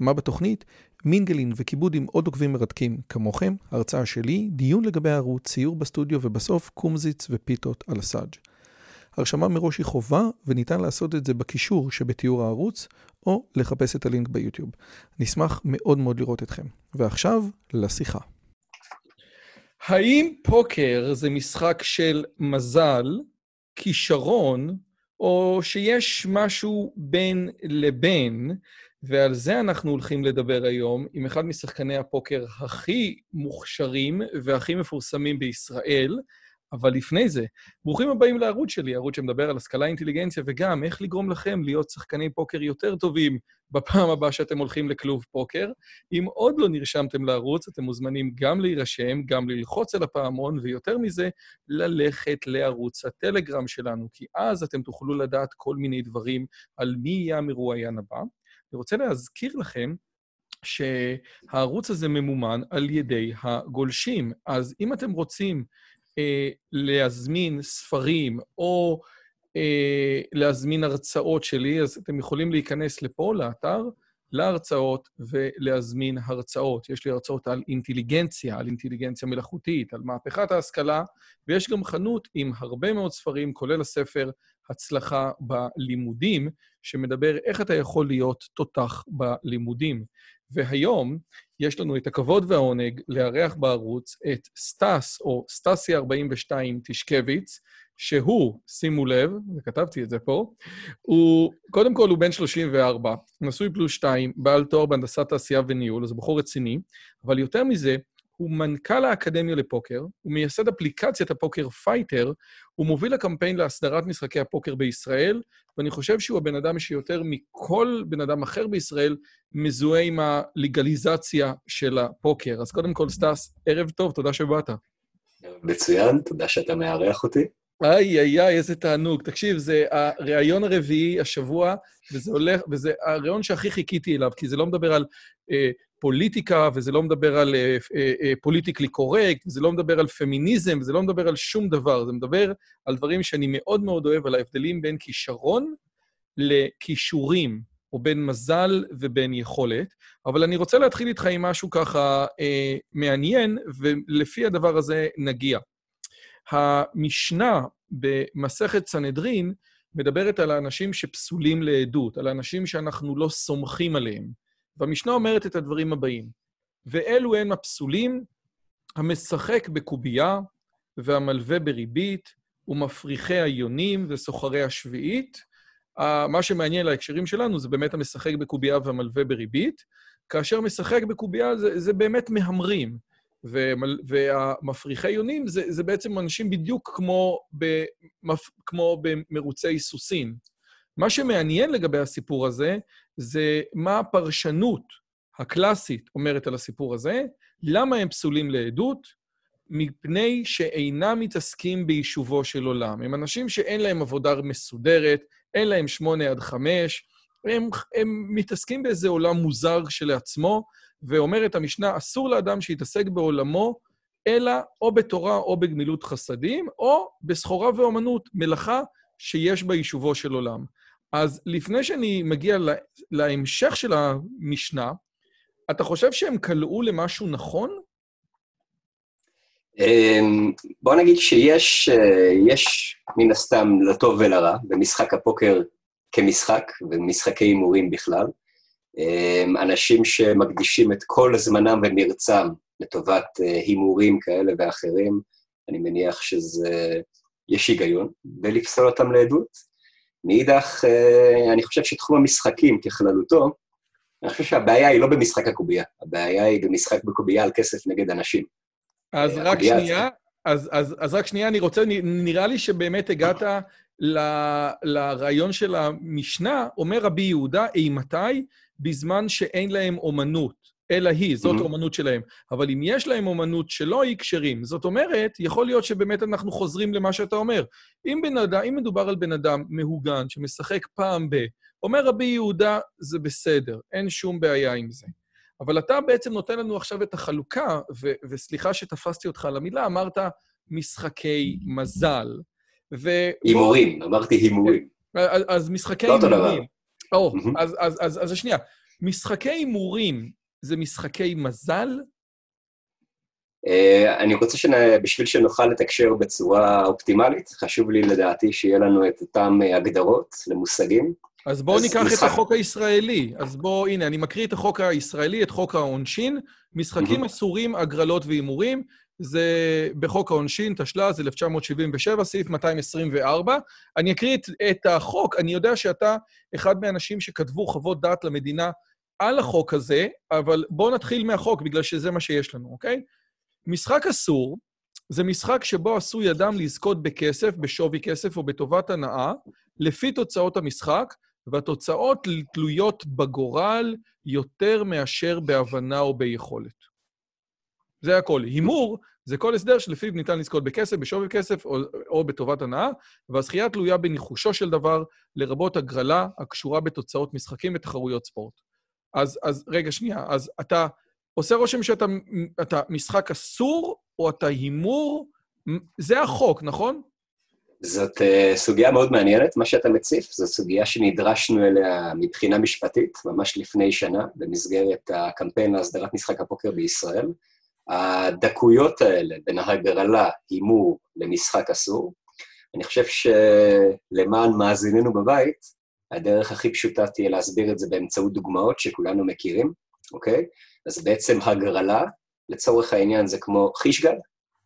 מה בתוכנית? מינגלין וכיבוד עם עוד עוקבים מרתקים כמוכם, הרצאה שלי, דיון לגבי הערוץ, ציור בסטודיו ובסוף קומזיץ ופיתות על הסאג'. הרשמה מראש היא חובה וניתן לעשות את זה בקישור שבתיאור הערוץ או לחפש את הלינק ביוטיוב. נשמח מאוד מאוד לראות אתכם. ועכשיו, לשיחה. האם פוקר זה משחק של מזל, כישרון, או שיש משהו בין לבין, ועל זה אנחנו הולכים לדבר היום עם אחד משחקני הפוקר הכי מוכשרים והכי מפורסמים בישראל, אבל לפני זה, ברוכים הבאים לערוץ שלי, ערוץ שמדבר על השכלה, אינטליגנציה, וגם איך לגרום לכם להיות שחקני פוקר יותר טובים בפעם הבאה שאתם הולכים לכלוב פוקר. אם עוד לא נרשמתם לערוץ, אתם מוזמנים גם להירשם, גם ללחוץ על הפעמון, ויותר מזה, ללכת לערוץ הטלגרם שלנו, כי אז אתם תוכלו לדעת כל מיני דברים על מי יהיה המרואיין הבא. אני רוצה להזכיר לכם שהערוץ הזה ממומן על ידי הגולשים. אז אם אתם רוצים אה, להזמין ספרים או אה, להזמין הרצאות שלי, אז אתם יכולים להיכנס לפה, לאתר, להרצאות ולהזמין הרצאות. יש לי הרצאות על אינטליגנציה, על אינטליגנציה מלאכותית, על מהפכת ההשכלה, ויש גם חנות עם הרבה מאוד ספרים, כולל הספר הצלחה בלימודים, שמדבר איך אתה יכול להיות תותח בלימודים. והיום יש לנו את הכבוד והעונג לארח בערוץ את סטס, או סטסי 42 טישקביץ', שהוא, שימו לב, וכתבתי את זה פה, הוא, קודם כל הוא בן 34, נשוי פלוס 2, בעל תואר בהנדסת תעשייה וניהול, אז הוא בחור רציני, אבל יותר מזה, הוא מנכ"ל האקדמיה לפוקר, הוא מייסד אפליקציית הפוקר Fighter, הוא מוביל הקמפיין להסדרת משחקי הפוקר בישראל, ואני חושב שהוא הבן אדם שיותר מכל בן אדם אחר בישראל מזוהה עם הלגליזציה של הפוקר. אז קודם כל, סטס, ערב טוב, תודה שבאת. מצוין, תודה שאתה מארח אותי. איי, איי, איי, איזה תענוג. תקשיב, זה הריאיון הרביעי השבוע, וזה הולך, וזה הריאיון שהכי חיכיתי אליו, כי זה לא מדבר על אה, פוליטיקה, וזה לא מדבר על politically uh, correct, uh, וזה לא מדבר על פמיניזם, וזה לא מדבר על שום דבר. זה מדבר על דברים שאני מאוד מאוד אוהב, על ההבדלים בין כישרון לכישורים, או בין מזל ובין יכולת. אבל אני רוצה להתחיל איתך עם משהו ככה uh, מעניין, ולפי הדבר הזה נגיע. המשנה במסכת סנהדרין מדברת על האנשים שפסולים לעדות, על האנשים שאנחנו לא סומכים עליהם. והמשנה אומרת את הדברים הבאים: ואלו הם הפסולים, המשחק בקובייה, והמלווה בריבית, ומפריחי היונים וסוחרי השביעית. מה שמעניין להקשרים שלנו זה באמת המשחק בקובייה והמלווה בריבית. כאשר משחק בקובייה זה, זה באמת מהמרים, והמפריחי יונים זה, זה בעצם אנשים בדיוק כמו, במפ, כמו במרוצי סוסים. מה שמעניין לגבי הסיפור הזה, זה מה הפרשנות הקלאסית אומרת על הסיפור הזה, למה הם פסולים לעדות? מפני שאינם מתעסקים ביישובו של עולם. הם אנשים שאין להם עבודה מסודרת, אין להם שמונה עד חמש, הם, הם מתעסקים באיזה עולם מוזר כשלעצמו, ואומרת המשנה, אסור לאדם שיתעסק בעולמו, אלא או בתורה או בגמילות חסדים, או בסחורה ואומנות, מלאכה שיש בה יישובו של עולם. אז לפני שאני מגיע להמשך של המשנה, אתה חושב שהם קלעו למשהו נכון? אמ, בוא נגיד שיש יש מן הסתם לטוב ולרע במשחק הפוקר כמשחק, ומשחקי הימורים בכלל. אמ, אנשים שמקדישים את כל זמנם ומרצם לטובת אה, הימורים כאלה ואחרים, אני מניח שזה, יש היגיון, ולפסול אותם לעדות. מאידך, אה, אני חושב שתחום המשחקים ככללותו, אני חושב שהבעיה היא לא במשחק הקובייה, הבעיה היא במשחק בקובייה על כסף נגד אנשים. אז אה, רק שנייה, אז, אז, אז רק שנייה, אני רוצה, נראה לי שבאמת הגעת ל, לרעיון של המשנה, אומר רבי יהודה, אימתי? בזמן שאין להם אומנות. אלא היא, זאת Mhm. האומנות שלהם. אבל אם יש להם אומנות שלא היא כשרים, זאת אומרת, יכול להיות שבאמת אנחנו חוזרים למה שאתה אומר. אם, אדם, אם מדובר על בן אדם מהוגן שמשחק פעם ב... אומר רבי יהודה, זה בסדר, אין שום בעיה עם זה. אבל אתה בעצם נותן לנו עכשיו את החלוקה, ו- וסליחה שתפסתי אותך על המילה, אמרת משחקי מזל. ו... הימורים, אמרתי הימורים. אז, אז משחקי לא אותו הימורים. או, מהמם. אז, אז, אז, אז שנייה. משחקי הימורים זה משחקי מזל? אה, אני רוצה שבשביל שנוכל לתקשר בצורה אופטימלית, חשוב לי לדעתי שיהיה לנו את אותן אה, הגדרות למושגים. אז בואו ניקח משחק- את החוק הישראלי. אז בואו, הנה, אני מקריא את החוק הישראלי, את חוק העונשין. משחקים מהמם. אסורים, הגרלות והימורים. זה בחוק העונשין, תשל"ז 1977, סעיף 224. אני אקריא את, את החוק. אני יודע שאתה אחד מהאנשים שכתבו חוות דעת למדינה על החוק הזה, אבל בואו נתחיל מהחוק, בגלל שזה מה שיש לנו, אוקיי? משחק אסור זה משחק שבו עשוי אדם לזכות בכסף, בשווי כסף או בטובת הנאה, לפי תוצאות המשחק, והתוצאות תלויות בגורל יותר מאשר בהבנה או ביכולת. זה הכל. הימור זה כל הסדר שלפיו ניתן לזכות בכסף, בשווי כסף או, או בטובת הנאה, והזכייה תלויה בניחושו של דבר, לרבות הגרלה הקשורה בתוצאות משחקים ותחרויות ספורט. אז, אז רגע, שנייה, אז אתה עושה רושם שאתה אתה משחק אסור, או אתה הימור, זה החוק, נכון? זאת uh, סוגיה מאוד מעניינת, מה שאתה מציף, זו סוגיה שנדרשנו אליה מבחינה משפטית, ממש לפני שנה, במסגרת הקמפיין להסדרת משחק הפוקר בישראל. הדקויות האלה בין ההגרלה, הימור, למשחק אסור, אני חושב שלמען מאזיננו בבית, הדרך הכי פשוטה תהיה להסביר את זה באמצעות דוגמאות שכולנו מכירים, אוקיי? אז בעצם הגרלה, לצורך העניין זה כמו חישגל,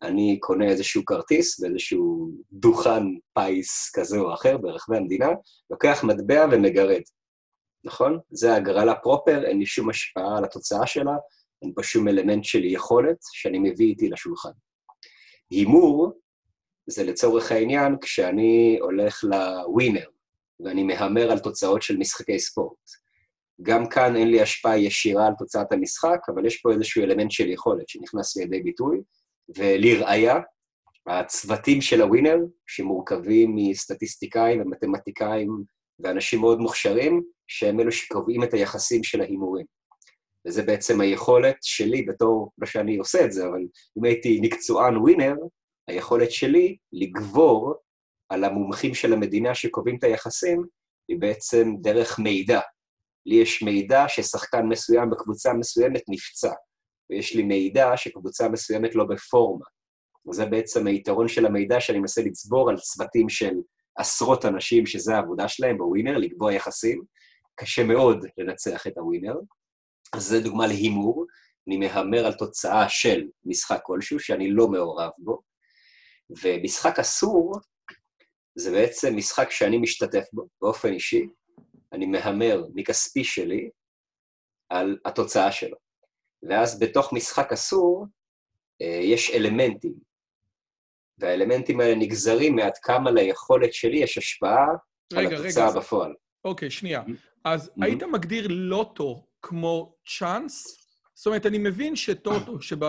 אני קונה איזשהו כרטיס באיזשהו דוכן פיס כזה או אחר ברחבי המדינה, לוקח מטבע ומגרד, נכון? זה הגרלה פרופר, אין לי שום השפעה על התוצאה שלה, אין פה שום אלמנט של יכולת שאני מביא איתי לשולחן. הימור זה לצורך העניין כשאני הולך לווינר, ואני מהמר על תוצאות של משחקי ספורט. גם כאן אין לי השפעה ישירה על תוצאת המשחק, אבל יש פה איזשהו אלמנט של יכולת שנכנס לידי ביטוי, ולראיה, הצוותים של הווינר, שמורכבים מסטטיסטיקאים ומתמטיקאים ואנשים מאוד מוכשרים, שהם אלו שקובעים את היחסים של ההימורים. וזה בעצם היכולת שלי בתור, לא שאני עושה את זה, אבל אם הייתי מקצוען ווינר, היכולת שלי לגבור על המומחים של המדינה שקובעים את היחסים, היא בעצם דרך מידע. לי יש מידע ששחקן מסוים בקבוצה מסוימת נפצע, ויש לי מידע שקבוצה מסוימת לא בפורמה. וזה בעצם היתרון של המידע שאני מנסה לצבור על צוותים של עשרות אנשים שזה העבודה שלהם בווינר, לקבוע יחסים. קשה מאוד לנצח את הווינר. אז זו דוגמה להימור. אני מהמר על תוצאה של משחק כלשהו שאני לא מעורב בו. ומשחק אסור זה בעצם משחק שאני משתתף בו באופן אישי. אני מהמר מכספי שלי על התוצאה שלו. ואז בתוך משחק אסור יש אלמנטים, והאלמנטים האלה נגזרים מעד כמה ליכולת שלי יש השפעה רגע, על התוצאה רגע, בפועל. אוקיי, שנייה. אז mm-hmm. היית מגדיר לוטו כמו צ'אנס? זאת אומרת, אני מבין שטוטו, שב...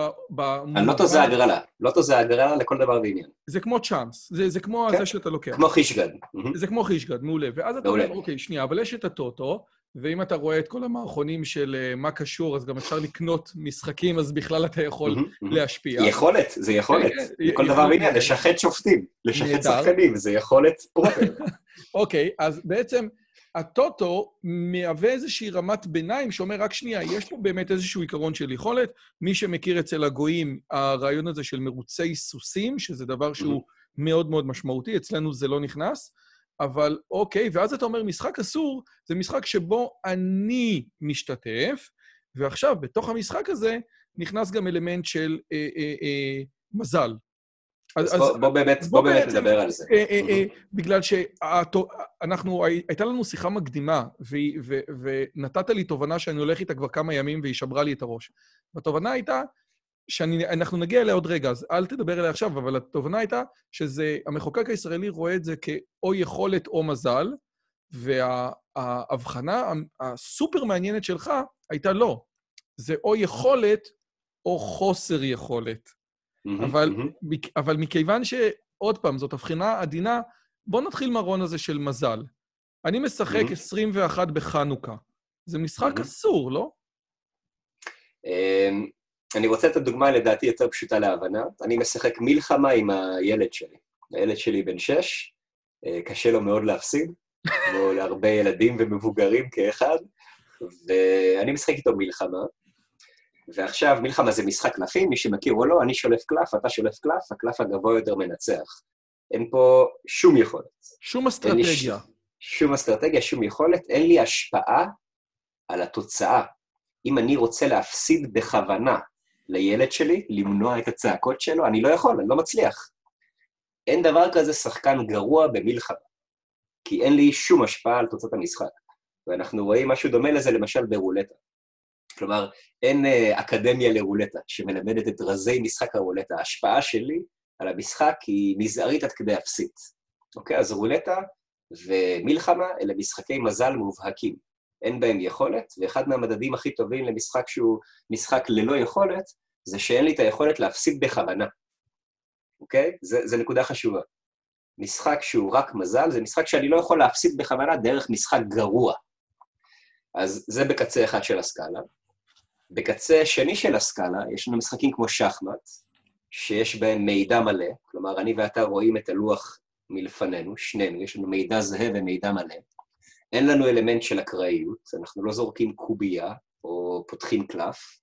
לוטו זה הגרלה. לוטו זה הגרלה לכל דבר ועניין. זה כמו צ'אנס. זה, זה כמו כן. זה שאתה לוקח. כמו חישגד. זה כמו חישגד, מעולה. ואז אתה אומר, אוקיי, שנייה, אבל יש את הטוטו, ואם אתה רואה את כל המערכונים של מה קשור, אז גם אפשר לקנות משחקים, אז בכלל אתה יכול להשפיע. יכולת, זה יכולת. לכל דבר ועניין, לשחט שופטים, לשחט שחקנים, זה יכולת פרופר. אוקיי, אז בעצם הטוטו מהווה איזושהי רמת ביניים שאומר, רק שנייה, יש פה באמת איזשהו עיקרון של יכולת. מי שמכיר אצל הגויים, הרעיון הזה של מרוצי סוסים, שזה דבר שהוא מאוד מאוד משמעותי, אצלנו זה לא נכנס. אבל אוקיי, ואז אתה אומר, משחק אסור זה משחק שבו אני משתתף, ועכשיו, בתוך המשחק הזה, נכנס גם אלמנט של אה, אה, אה, מזל. אז, אז בוא, בוא באמת, בוא, בוא באמת נדבר על זה. אה, אה, אה, בגלל שאנחנו, הייתה לנו שיחה מקדימה, ו, ו, ונתת לי תובנה שאני הולך איתה כבר כמה ימים והיא שברה לי את הראש. והתובנה הייתה שאנחנו נגיע אליה עוד רגע, אז אל תדבר אליה עכשיו, אבל התובנה הייתה שהמחוקק הישראלי רואה את זה כאו יכולת או מזל, וההבחנה הסופר מעניינת שלך הייתה לא. זה או יכולת או חוסר יכולת. אבל, אבל מכיוון שעוד פעם, זאת הבחינה עדינה, בואו נתחיל מהרון הזה של מזל. אני משחק 21 בחנוכה. זה משחק אסור, לא? אמ, אני רוצה לתת דוגמה לדעתי יותר פשוטה להבנה. אני משחק מלחמה עם הילד שלי. הילד שלי בן שש, אה, קשה לו מאוד להפסיד, כמו להרבה ילדים ומבוגרים כאחד, ואני משחק איתו מלחמה. ועכשיו, מלחמה זה משחק קלפים, מי שמכיר או לא, אני שולף קלף, אתה שולף קלף, הקלף הגבוה יותר מנצח. אין פה שום יכולת. שום אסטרטגיה. ש... שום אסטרטגיה, שום יכולת, אין לי השפעה על התוצאה. אם אני רוצה להפסיד בכוונה לילד שלי, למנוע את הצעקות שלו, אני לא יכול, אני לא מצליח. אין דבר כזה שחקן גרוע במלחמה, כי אין לי שום השפעה על תוצאת המשחק. ואנחנו רואים משהו דומה לזה למשל ברולטה. כלומר, אין uh, אקדמיה לרולטה שמלמדת את רזי משחק הרולטה. ההשפעה שלי על המשחק היא מזערית עד כדי אפסית. אוקיי? אז רולטה ומלחמה אלה משחקי מזל מובהקים. אין בהם יכולת, ואחד מהמדדים הכי טובים למשחק שהוא משחק ללא יכולת, זה שאין לי את היכולת להפסיד בכוונה. אוקיי? זה נקודה חשובה. משחק שהוא רק מזל, זה משחק שאני לא יכול להפסיד בכוונה דרך משחק גרוע. אז זה בקצה אחד של הסקאלה. בקצה שני של הסקאלה יש לנו משחקים כמו שחמט, שיש בהם מידע מלא, כלומר, אני ואתה רואים את הלוח מלפנינו, שנינו, יש לנו מידע זהה ומידע מלא. אין לנו אלמנט של אקראיות, אנחנו לא זורקים קובייה או פותחים קלף,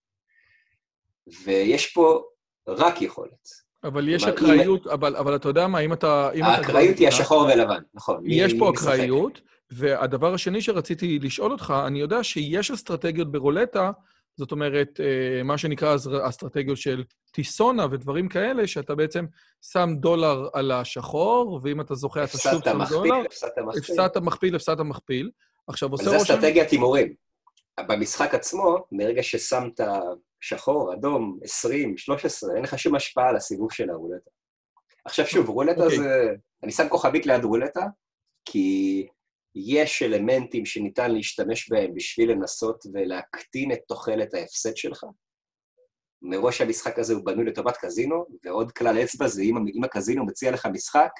ויש פה רק יכולת. אבל יש אקראיות, אבל, אבל אתה יודע מה, אם אתה... האקראיות היא השחור ולבן, נכון. יש פה אקראיות, והדבר השני שרציתי לשאול אותך, אני יודע שיש אסטרטגיות ברולטה, זאת אומרת, אה, מה שנקרא אסטרטגיות של טיסונה ודברים כאלה, שאתה בעצם שם דולר על השחור, ואם אתה זוכה, אתה שוב שם דולר. הפסדת מכפיל, הפסדת מכפיל. הפסדת מכפיל. עכשיו, עושה רושם... זה אסטרטגיית הימורים. במשחק עצמו, מרגע ששמת שחור, אדום, 20, 13, אין לך שום השפעה על הסיבוב של הרולטה. עכשיו שוב, רולטה okay. אוקיי. זה... אני שם כוכבית ליד רולטה, כי יש אלמנטים שניתן להשתמש בהם בשביל לנסות ולהקטין את תוחלת ההפסד שלך. מראש המשחק הזה הוא בנוי לטובת קזינו, ועוד כלל אצבע זה אם, אם הקזינו מציע לך משחק,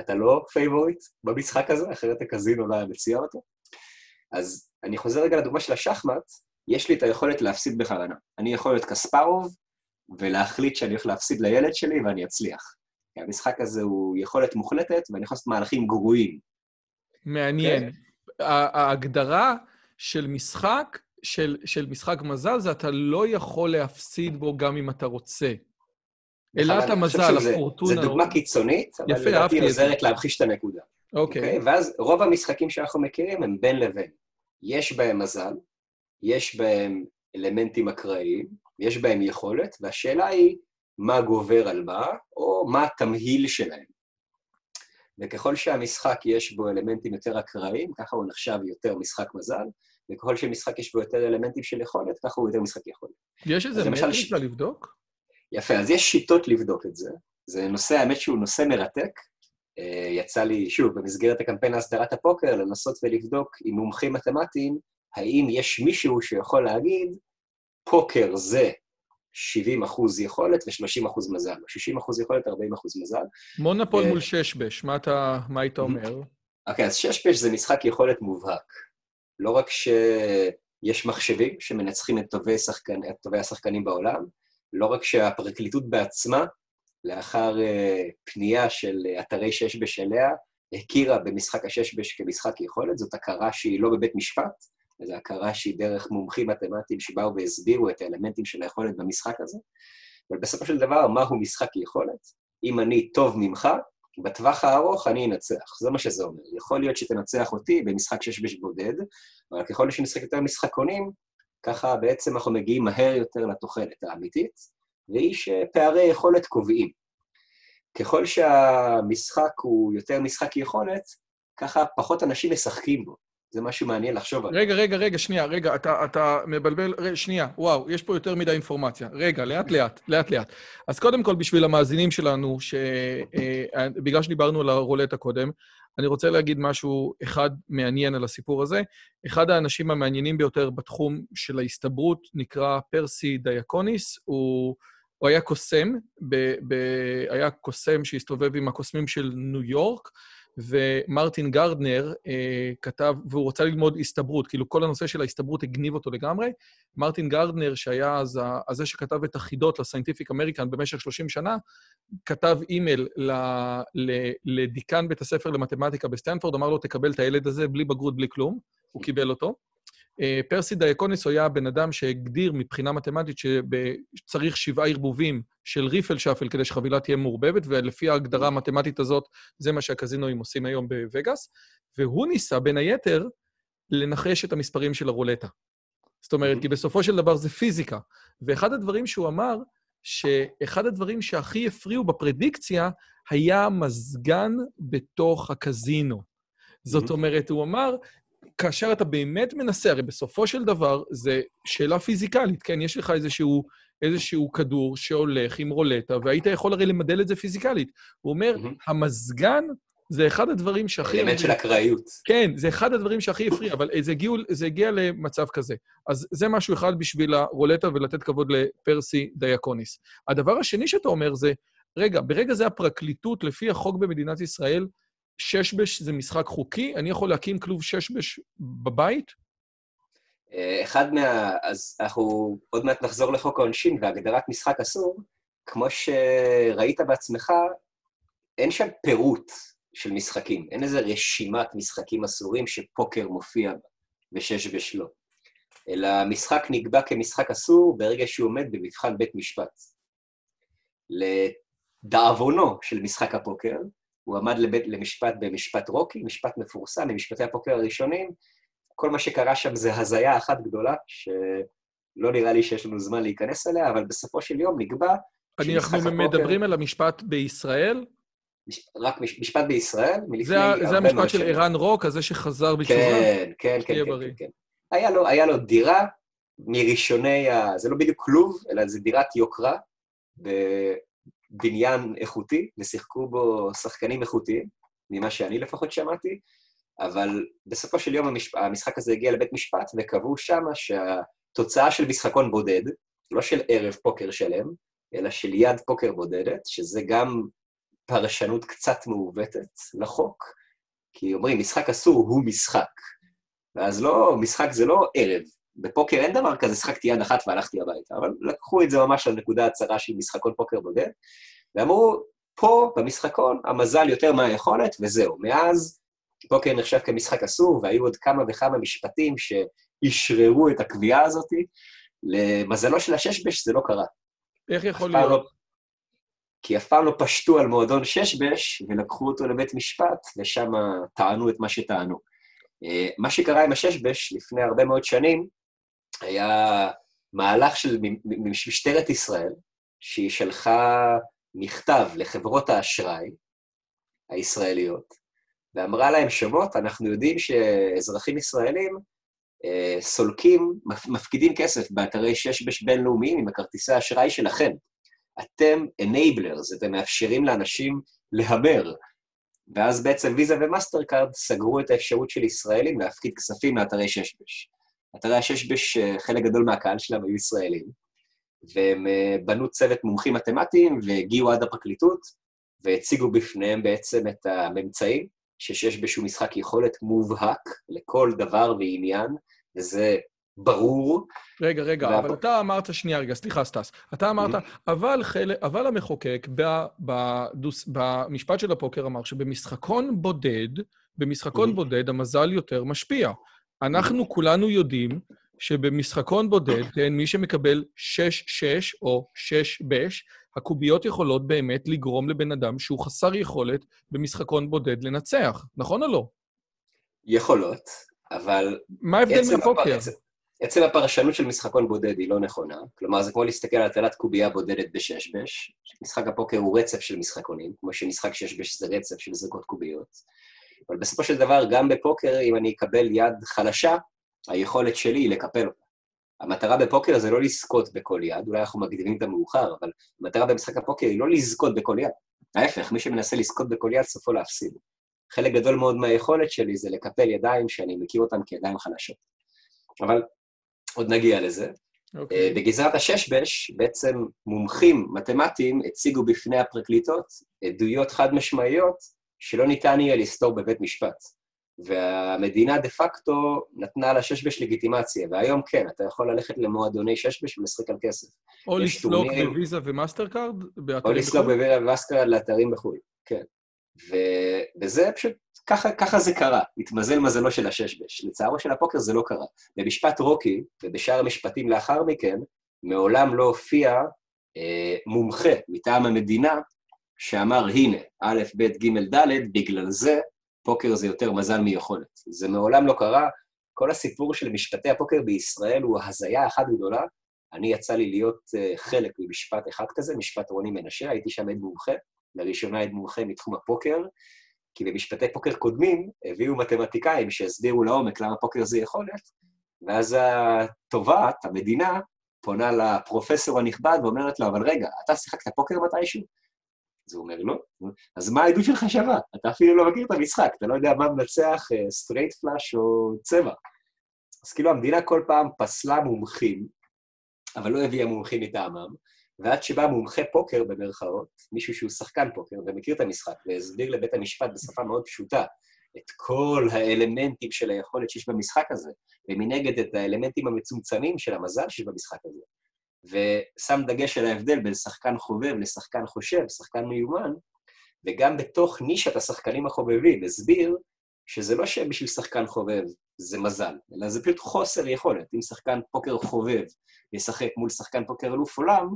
אתה לא פייבוריט במשחק הזה, אחרת הקזינו לא היה מציע אותו. אז אני חוזר רגע לדוגמה של השחמט, יש לי את היכולת להפסיד בכוונה. אני יכול להיות קספרוב ולהחליט שאני הולך להפסיד לילד שלי ואני אצליח. כי המשחק הזה הוא יכולת מוחלטת ואני יכול לעשות מהלכים גרועים. מעניין. Okay. כן. ההגדרה של משחק, של, של משחק מזל, זה אתה לא יכול להפסיד בו גם אם אתה רוצה. אלת המזל, הפורטונה... זו דוגמה קיצונית, אבל לדעתי עוזרת להמחיש את הנקודה. אוקיי. Okay. Okay? ואז רוב המשחקים שאנחנו מכירים הם בין לבין. יש בהם מזל, יש בהם אלמנטים אקראיים, יש בהם יכולת, והשאלה היא מה גובר על מה, או מה התמהיל שלהם. וככל שהמשחק יש בו אלמנטים יותר אקראיים, ככה הוא נחשב יותר משחק מזל, וככל שמשחק יש בו יותר אלמנטים של יכולת, ככה הוא יותר משחק יכולת. יש איזה מטריקה ש... לבדוק? יפה, אז יש שיטות לבדוק את זה. זה נושא, האמת שהוא נושא מרתק. אה, יצא לי, שוב, במסגרת הקמפיין להסדרת הפוקר, לנסות ולבדוק עם מומחים מתמטיים, האם יש מישהו שיכול להגיד, פוקר זה 70 אחוז יכולת ו-30 אחוז מזל, 60 אחוז יכולת, 40 אחוז מזל. מונופול אה, מול ששבש, מה, אתה, מה היית אומר? אוקיי, okay, אז ששבש זה משחק יכולת מובהק. לא רק שיש מחשבים שמנצחים את טובי, שחקן, את טובי השחקנים בעולם, לא רק שהפרקליטות בעצמה, לאחר uh, פנייה של אתרי ששבש אליה, הכירה במשחק הששבש כמשחק יכולת, זאת הכרה שהיא לא בבית משפט, וזו הכרה שהיא דרך מומחים מתמטיים שבאו והסבירו את האלמנטים של היכולת במשחק הזה. אבל בסופו של דבר, מהו משחק יכולת? אם אני טוב ממך, בטווח הארוך אני אנצח. זה מה שזה אומר. יכול להיות שתנצח אותי במשחק שש בש בודד, אבל ככל שנשחק יותר משחקונים, ככה בעצם אנחנו מגיעים מהר יותר לתוחלת האמיתית, והיא שפערי יכולת קובעים. ככל שהמשחק הוא יותר משחק יכולת, ככה פחות אנשים משחקים בו. זה משהו מעניין לחשוב עליו. רגע, רגע, רגע, שנייה, רגע, אתה, אתה מבלבל, רגע, שנייה, וואו, יש פה יותר מדי אינפורמציה. רגע, לאט-לאט, לאט-לאט. אז קודם כל, בשביל המאזינים שלנו, שבגלל שדיברנו על הרולטה קודם, אני רוצה להגיד משהו אחד מעניין על הסיפור הזה. אחד האנשים המעניינים ביותר בתחום של ההסתברות נקרא פרסי דיאקוניס, הוא... הוא היה קוסם, ב, ב, היה קוסם שהסתובב עם הקוסמים של ניו יורק, ומרטין גרדנר אה, כתב, והוא רצה ללמוד הסתברות, כאילו כל הנושא של ההסתברות הגניב אותו לגמרי. מרטין גרדנר, שהיה אז הזה שכתב את החידות ל Scientific American במשך 30 שנה, כתב אימייל ל, ל, לדיקן בית הספר למתמטיקה בסטנפורד, אמר לו, תקבל את הילד הזה בלי בגרות, בלי כלום. הוא קיבל אותו. אה, פרסי דייקוניס היה בן אדם שהגדיר מבחינה מתמטית שצריך שבעה ערבובים של ריפל שפל כדי שחבילה תהיה מעורבבת, ולפי ההגדרה המתמטית הזאת, זה מה שהקזינואים עושים היום בווגאס, והוא ניסה, בין היתר, לנחש את המספרים של הרולטה. זאת אומרת, כי בסופו של דבר זה פיזיקה. ואחד הדברים שהוא אמר, שאחד הדברים שהכי הפריעו בפרדיקציה היה מזגן בתוך הקזינו. זאת אומרת, הוא אמר, כאשר אתה באמת מנסה, הרי בסופו של דבר זה שאלה פיזיקלית, כן? יש לך איזשהו, איזשהו כדור שהולך עם רולטה, והיית יכול הרי למדל את זה פיזיקלית. הוא אומר, mm-hmm. המזגן זה אחד הדברים שהכי... אלמנט של אקראיות. כן, זה אחד הדברים שהכי הפריע, אבל זה, הגיע, זה הגיע למצב כזה. אז זה משהו אחד בשביל הרולטה ולתת כבוד לפרסי דיאקוניס. הדבר השני שאתה אומר זה, רגע, ברגע זה הפרקליטות, לפי החוק במדינת ישראל, ששבש זה משחק חוקי? אני יכול להקים כלוב ששבש בבית? אה, אחד מה... אז אנחנו עוד מעט נחזור לחוק העונשין והגדרת משחק אסור. כמו שראית בעצמך, אין שם פירוט של משחקים. אין איזה רשימת משחקים אסורים שפוקר מופיע בה וששבש לא. אלא המשחק נקבע כמשחק אסור ברגע שהוא עומד במבחן בית משפט. לדאבונו של משחק הפוקר, הוא עמד לבית, למשפט במשפט רוקי, משפט מפורסם, ממשפטי הפוקר הראשונים. כל מה שקרה שם זה הזיה אחת גדולה, שלא נראה לי שיש לנו זמן להיכנס אליה, אבל בסופו של יום נקבע אנחנו הפוקר... מדברים על המשפט בישראל? מש... רק מש... משפט בישראל, מלפני זה, הרבה. זה המשפט של ערן רוק, הזה שחזר בתשובה? כן, כן, כן, כן, כן, כן. היה לו, היה לו דירה מראשוני ה... זה לא בדיוק כלוב, אלא זה דירת יוקרה, בניין איכותי, ושיחקו בו שחקנים איכותיים, ממה שאני לפחות שמעתי, אבל בסופו של יום המשפ... המשחק הזה הגיע לבית משפט, וקבעו שמה שהתוצאה של משחקון בודד, לא של ערב פוקר שלם, אלא של יד פוקר בודדת, שזה גם פרשנות קצת מעוותת לחוק, כי אומרים, משחק אסור הוא משחק. ואז לא, משחק זה לא ערב. בפוקר אין דבר כזה, שחקתי יד אחת והלכתי הביתה, אבל לקחו את זה ממש לנקודה הצרה של משחקון פוקר בודד, ואמרו, פה, במשחקון, המזל יותר מהיכולת, וזהו. מאז פוקר נחשב כמשחק אסור, והיו עוד כמה וכמה משפטים שאשררו את הקביעה הזאת. למזלו של הששבש זה לא קרה. איך יכול להיות? לא, כי אף פעם לא פשטו על מועדון ששבש, ולקחו אותו לבית משפט, ושם טענו את מה שטענו. אה, מה שקרה עם הששבש לפני הרבה מאוד שנים, היה מהלך של משטרת ישראל, שהיא שלחה מכתב לחברות האשראי הישראליות, ואמרה להם, שומעות, אנחנו יודעים שאזרחים ישראלים אה, סולקים, מפקידים כסף באתרי ששבש בינלאומיים עם הכרטיסי האשראי שלכם. אתם enablers, אתם מאפשרים לאנשים להמר. ואז בעצם ויזה ומאסטר קארד סגרו את האפשרות של ישראלים להפקיד כספים מאתרי ששבש. אתרי הששבש, אה, חלק גדול מהקהל שלהם היו ישראלים, והם אה, בנו צוות מומחים מתמטיים והגיעו עד הפרקליטות, והציגו בפניהם בעצם את הממצאים, שששבש הוא משחק יכולת מובהק לכל דבר ועניין, וזה ברור. רגע, רגע, וה... אבל אתה אמרת, שנייה, רגע, סליחה, סטס. אתה אמרת, mm-hmm. אבל, חל... אבל המחוקק בדוס... במשפט של הפוקר אמר שבמשחקון בודד, במשחקון mm-hmm. בודד המזל יותר משפיע. אנחנו כולנו יודעים שבמשחקון בודד, כן, מי שמקבל 6-6 או 6-בש, הקוביות יכולות באמת לגרום לבן אדם שהוא חסר יכולת במשחקון בודד לנצח, נכון או לא? יכולות, אבל... מה ההבדל מפוקר? עצם, עצם הפרשנות של משחקון בודד היא לא נכונה. כלומר, זה כמו להסתכל על הטלת קובייה בודדת בשש-בש. משחק הפוקר הוא רצף של משחקונים, כמו שמשחק שש-בש זה רצף של זריקות קוביות. אבל בסופו של דבר, גם בפוקר, אם אני אקבל יד חלשה, היכולת שלי היא לקפל אותה. המטרה בפוקר זה לא לזכות בכל יד, אולי אנחנו מקדימים את המאוחר, אבל המטרה במשחק הפוקר היא לא לזכות בכל יד. ההפך, מי שמנסה לזכות בכל יד, סופו להפסיד. חלק גדול מאוד מהיכולת שלי זה לקפל ידיים שאני מכיר אותן כידיים חלשות. אבל עוד נגיע לזה. Okay. אוקיי. אה, בגזרת הששבש, בעצם מומחים מתמטיים הציגו בפני הפרקליטות עדויות חד-משמעיות שלא ניתן יהיה לסתור בבית משפט. והמדינה דה פקטו נתנה לששבש לגיטימציה, והיום כן, אתה יכול ללכת למועדוני ששבש ולשחק על כסף. או לסלוק בוויזה ומאסטר קארד? או לסלוק בוויזה ומאסטר קארד לאתרים בחו"ל, כן. ו... וזה פשוט, ככה, ככה זה קרה, התמזל מזלו של הששבש. לצערו של הפוקר זה לא קרה. במשפט רוקי, ובשאר המשפטים לאחר מכן, מעולם לא הופיע אה, מומחה מטעם המדינה שאמר, הנה, א', ב', ג', ד', בגלל זה פוקר זה יותר מזל מיכולת. זה מעולם לא קרה. כל הסיפור של משפטי הפוקר בישראל הוא הזיה אחת גדולה. אני יצא לי להיות uh, חלק ממשפט אחד כזה, משפט רוני מנשה, הייתי שם עד מומחה, לראשונה עד מומחה מתחום הפוקר, כי במשפטי פוקר קודמים הביאו מתמטיקאים שהסבירו לעומק למה פוקר זה יכולת, ואז התובעת, המדינה, פונה לפרופסור הנכבד ואומרת לו, אבל רגע, אתה שיחקת פוקר מתישהו? אז הוא אומר, לא. אז מה העדות שלך שווה? אתה אפילו לא מכיר את המשחק, אתה לא יודע מה מנצח סטרייט אה, פלאש או צבע. אז כאילו המדינה כל פעם פסלה מומחים, אבל לא הביאה מומחים מטעמם, ועד שבא מומחה פוקר, במרכאות, מישהו שהוא שחקן פוקר ומכיר את המשחק, והסביר לבית המשפט בשפה מאוד פשוטה את כל האלמנטים של היכולת שיש במשחק הזה, ומנגד את האלמנטים המצומצמים של המזל שיש במשחק הזה. ושם דגש על ההבדל בין שחקן חובב לשחקן חושב, שחקן מיומן, וגם בתוך נישת השחקנים החובבים הסביר שזה לא שבשביל שחקן חובב זה מזל, אלא זה פשוט חוסר יכולת. אם שחקן פוקר חובב ישחק מול שחקן פוקר אלוף עולם,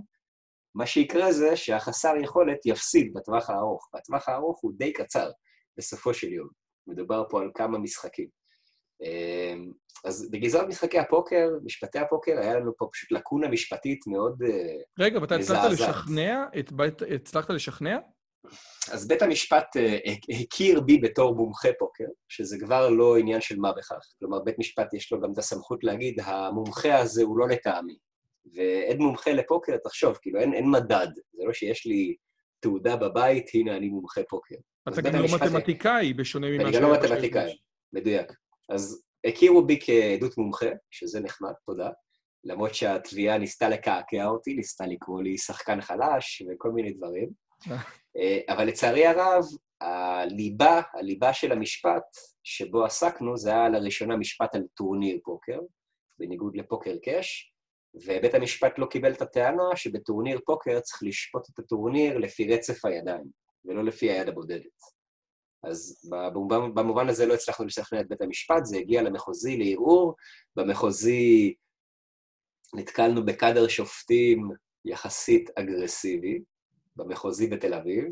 מה שיקרה זה שהחסר יכולת יפסיד בטווח הארוך, והטווח הארוך הוא די קצר בסופו של יום. מדובר פה על כמה משחקים. אמ, אז בגזרת משחקי הפוקר, משפטי הפוקר, היה לנו פה פשוט לקונה משפטית מאוד מזעזעת. רגע, ואתה הצלחת לשכנע? הצלחת לשכנע? אז בית המשפט אה, הכיר בי בתור מומחה פוקר, שזה כבר לא עניין של מה בכך. כלומר, בית משפט יש לו גם את הסמכות להגיד, המומחה הזה הוא לא לטעמי. ואין מומחה לפוקר, תחשוב, כאילו, אין, אין מדד. זה לא שיש לי תעודה בבית, הנה אני מומחה פוקר. אתה גם לא מתמטיקאי, בשונה ממה אני גם לא מתמטיקאי, מדויק. אז הכירו בי כעדות מומחה, שזה נחמד, תודה. למרות שהתביעה ניסתה לקעקע אותי, ניסתה לקרוא לי שחקן חלש וכל מיני דברים. אה, אבל לצערי הרב, הליבה, הליבה של המשפט שבו עסקנו, זה היה לראשונה משפט על טורניר פוקר, בניגוד לפוקר קאש, ובית המשפט לא קיבל את הטענה שבטורניר פוקר צריך לשפוט את הטורניר לפי רצף הידיים, ולא לפי היד הבודדת. אז במובן הזה לא הצלחנו לשכנע את בית המשפט, זה הגיע למחוזי לערעור. במחוזי נתקלנו בקאדר שופטים יחסית אגרסיבי, במחוזי בתל אביב,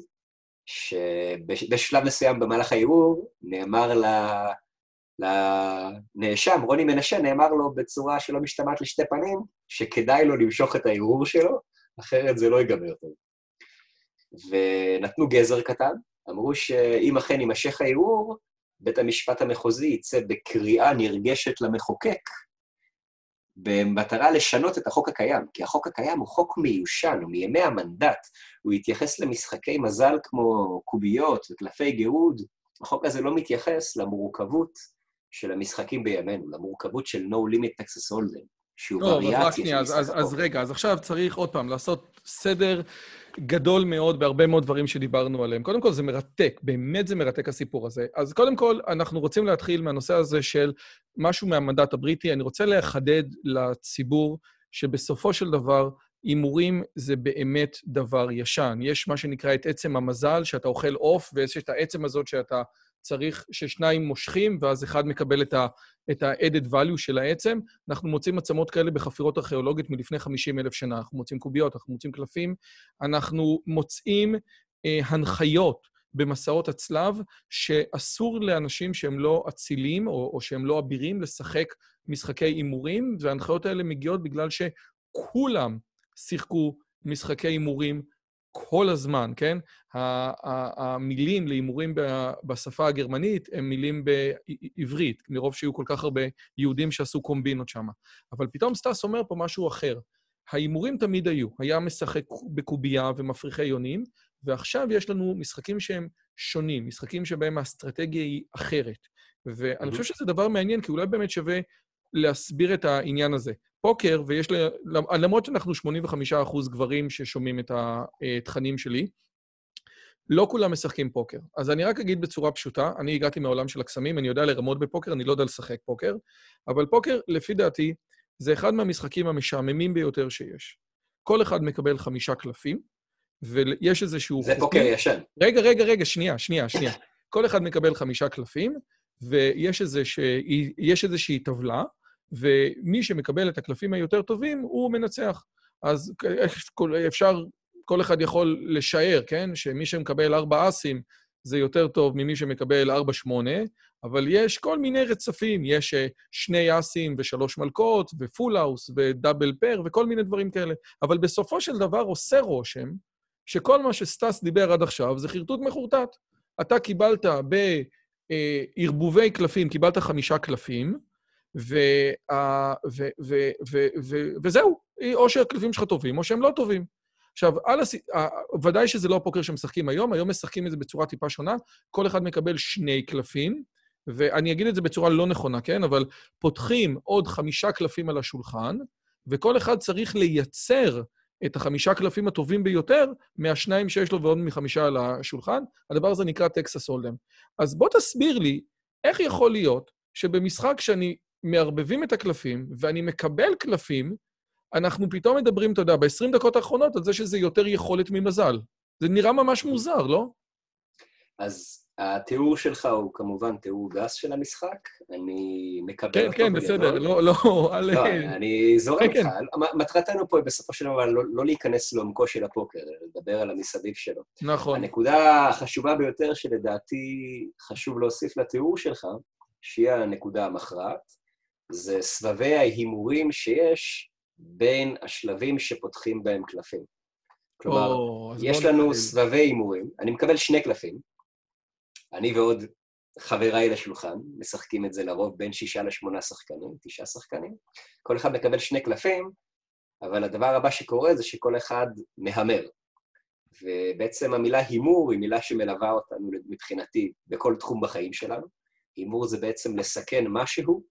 שבשלב מסוים במהלך הערעור נאמר לנאשם, רוני מנשה, נאמר לו בצורה שלא משתמעת לשתי פנים, שכדאי לו למשוך את הערעור שלו, אחרת זה לא ייגמר טוב. ונתנו גזר קטן, אמרו שאם אכן יימשך הערעור, בית המשפט המחוזי יצא בקריאה נרגשת למחוקק, במטרה לשנות את החוק הקיים, כי החוק הקיים הוא חוק מיושן, הוא מימי המנדט, הוא התייחס למשחקי מזל כמו קוביות וקלפי גירוד, החוק הזה לא מתייחס למורכבות של המשחקים בימינו, למורכבות של No Limit Texas Hold'em, שהוא לא, וריאציה של משחק אז, אז רגע, אז עכשיו צריך עוד פעם לעשות סדר גדול מאוד בהרבה מאוד דברים שדיברנו עליהם. קודם כל, זה מרתק, באמת זה מרתק הסיפור הזה. אז קודם כל, אנחנו רוצים להתחיל מהנושא הזה של משהו מהמנדט הבריטי. אני רוצה לחדד לציבור שבסופו של דבר, הימורים זה באמת דבר ישן. יש מה שנקרא את עצם המזל, שאתה אוכל עוף, ויש את העצם הזאת שאתה צריך ששניים מושכים, ואז אחד מקבל את, ה-added value של העצם. אנחנו מוצאים עצמות כאלה בחפירות ארכיאולוגיות מלפני 50 אלף שנה. אנחנו מוצאים קוביות, אנחנו מוצאים קלפים. אנחנו מוצאים אה, הנחיות במסעות הצלב, שאסור לאנשים שהם לא אצילים או, או שהם לא אבירים לשחק משחקי הימורים, וההנחיות האלה מגיעות בגלל שכולם שיחקו משחקי הימורים כל הזמן, כן? המילים להימורים בשפה הגרמנית הם מילים בעברית, מרוב שהיו כל כך הרבה יהודים שעשו קומבינות שם. אבל פתאום סטס אומר פה משהו אחר. ההימורים תמיד היו. היה משחק בקובייה ומפריחי יונים, ועכשיו יש לנו משחקים שהם שונים, משחקים שבהם האסטרטגיה היא אחרת. ואני חושב שזה דבר מעניין, כי אולי באמת שווה להסביר את העניין הזה. פוקר, ויש ל... למרות שאנחנו 85 אחוז גברים ששומעים את התכנים שלי, לא כולם משחקים פוקר. אז אני רק אגיד בצורה פשוטה, אני הגעתי מהעולם של הקסמים, אני יודע לרמות בפוקר, אני לא יודע לשחק פוקר, אבל פוקר, לפי דעתי, זה אחד מהמשחקים המשעממים ביותר שיש. כל אחד מקבל חמישה קלפים, ויש איזשהו... זה פוקר ישן. רגע, רגע, רגע, שנייה, שנייה, שנייה. כל אחד מקבל חמישה קלפים, ויש איזושהי, איזושהי טבלה, ומי שמקבל את הקלפים היותר טובים, הוא מנצח. אז אפשר, כל אחד יכול לשער, כן? שמי שמקבל ארבע אסים זה יותר טוב ממי שמקבל ארבע שמונה, אבל יש כל מיני רצפים, יש אה, שני אסים ושלוש מלכות, ו full house, ו double pair, וכל מיני דברים כאלה. אבל בסופו של דבר עושה רושם שכל מה שסטס דיבר עד עכשיו זה חרטוט מחורטט. אתה קיבלת בערבובי קלפים, קיבלת חמישה קלפים, וזהו, או שהקלפים שלך טובים או שהם לא טובים. עכשיו, הס... ודאי שזה לא הפוקר שמשחקים היום, היום משחקים את זה בצורה טיפה שונה, כל אחד מקבל שני קלפים, ואני אגיד את זה בצורה לא נכונה, כן? אבל פותחים עוד חמישה קלפים על השולחן, וכל אחד צריך לייצר את החמישה קלפים הטובים ביותר מהשניים שיש לו ועוד מחמישה על השולחן. הדבר הזה נקרא טקסס הולדם. אז בוא תסביר לי, איך יכול להיות שבמשחק שאני מערבבים את הקלפים ואני מקבל קלפים, אנחנו פתאום מדברים, אתה יודע, ב-20 דקות האחרונות על זה שזה יותר יכולת ממזל. זה נראה ממש מוזר, לא? אז התיאור שלך הוא כמובן תיאור גס של המשחק, אני מקבל כן, אותו כן, כן, בסדר, לא, לא, אל... לא, אני זורם כן, איתך. כן. מטרתנו פה בסופו של דבר לא, לא להיכנס לעומקו של הפוקר, לדבר על המסביב שלו. נכון. הנקודה החשובה ביותר שלדעתי חשוב להוסיף לתיאור שלך, שהיא הנקודה המכרעת, זה סבבי ההימורים שיש בין השלבים שפותחים בהם קלפים. כלומר, oh, יש לנו נקבל. סבבי הימורים, אני מקבל שני קלפים, אני ועוד חבריי לשולחן, משחקים את זה לרוב בין שישה לשמונה שחקנים, תשעה שחקנים. כל אחד מקבל שני קלפים, אבל הדבר הבא שקורה זה שכל אחד מהמר. ובעצם המילה הימור היא מילה שמלווה אותנו מבחינתי בכל תחום בחיים שלנו. הימור זה בעצם לסכן משהו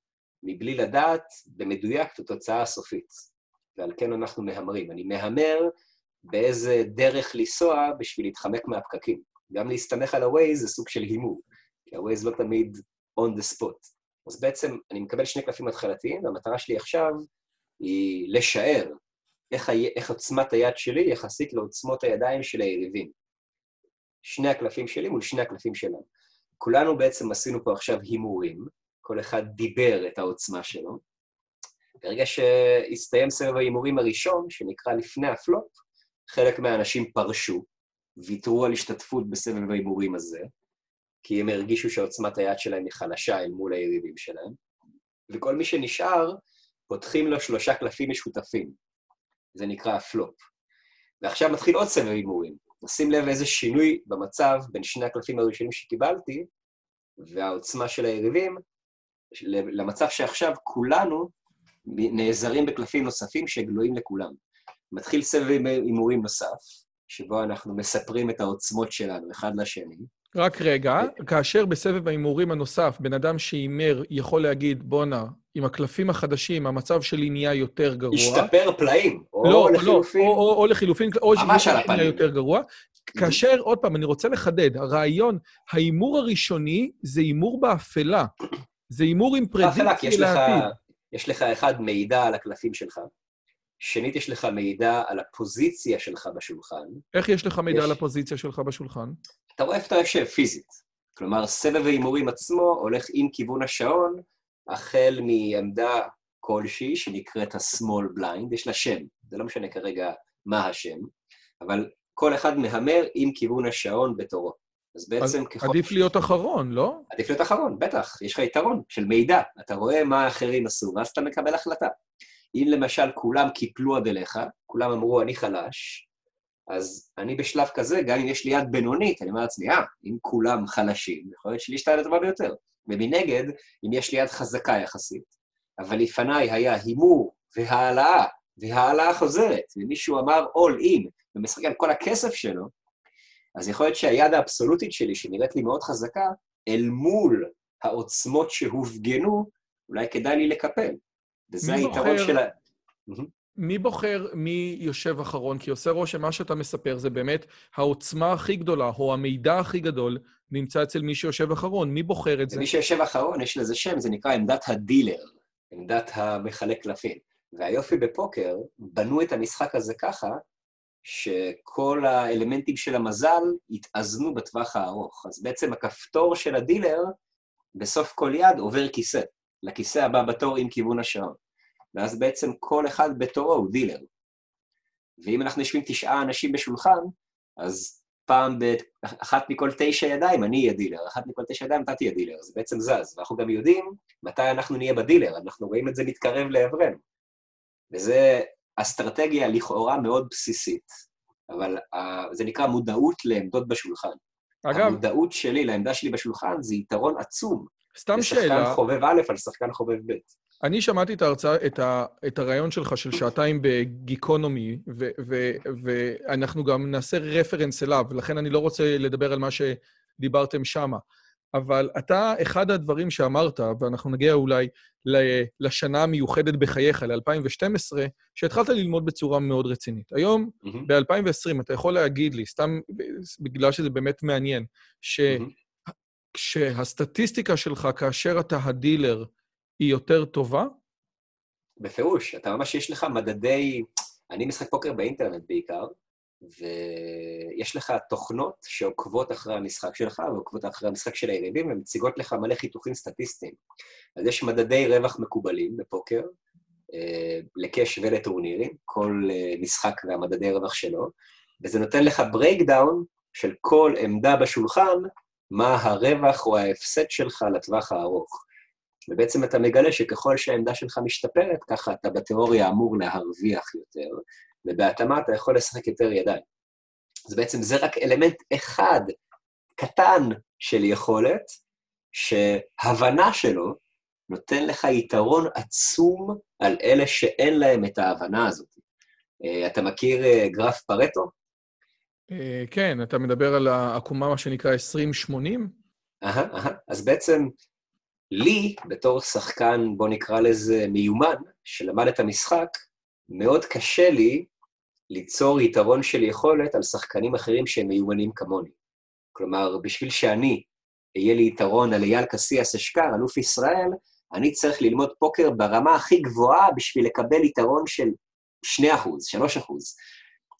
מבלי לדעת במדויק את התוצאה הסופית. ועל כן אנחנו מהמרים. אני מהמר באיזה דרך לנסוע בשביל להתחמק מהפקקים. גם להסתמך על ה-Waze זה סוג של הימור, כי ה-Waze לא תמיד on the spot. אז בעצם אני מקבל שני קלפים התחלתיים, והמטרה שלי עכשיו היא לשער איך. איך עוצמת היד שלי יחסית לעוצמות הידיים של היריבים. שני הקלפים שלי מול שני הקלפים שלנו. כולנו בעצם עשינו פה עכשיו הימורים, כל אחד דיבר את העוצמה שלו. ברגע שהסתיים סבב ההימורים הראשון, שנקרא לפני הפלופ, חלק מהאנשים פרשו, ויתרו על השתתפות בסבב ההימורים הזה, כי הם הרגישו שעוצמת היד שלהם היא חלשה אל מול היריבים שלהם, וכל מי שנשאר, פותחים לו שלושה קלפים משותפים. זה נקרא הפלופ. ועכשיו מתחיל עוד סבב הימורים. נשים לב איזה שינוי במצב בין שני הקלפים הראשונים שקיבלתי, והעוצמה של היריבים, למצב שעכשיו כולנו נעזרים בקלפים נוספים שגלויים לכולם. מתחיל סבב הימורים נוסף, שבו אנחנו מספרים את העוצמות שלנו אחד לשני. רק רגע, כאשר בסבב ההימורים הנוסף, בן אדם שהימר יכול להגיד, בואנה, עם הקלפים החדשים, המצב שלי נהיה יותר גרוע. השתפר פלאים, או לא, לחילופין. לא, או, או, או לחילופין, או הפנים. יותר גרוע. כאשר, עוד פעם, אני רוצה לחדד, הרעיון, ההימור הראשוני זה הימור באפלה. זה הימור עם פרדיקציה לעתיד. יש לך, אחד, מידע על הקלפים שלך. שנית, יש לך מידע על הפוזיציה שלך בשולחן. איך יש לך מידע יש... על הפוזיציה שלך בשולחן? אתה רואה איפה אתה יושב פיזית. כלומר, סבב ההימורים עצמו הולך עם כיוון השעון, החל מעמדה כלשהי, שנקראת ה-small blind, יש לה שם, זה לא משנה כרגע מה השם, אבל כל אחד מהמר עם כיוון השעון בתורו. אז בעצם אז ככל... עדיף להיות אחרון, לא? עדיף להיות אחרון, בטח. יש לך יתרון של מידע. אתה רואה מה האחרים עשו, ואז אתה מקבל החלטה. אם למשל כולם קיפלו עד אליך, כולם אמרו, אני חלש, אז אני בשלב כזה, גם אם יש לי יד בינונית, אני אומר לעצמי, אה, אם כולם חלשים, יכול להיות שלי יש את היד הטובה ביותר. ומנגד, אם יש לי יד חזקה יחסית, אבל לפניי היה הימור והעלאה, והעלאה חוזרת, ומישהו אמר all in, ומשחק על כל הכסף שלו, אז יכול להיות שהיד האבסולוטית שלי, שנראית לי מאוד חזקה, אל מול העוצמות שהופגנו, אולי כדאי לי לקפל. וזה היתרון של ה... מי בוחר מי יושב אחרון? כי עושה רושם, מה שאתה מספר זה באמת העוצמה הכי גדולה, או המידע הכי גדול, נמצא אצל מי שיושב אחרון. מי בוחר את זה? מי שיושב אחרון, יש לזה שם, זה נקרא עמדת הדילר, עמדת המחלק קלפים. והיופי בפוקר, בנו את המשחק הזה ככה, שכל האלמנטים של המזל יתאזנו בטווח הארוך. אז בעצם הכפתור של הדילר, בסוף כל יד עובר כיסא, לכיסא הבא בתור עם כיוון השעון. ואז בעצם כל אחד בתורו הוא דילר. ואם אנחנו יושבים תשעה אנשים בשולחן, אז פעם באחת מכל תשע ידיים אני אהיה דילר, אחת מכל תשע ידיים אתה תהיה דילר, זה בעצם זז. ואנחנו גם יודעים מתי אנחנו נהיה בדילר, אנחנו רואים את זה מתקרב לעברנו. וזה אסטרטגיה לכאורה מאוד בסיסית, אבל uh, זה נקרא מודעות לעמדות בשולחן. אגב... המודעות שלי לעמדה שלי בשולחן זה יתרון עצום. סתם שאלה... לשחקן חובב א' על שחקן חובב ב'. אני שמעתי את ההרצאה, את, ה, את הרעיון שלך של שעתיים בגיקונומי, ו, ו, ואנחנו גם נעשה רפרנס אליו, לכן אני לא רוצה לדבר על מה שדיברתם שמה. אבל אתה, אחד הדברים שאמרת, ואנחנו נגיע אולי לשנה המיוחדת בחייך, ל-2012, שהתחלת ללמוד בצורה מאוד רצינית. היום, mm-hmm. ב-2020, אתה יכול להגיד לי, סתם בגלל שזה באמת מעניין, שכשהסטטיסטיקה mm-hmm. שלך, כאשר אתה הדילר, היא יותר טובה? בפירוש, אתה ממש, יש לך מדדי... אני משחק פוקר באינטרנט בעיקר, ויש לך תוכנות שעוקבות אחרי המשחק שלך ועוקבות אחרי המשחק של היריבים ומציגות לך מלא חיתוכים סטטיסטיים. אז יש מדדי רווח מקובלים בפוקר, אה, ל cash ולטורנירים, כל אה, משחק והמדדי רווח שלו, וזה נותן לך breakdown של כל עמדה בשולחן, מה הרווח או ההפסד שלך לטווח הארוך. ובעצם אתה מגלה שככל שהעמדה שלך משתפרת, ככה אתה בתיאוריה אמור להרוויח יותר, ובהתאמה אתה יכול לשחק יותר ידיים. אז בעצם זה רק אלמנט אחד קטן של יכולת, שהבנה שלו נותן לך יתרון עצום על אלה שאין להם את ההבנה הזאת. אה, אתה מכיר אה, גרף פרטו? אה, כן, אתה מדבר על העקומה, מה שנקרא 2080? אהה, אהה. אז בעצם לי, בתור שחקן, בוא נקרא לזה מיומן, שלמד את המשחק, מאוד קשה לי ליצור יתרון של יכולת על שחקנים אחרים שהם מיומנים כמוני. כלומר, בשביל שאני אהיה לי יתרון על אייל קסיאס אשכר, אלוף ישראל, אני צריך ללמוד פוקר ברמה הכי גבוהה בשביל לקבל יתרון של 2%, 3%.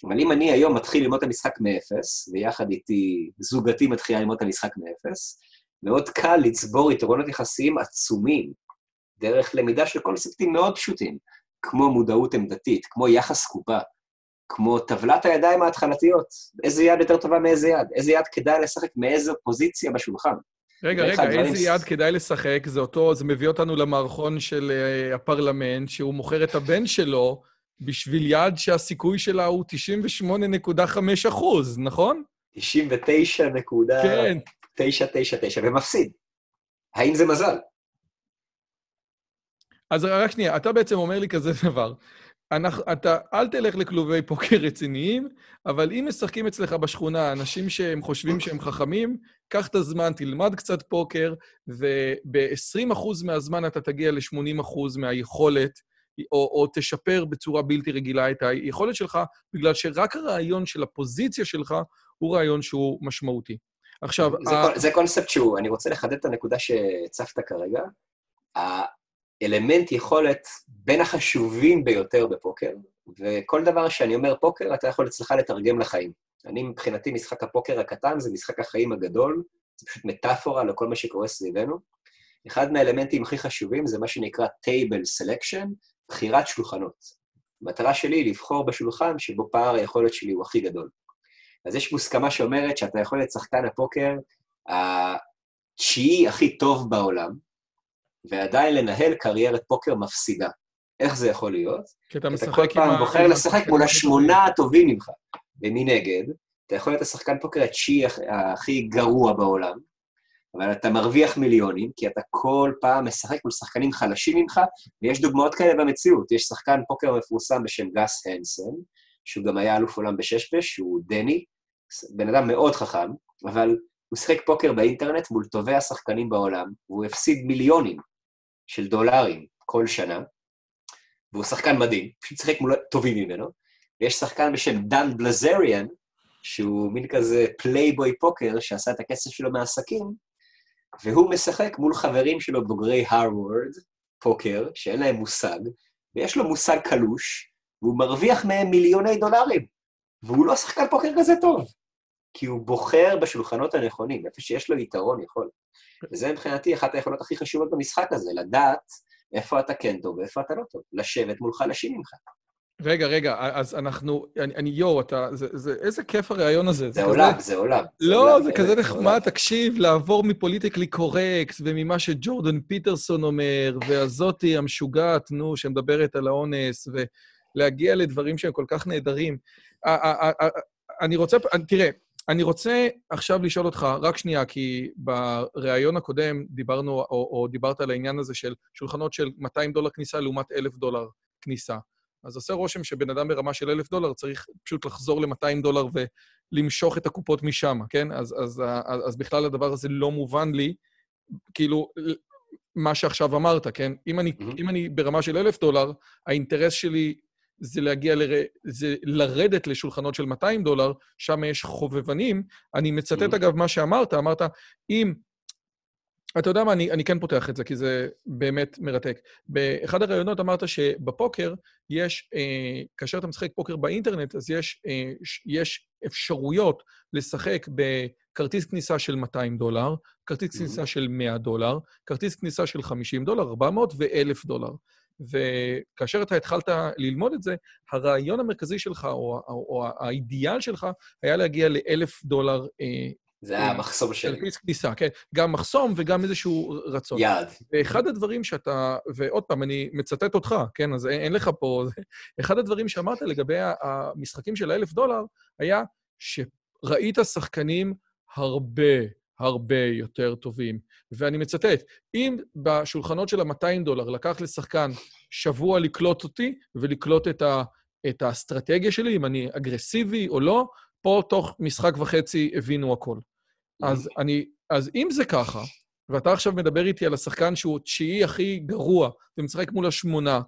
אבל אם אני היום מתחיל ללמוד את המשחק מאפס, ויחד איתי זוגתי מתחילה ללמוד את המשחק מאפס, מאוד קל לצבור יתרונות יחסיים עצומים, דרך למידה של קונספטים מאוד פשוטים, כמו מודעות עמדתית, כמו יחס קופה, כמו טבלת הידיים ההתחלתיות, איזה יד יותר טובה מאיזה יד, איזה יד כדאי לשחק מאיזה פוזיציה בשולחן. רגע, רגע, איזה יד כדאי לשחק? זה אותו, זה מביא אותנו למערכון של uh, הפרלמנט, שהוא מוכר את הבן שלו בשביל יד שהסיכוי שלה הוא 98.5 אחוז, נכון? 99 נקודה... כן. 999 ומפסיד. האם זה מזל? אז רק שנייה, אתה בעצם אומר לי כזה דבר. אנחנו, אתה, אל תלך לכלובי פוקר רציניים, אבל אם משחקים אצלך בשכונה אנשים שהם חושבים שהם חכמים, קח את הזמן, תלמד קצת פוקר, וב-20% מהזמן אתה תגיע ל-80% מהיכולת, או, או תשפר בצורה בלתי רגילה את היכולת שלך, בגלל שרק הרעיון של הפוזיציה שלך הוא רעיון שהוא משמעותי. עכשיו... זה, ה... זה קונספט שהוא, אני רוצה לחדד את הנקודה שהצפת כרגע. האלמנט יכולת בין החשובים ביותר בפוקר, וכל דבר שאני אומר פוקר, אתה יכול אצלך לתרגם לחיים. אני מבחינתי, משחק הפוקר הקטן זה משחק החיים הגדול, זה פשוט מטאפורה לכל מה שקורה סביבנו. אחד מהאלמנטים הכי חשובים זה מה שנקרא table selection, בחירת שולחנות. המטרה שלי היא לבחור בשולחן שבו פער היכולת שלי הוא הכי גדול. אז יש מוסכמה שאומרת שאתה יכול להיות שחקן הפוקר התשיעי הכי טוב בעולם, ועדיין לנהל קריירת פוקר מפסידה. איך זה יכול להיות? כי אתה משחק עם... אתה כל פעם בוחר לשחק מול השמונה הטובים ממך. ומנגד, אתה יכול להיות השחקן פוקר התשיעי הכי גרוע בעולם, אבל אתה מרוויח מיליונים, כי אתה כל פעם משחק מול שחקנים חלשים ממך, ויש דוגמאות כאלה במציאות. יש שחקן פוקר מפורסם בשם גאס הנסן, שהוא גם היה אלוף עולם בשש בש, שהוא דני, בן אדם מאוד חכם, אבל הוא שיחק פוקר באינטרנט מול טובי השחקנים בעולם, והוא הפסיד מיליונים של דולרים כל שנה, והוא שחקן מדהים, פשוט שיחק מול טובים ממנו, ויש שחקן בשם דן בילזריאן, שהוא מין כזה פלייבוי פוקר שעשה את הכסף שלו מעסקים, והוא משחק מול חברים שלו בוגרי הרווארד, פוקר, שאין להם מושג, ויש לו מושג קלוש, והוא מרוויח מהם מיליוני דולרים, והוא לא שחקן פוקר כזה טוב, כי הוא בוחר בשולחנות הנכונים, איפה שיש לו יתרון יכול. וזה מבחינתי אחת היכולות הכי חשובות במשחק הזה, לדעת איפה אתה כן טוב ואיפה אתה לא טוב, לשבת מול חלשים ממך. רגע, רגע, אז אנחנו, אני, אני יואו, אתה, זה, זה, איזה כיף הרעיון הזה. זה, זה עולם, כזה, זה עולם. לא, זה, זה כזה נחמד, תקשיב, לעבור מפוליטיקלי קורקט וממה שג'ורדן פיטרסון אומר, והזאתי המשוגעת, נו, שמדברת על האונס, ולהגיע לדברים שהם כל כך נהדרים. אני רוצה, תראה, אני רוצה עכשיו לשאול אותך, רק שנייה, כי בריאיון הקודם דיברנו, או, או דיברת על העניין הזה של שולחנות של 200 דולר כניסה לעומת 1,000 דולר כניסה. אז עושה רושם שבן אדם ברמה של 1,000 דולר צריך פשוט לחזור ל-200 דולר ולמשוך את הקופות משם, כן? אז, אז, אז, אז בכלל הדבר הזה לא מובן לי, כאילו, מה שעכשיו אמרת, כן? אם אני, mm-hmm. אם אני ברמה של 1,000 דולר, האינטרס שלי זה להגיע, ל... זה לרדת לשולחנות של 200 דולר, שם יש חובבנים. אני מצטט, mm-hmm. אגב, מה שאמרת, אמרת, אם... אתה יודע מה, אני, אני כן פותח את זה, כי זה באמת מרתק. באחד הראיונות אמרת שבפוקר יש, אה, כאשר אתה משחק פוקר באינטרנט, אז יש, אה, יש אפשרויות לשחק בכרטיס כניסה של 200 דולר, כרטיס mm-hmm. כניסה של 100 דולר, כרטיס כניסה של 50 דולר, 400 ו-1,000 דולר. וכאשר אתה התחלת ללמוד את זה, הרעיון המרכזי שלך, או, או, או האידיאל שלך, היה להגיע לאלף דולר. אה, זה היה המחסום שלי. כרטיס כניסה, כן. גם מחסום וגם איזשהו רצון. יעד. ואחד הדברים שאתה, ועוד פעם, אני מצטט אותך, כן, אז אין לך פה... אחד הדברים שאמרת לגבי המשחקים של האלף דולר, היה שראית שחקנים הרבה הרבה יותר טובים. ואני מצטט, אם בשולחנות של ה-200 דולר לקח לשחקן שבוע לקלוט אותי ולקלוט את, ה, את האסטרטגיה שלי, אם אני אגרסיבי או לא, פה תוך משחק וחצי הבינו הכל. אז, אני, אז אם זה ככה, ואתה עכשיו מדבר איתי על השחקן שהוא תשיעי הכי גרוע, ומשחק מול השמונה,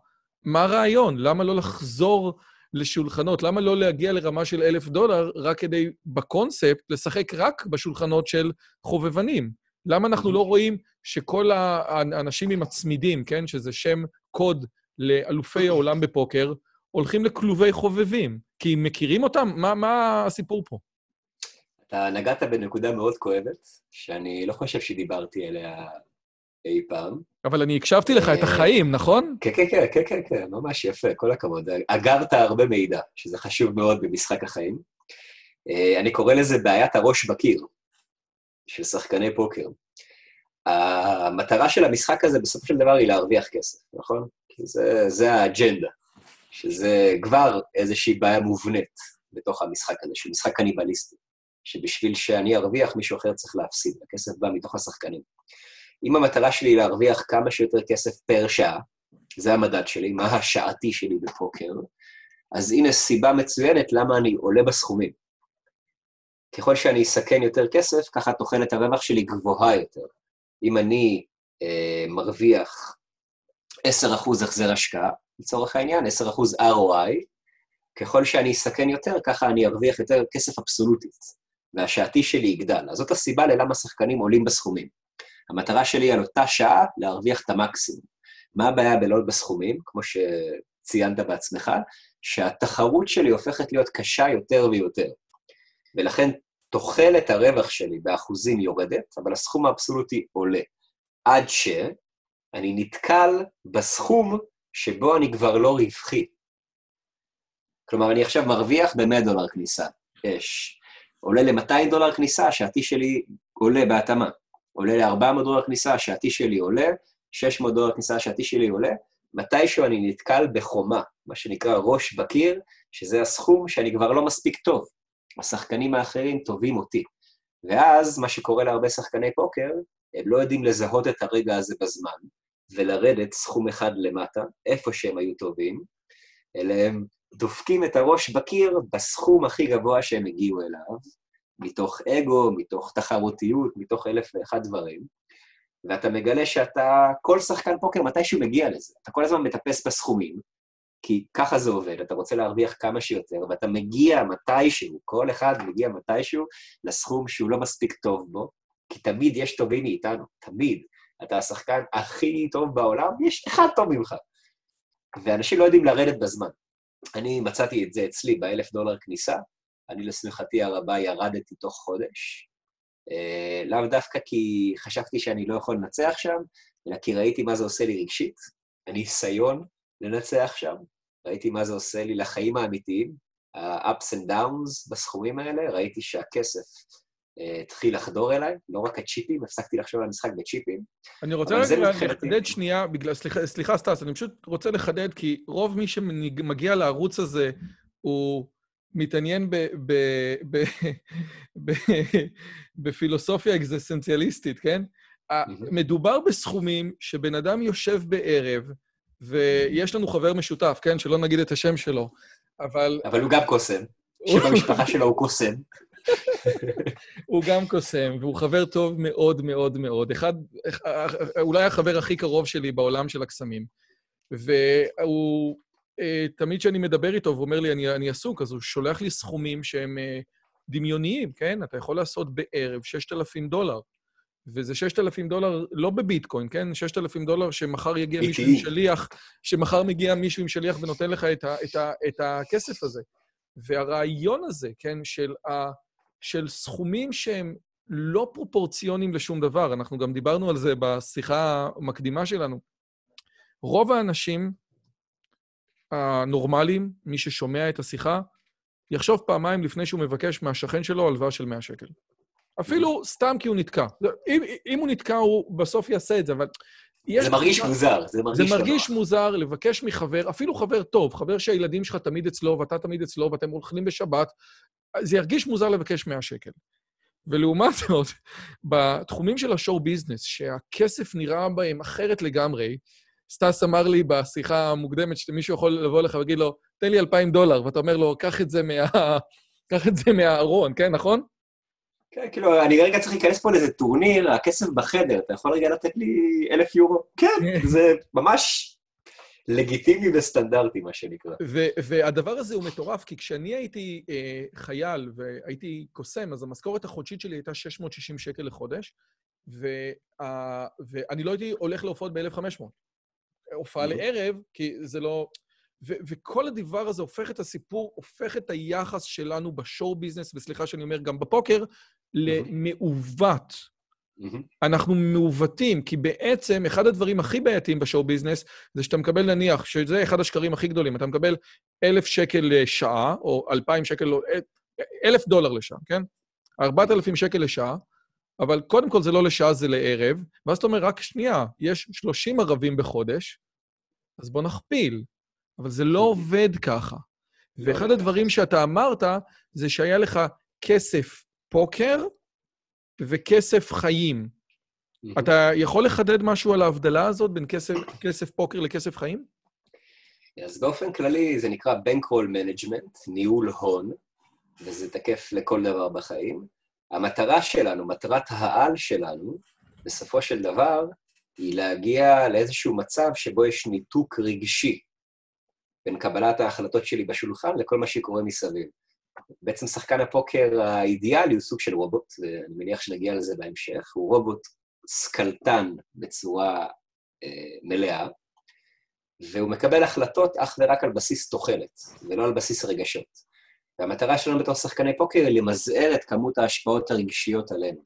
מה הרעיון? למה לא לחזור לשולחנות? למה לא להגיע לרמה של אלף דולר רק כדי, בקונספט, לשחק רק בשולחנות של חובבנים? למה אנחנו לא רואים שכל האנשים עם הצמידים, כן, שזה שם קוד לאלופי העולם בפוקר, הולכים לכלובי חובבים? כי מכירים אותם? מה, מה הסיפור פה? אתה נגעת בנקודה מאוד כואבת, שאני לא חושב שדיברתי עליה אי פעם. אבל אני הקשבתי לך את החיים, נכון? כן, כן, כן, כן, כן, כן, ממש יפה, כל הכבוד. אגרת הרבה מידע, שזה חשוב מאוד במשחק החיים. אה, אני קורא לזה בעיית הראש בקיר של שחקני פוקר. המטרה של המשחק הזה בסופו של דבר היא להרוויח כסף, נכון? כי זה, זה האג'נדה, שזה כבר איזושהי בעיה מובנית בתוך המשחק הזה, שהוא משחק קניבליסטי, שבשביל שאני ארוויח, מישהו אחר צריך להפסיד, הכסף בא מתוך השחקנים. אם המטרה שלי היא להרוויח כמה שיותר כסף פר שעה, זה המדד שלי, מה השעתי שלי בפוקר, אז הנה סיבה מצוינת למה אני עולה בסכומים. ככל שאני אסכן יותר כסף, ככה תוחלת הרווח שלי גבוהה יותר. אם אני אה, מרוויח 10% החזר השקעה, לצורך העניין, 10% ROI, ככל שאני אסכן יותר, ככה אני ארוויח יותר כסף אבסולוטית, והשעתי שלי יגדל. אז זאת הסיבה ללמה שחקנים עולים בסכומים. המטרה שלי על אותה שעה להרוויח את המקסימום. מה הבעיה בלא בסכומים, כמו שציינת בעצמך? שהתחרות שלי הופכת להיות קשה יותר ויותר. ולכן תוחלת הרווח שלי באחוזים יורדת, אבל הסכום האבסולוטי עולה. עד שאני נתקל בסכום שבו אני כבר לא רווחי. כלומר, אני עכשיו מרוויח ב-100 דולר כניסה, אש. עולה ל-200 דולר כניסה, השעתי שלי עולה בהתאמה. עולה ל-400 דולר כניסה, השעתי שלי עולה, 600 דולר כניסה, השעתי שלי עולה, מתישהו אני נתקל בחומה, מה שנקרא ראש בקיר, שזה הסכום שאני כבר לא מספיק טוב. השחקנים האחרים טובים אותי. ואז מה שקורה להרבה שחקני פוקר, הם לא יודעים לזהות את הרגע הזה בזמן, ולרדת סכום אחד למטה, איפה שהם היו טובים, אלא הם דופקים את הראש בקיר בסכום הכי גבוה שהם הגיעו אליו, מתוך אגו, מתוך תחרותיות, מתוך אלף ואחד דברים, ואתה מגלה שאתה, כל שחקן פוקר מתישהו מגיע לזה. אתה כל הזמן מטפס בסכומים, כי ככה זה עובד, אתה רוצה להרוויח כמה שיותר, ואתה מגיע מתישהו, כל אחד מגיע מתישהו לסכום שהוא לא מספיק טוב בו, כי תמיד יש טובים מאיתנו, תמיד. אתה השחקן הכי טוב בעולם, יש אחד טוב ממך. ואנשים לא יודעים לרדת בזמן. אני מצאתי את זה אצלי באלף דולר כניסה, אני לשמחתי הרבה ירדתי תוך חודש. אה, לאו דווקא כי חשבתי שאני לא יכול לנצח שם, אלא כי ראיתי מה זה עושה לי רגשית, הניסיון לנצח שם, ראיתי מה זה עושה לי לחיים האמיתיים, ה-ups and downs בסכומים האלה, ראיתי שהכסף uh, התחיל לחדור אליי, לא רק הצ'יפים, הפסקתי לחשוב על המשחק בצ'יפים. אני רוצה רגע לחדד שנייה, בגלל, סליחה, סליחה, סטס, אני פשוט רוצה לחדד, כי רוב מי שמגיע לערוץ הזה, הוא מתעניין בפילוסופיה אקזיסטנציאליסטית, כן? מדובר בסכומים שבן אדם יושב בערב, ויש לנו חבר משותף, כן? שלא נגיד את השם שלו, אבל... אבל הוא גם קוסם. שבמשפחה שלו הוא קוסם. הוא גם קוסם, והוא חבר טוב מאוד מאוד מאוד. אחד, אולי החבר הכי קרוב שלי בעולם של הקסמים. והוא, תמיד כשאני מדבר איתו והוא אומר לי, אני, אני עסוק, אז הוא שולח לי סכומים שהם אה, דמיוניים, כן? אתה יכול לעשות בערב 6,000 דולר. וזה 6,000 דולר לא בביטקוין, כן? 6,000 דולר שמחר יגיע מישהו עם שליח, שמחר מגיע מישהו עם שליח ונותן לך את, ה, את, ה, את הכסף הזה. והרעיון הזה, כן, של, ה, של סכומים שהם לא פרופורציוניים לשום דבר, אנחנו גם דיברנו על זה בשיחה המקדימה שלנו. רוב האנשים הנורמליים, מי ששומע את השיחה, יחשוב פעמיים לפני שהוא מבקש מהשכן שלו הלוואה של 100 שקל. אפילו סתם כי הוא נתקע. אם, אם הוא נתקע, הוא בסוף יעשה את זה, אבל... זה מרגיש מוזר, זה מרגיש זה מרגיש מוזר לבקש מחבר, אפילו חבר טוב, חבר שהילדים שלך תמיד אצלו ואתה תמיד אצלו ואתם הולכים בשבת, זה ירגיש מוזר לבקש 100 שקל. ולעומת זאת, בתחומים של ה show business, שהכסף נראה בהם אחרת לגמרי, סטס אמר לי בשיחה המוקדמת שמישהו יכול לבוא לך ולהגיד לו, תן לי 2,000 דולר, ואתה אומר לו, קח את זה מה... קח את זה מהארון, כן, נכון? כן, כאילו, אני רגע צריך להיכנס פה לאיזה טורניר, הכסף בחדר, אתה יכול רגע לתת לי אלף יורו? כן, זה ממש לגיטימי וסטנדרטי, מה שנקרא. והדבר הזה הוא מטורף, כי כשאני הייתי אה, חייל והייתי קוסם, אז המשכורת החודשית שלי הייתה 660 שקל לחודש, ואני לא הייתי הולך להופעות ב-1,500. הופעה לערב, כי זה לא... ו- וכל הדבר הזה הופך את הסיפור, הופך את היחס שלנו בשואו ביזנס, וסליחה שאני אומר גם בפוקר, למעוות. אנחנו מעוותים, כי בעצם אחד הדברים הכי בעייתיים בשואו ביזנס זה שאתה מקבל נניח, שזה אחד השקרים הכי גדולים, אתה מקבל אלף שקל לשעה, או אלפיים שקל, אלף דולר לשעה, כן? ארבעת אלפים שקל לשעה, אבל קודם כל זה לא לשעה, זה לערב, ואז אתה אומר, רק שנייה, יש שלושים ערבים בחודש, אז בוא נכפיל. אבל זה לא עובד ככה. ואחד הדברים שאתה אמרת, זה שהיה לך כסף פוקר וכסף חיים. אתה יכול לחדד משהו על ההבדלה הזאת בין כסף, כסף פוקר לכסף חיים? אז באופן כללי זה נקרא bankroll management, ניהול הון, וזה תקף לכל דבר בחיים. המטרה שלנו, מטרת העל שלנו, בסופו של דבר, היא להגיע לאיזשהו מצב שבו יש ניתוק רגשי בין קבלת ההחלטות שלי בשולחן לכל מה שקורה מסביב. בעצם שחקן הפוקר האידיאלי הוא סוג של רובוט, ואני מניח שנגיע לזה בהמשך, הוא רובוט סקלטן בצורה אה, מלאה, והוא מקבל החלטות אך ורק על בסיס תוחלת, ולא על בסיס רגשות. והמטרה שלנו בתור שחקני פוקר היא למזער את כמות ההשפעות הרגשיות עלינו.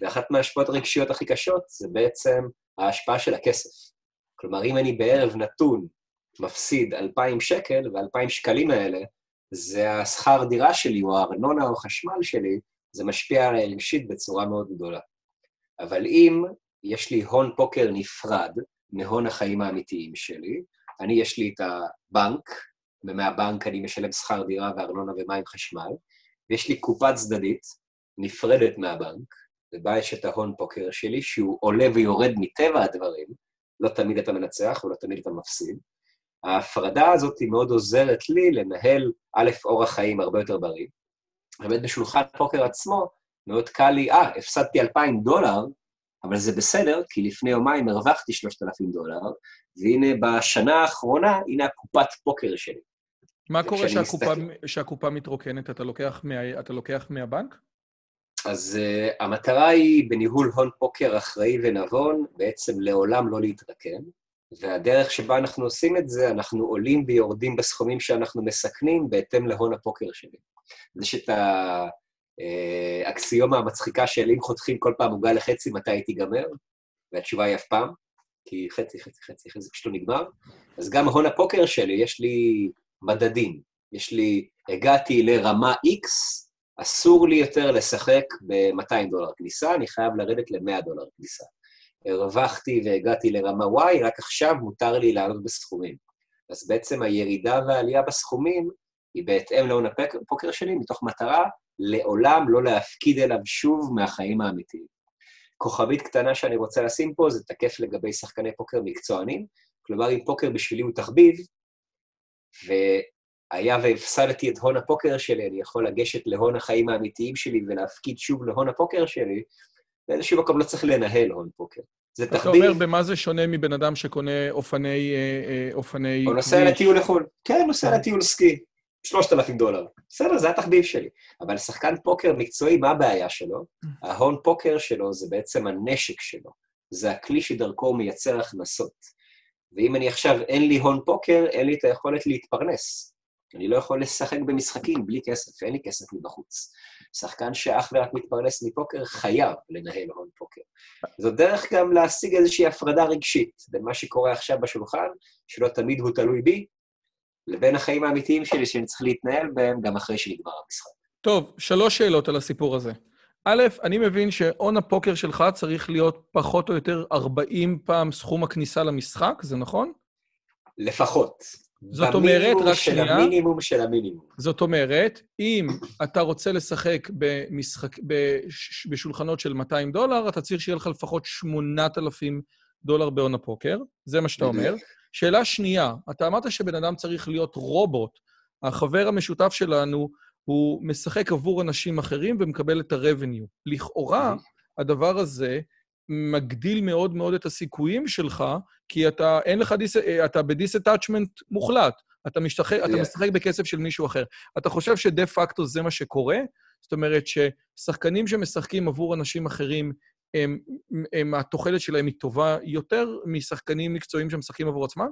ואחת מההשפעות הרגשיות הכי קשות זה בעצם ההשפעה של הכסף. כלומר, אם אני בערב נתון מפסיד 2,000 שקל, ו-2,000 שקלים האלה זה השכר דירה שלי, או הארנונה או החשמל שלי, זה משפיע עליי רגשית בצורה מאוד גדולה. אבל אם יש לי הון פוקר נפרד מהון החיים האמיתיים שלי, אני, יש לי את הבנק, ומהבנק אני משלם שכר דירה וארנונה ומים חשמל, ויש לי קופה צדדית, נפרדת מהבנק, ובה יש את ההון פוקר שלי, שהוא עולה ויורד מטבע הדברים, לא תמיד אתה מנצח ולא תמיד אתה מפסיד. ההפרדה הזאת היא מאוד עוזרת לי לנהל, א', אורח חיים הרבה יותר בריא. באמת בשולחן פוקר עצמו, מאוד קל לי, אה, הפסדתי 2,000 דולר, אבל זה בסדר, כי לפני יומיים הרווחתי 3,000 דולר, והנה בשנה האחרונה, הנה הקופת פוקר שלי. מה קורה שהקופה, מסתכל... שהקופה מתרוקנת? אתה לוקח, מה, אתה לוקח מהבנק? אז uh, המטרה היא בניהול הון פוקר אחראי ונבון, בעצם לעולם לא להתרקן, והדרך שבה אנחנו עושים את זה, אנחנו עולים ויורדים בסכומים שאנחנו מסכנים בהתאם להון הפוקר שלי. יש את האקסיומה אה, המצחיקה של אם חותכים כל פעם עוגה לחצי, מתי היא תיגמר? והתשובה היא אף פעם, כי חצי, חצי, חצי, חצי, פשוט לא נגמר. אז גם ההון הפוקר שלי, יש לי מדדים. יש לי, הגעתי לרמה X, אסור לי יותר לשחק ב-200 דולר כניסה, אני חייב לרדת ל-100 דולר כניסה. הרווחתי והגעתי לרמה Y, רק עכשיו מותר לי לעלות בסכומים. אז בעצם הירידה והעלייה בסכומים היא בהתאם להון הפוקר שלי, מתוך מטרה לעולם לא להפקיד אליו שוב מהחיים האמיתיים. כוכבית קטנה שאני רוצה לשים פה, זה תקף לגבי שחקני פוקר מקצוענים, כלומר, אם פוקר בשבילי הוא תחביב, והיה והפסדתי את הון הפוקר שלי, אני יכול לגשת להון החיים האמיתיים שלי ולהפקיד שוב להון הפוקר שלי, באיזשהו מקום לא צריך לנהל הון פוקר. זה תחביב. אתה אומר, במה זה שונה מבן אדם שקונה אופני... אה, אה, אופני... או נוסע לטיול לחו"ל. כן, נוסע לטיול סקי. 3,000 דולר. בסדר, זה התחביב שלי. אבל שחקן פוקר מקצועי, מה הבעיה שלו? ההון פוקר שלו זה בעצם הנשק שלו. זה הכלי שדרכו הוא מייצר הכנסות. ואם אני עכשיו, אין לי הון פוקר, אין לי את היכולת להתפרנס. אני לא יכול לשחק במשחקים בלי כסף, אין לי כסף מבחוץ. שחקן שאך ורק מתפרנס מפוקר חייב לנהל הון פוקר. זו דרך גם להשיג איזושהי הפרדה רגשית בין מה שקורה עכשיו בשולחן, שלא תמיד הוא תלוי בי, לבין החיים האמיתיים שלי שאני צריך להתנהל בהם גם אחרי שנגמר המשחק. טוב, שלוש שאלות על הסיפור הזה. א', אני מבין שהון הפוקר שלך צריך להיות פחות או יותר 40 פעם סכום הכניסה למשחק, זה נכון? לפחות. זאת אומרת, רק שנייה... במינימום של המינימום של המינימום. זאת אומרת, אם אתה רוצה לשחק במשחק, בש, בשולחנות של 200 דולר, אתה צריך שיהיה לך לפחות 8,000 דולר בהון הפוקר, זה מה שאתה אומר. שאלה שנייה, אתה אמרת שבן אדם צריך להיות רובוט. החבר המשותף שלנו, הוא משחק עבור אנשים אחרים ומקבל את ה-revenue. לכאורה, הדבר הזה מגדיל מאוד מאוד את הסיכויים שלך, כי אתה, אין לך דיס... אתה ב disattachment מוחלט. אתה, משתח... yeah. אתה משחק בכסף של מישהו אחר. אתה חושב שדה פקטו זה מה שקורה? זאת אומרת ששחקנים שמשחקים עבור אנשים אחרים, הם, הם, התוחלת שלהם היא טובה יותר משחקנים מקצועיים שמשחקים עבור עצמם?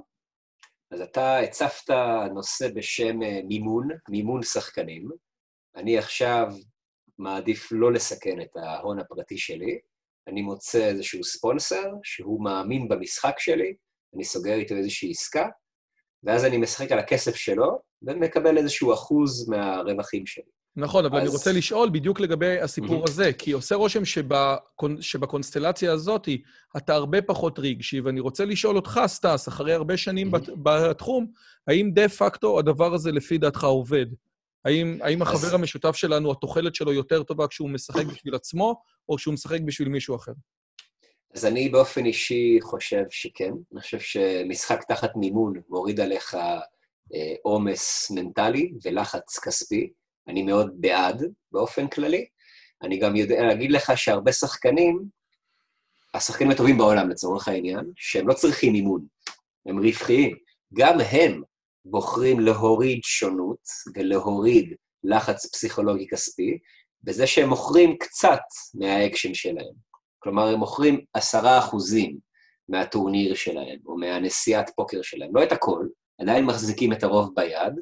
אז אתה הצפת נושא בשם אה, מימון, מימון שחקנים. אני עכשיו מעדיף לא לסכן את ההון הפרטי שלי, אני מוצא איזשהו ספונסר שהוא מאמין במשחק שלי, אני סוגר איתו איזושהי עסקה, ואז אני משחק על הכסף שלו, ומקבל איזשהו אחוז מהרווחים שלי. נכון, אבל אז... אני רוצה לשאול בדיוק לגבי הסיפור mm-hmm. הזה, כי עושה רושם שבקונ... שבקונסטלציה הזאת אתה הרבה פחות רגשי, ואני רוצה לשאול אותך, סטס, אחרי הרבה שנים mm-hmm. בתחום, האם דה פקטו הדבר הזה לפי דעתך עובד? האם, האם החבר אז... המשותף שלנו, התוחלת שלו יותר טובה כשהוא משחק בשביל עצמו, או כשהוא משחק בשביל מישהו אחר? אז אני באופן אישי חושב שכן. אני חושב שמשחק תחת מימון מוריד עליך אה, עומס מנטלי ולחץ כספי. אני מאוד בעד באופן כללי. אני גם יודע להגיד לך שהרבה שחקנים, השחקנים הטובים בעולם לצורך העניין, שהם לא צריכים מימון, הם רווחיים. גם הם בוחרים להוריד שונות ולהוריד לחץ פסיכולוגי כספי, בזה שהם מוכרים קצת מהאקשן שלהם. כלומר, הם מוכרים עשרה אחוזים מהטורניר שלהם, או מהנסיעת פוקר שלהם. לא את הכל, עדיין מחזיקים את הרוב ביד,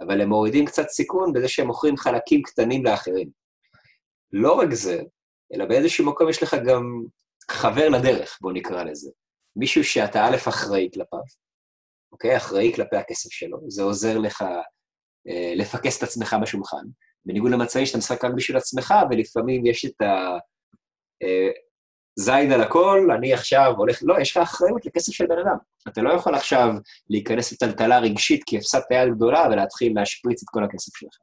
אבל הם מורידים קצת סיכון בזה שהם מוכרים חלקים קטנים לאחרים. לא רק זה, אלא באיזשהו מקום יש לך גם חבר לדרך, בוא נקרא לזה. מישהו שאתה א', אחראי כלפיו, אוקיי? אחראי כלפי הכסף שלו, זה עוזר לך אה, לפקס את עצמך בשולחן. בניגוד למצבים שאתה משחק רק בשביל עצמך, ולפעמים יש את ה... אה, זייד על הכל, אני עכשיו הולך... לא, יש לך אחריות לכסף של בן אדם. אתה לא יכול עכשיו להיכנס לטלטלה רגשית כי הפסדת יד גדולה ולהתחיל להשפריץ את כל הכסף שלך.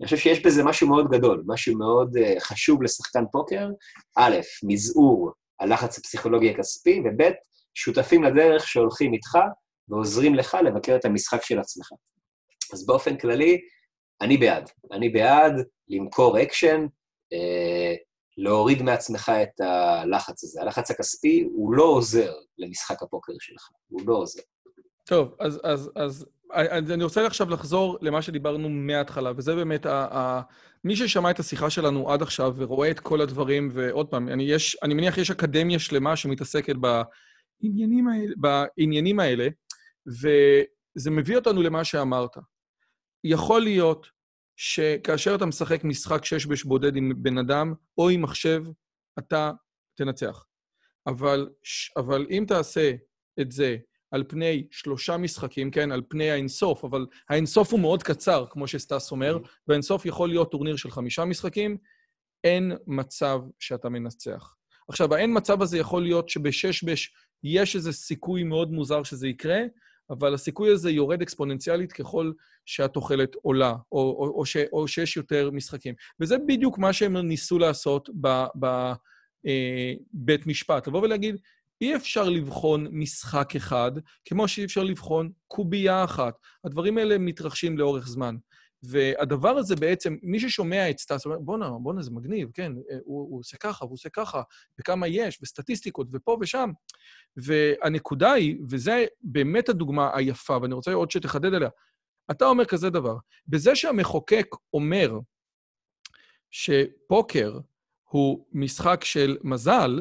אני חושב שיש בזה משהו מאוד גדול, משהו מאוד uh, חשוב לשחקן פוקר. א', מזעור הלחץ הפסיכולוגי הכספי, וב', שותפים לדרך שהולכים איתך ועוזרים לך לבקר את המשחק של עצמך. אז באופן כללי, אני בעד. אני בעד למכור אקשן, אה, להוריד מעצמך את הלחץ הזה. הלחץ הכספי הוא לא עוזר למשחק הפוקר שלך, הוא לא עוזר. טוב, אז, אז, אז אני רוצה עכשיו לחזור למה שדיברנו מההתחלה, וזה באמת, ה, ה, מי ששמע את השיחה שלנו עד עכשיו ורואה את כל הדברים, ועוד פעם, אני, יש, אני מניח שיש אקדמיה שלמה שמתעסקת בעניינים בעניינים האלה, וזה מביא אותנו למה שאמרת. יכול להיות שכאשר אתה משחק משחק שש בש בודד עם בן אדם או עם מחשב, אתה תנצח. אבל, אבל אם תעשה את זה על פני שלושה משחקים, כן, על פני האינסוף, אבל האינסוף הוא מאוד קצר, כמו שסטס אומר, mm-hmm. והאינסוף יכול להיות טורניר של חמישה משחקים, אין מצב שאתה מנצח. עכשיו, האין מצב הזה יכול להיות שבשש בש יש איזה סיכוי מאוד מוזר שזה יקרה, אבל הסיכוי הזה יורד אקספוננציאלית ככל שהתוחלת עולה, או, או, או, ש, או שיש יותר משחקים. וזה בדיוק מה שהם ניסו לעשות בבית אה, משפט. לבוא ולהגיד, אי אפשר לבחון משחק אחד, כמו שאי אפשר לבחון קובייה אחת. הדברים האלה מתרחשים לאורך זמן. והדבר הזה בעצם, מי ששומע את סטאס אומר, בואנה, בואנה, זה מגניב, כן, הוא, הוא עושה ככה, הוא עושה ככה, וכמה יש, וסטטיסטיקות, ופה ושם. והנקודה היא, וזו באמת הדוגמה היפה, ואני רוצה עוד שתחדד עליה, אתה אומר כזה דבר, בזה שהמחוקק אומר שפוקר הוא משחק של מזל,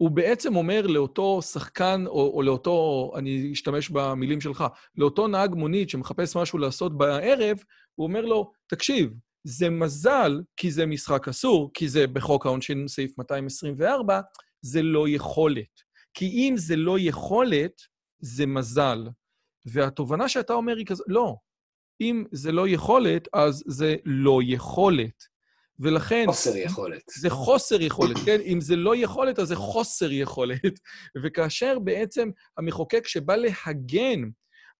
הוא בעצם אומר לאותו שחקן, או, או לאותו, אני אשתמש במילים שלך, לאותו נהג מונית שמחפש משהו לעשות בערב, הוא אומר לו, תקשיב, זה מזל, כי זה משחק אסור, כי זה בחוק העונשין סעיף 224, זה לא יכולת. כי אם זה לא יכולת, זה מזל. והתובנה שאתה אומר היא כזאת, לא. אם זה לא יכולת, אז זה לא יכולת. ולכן... חוסר יכולת. זה חוסר יכולת, כן? אם זה לא יכולת, אז זה חוסר יכולת. וכאשר בעצם המחוקק שבא להגן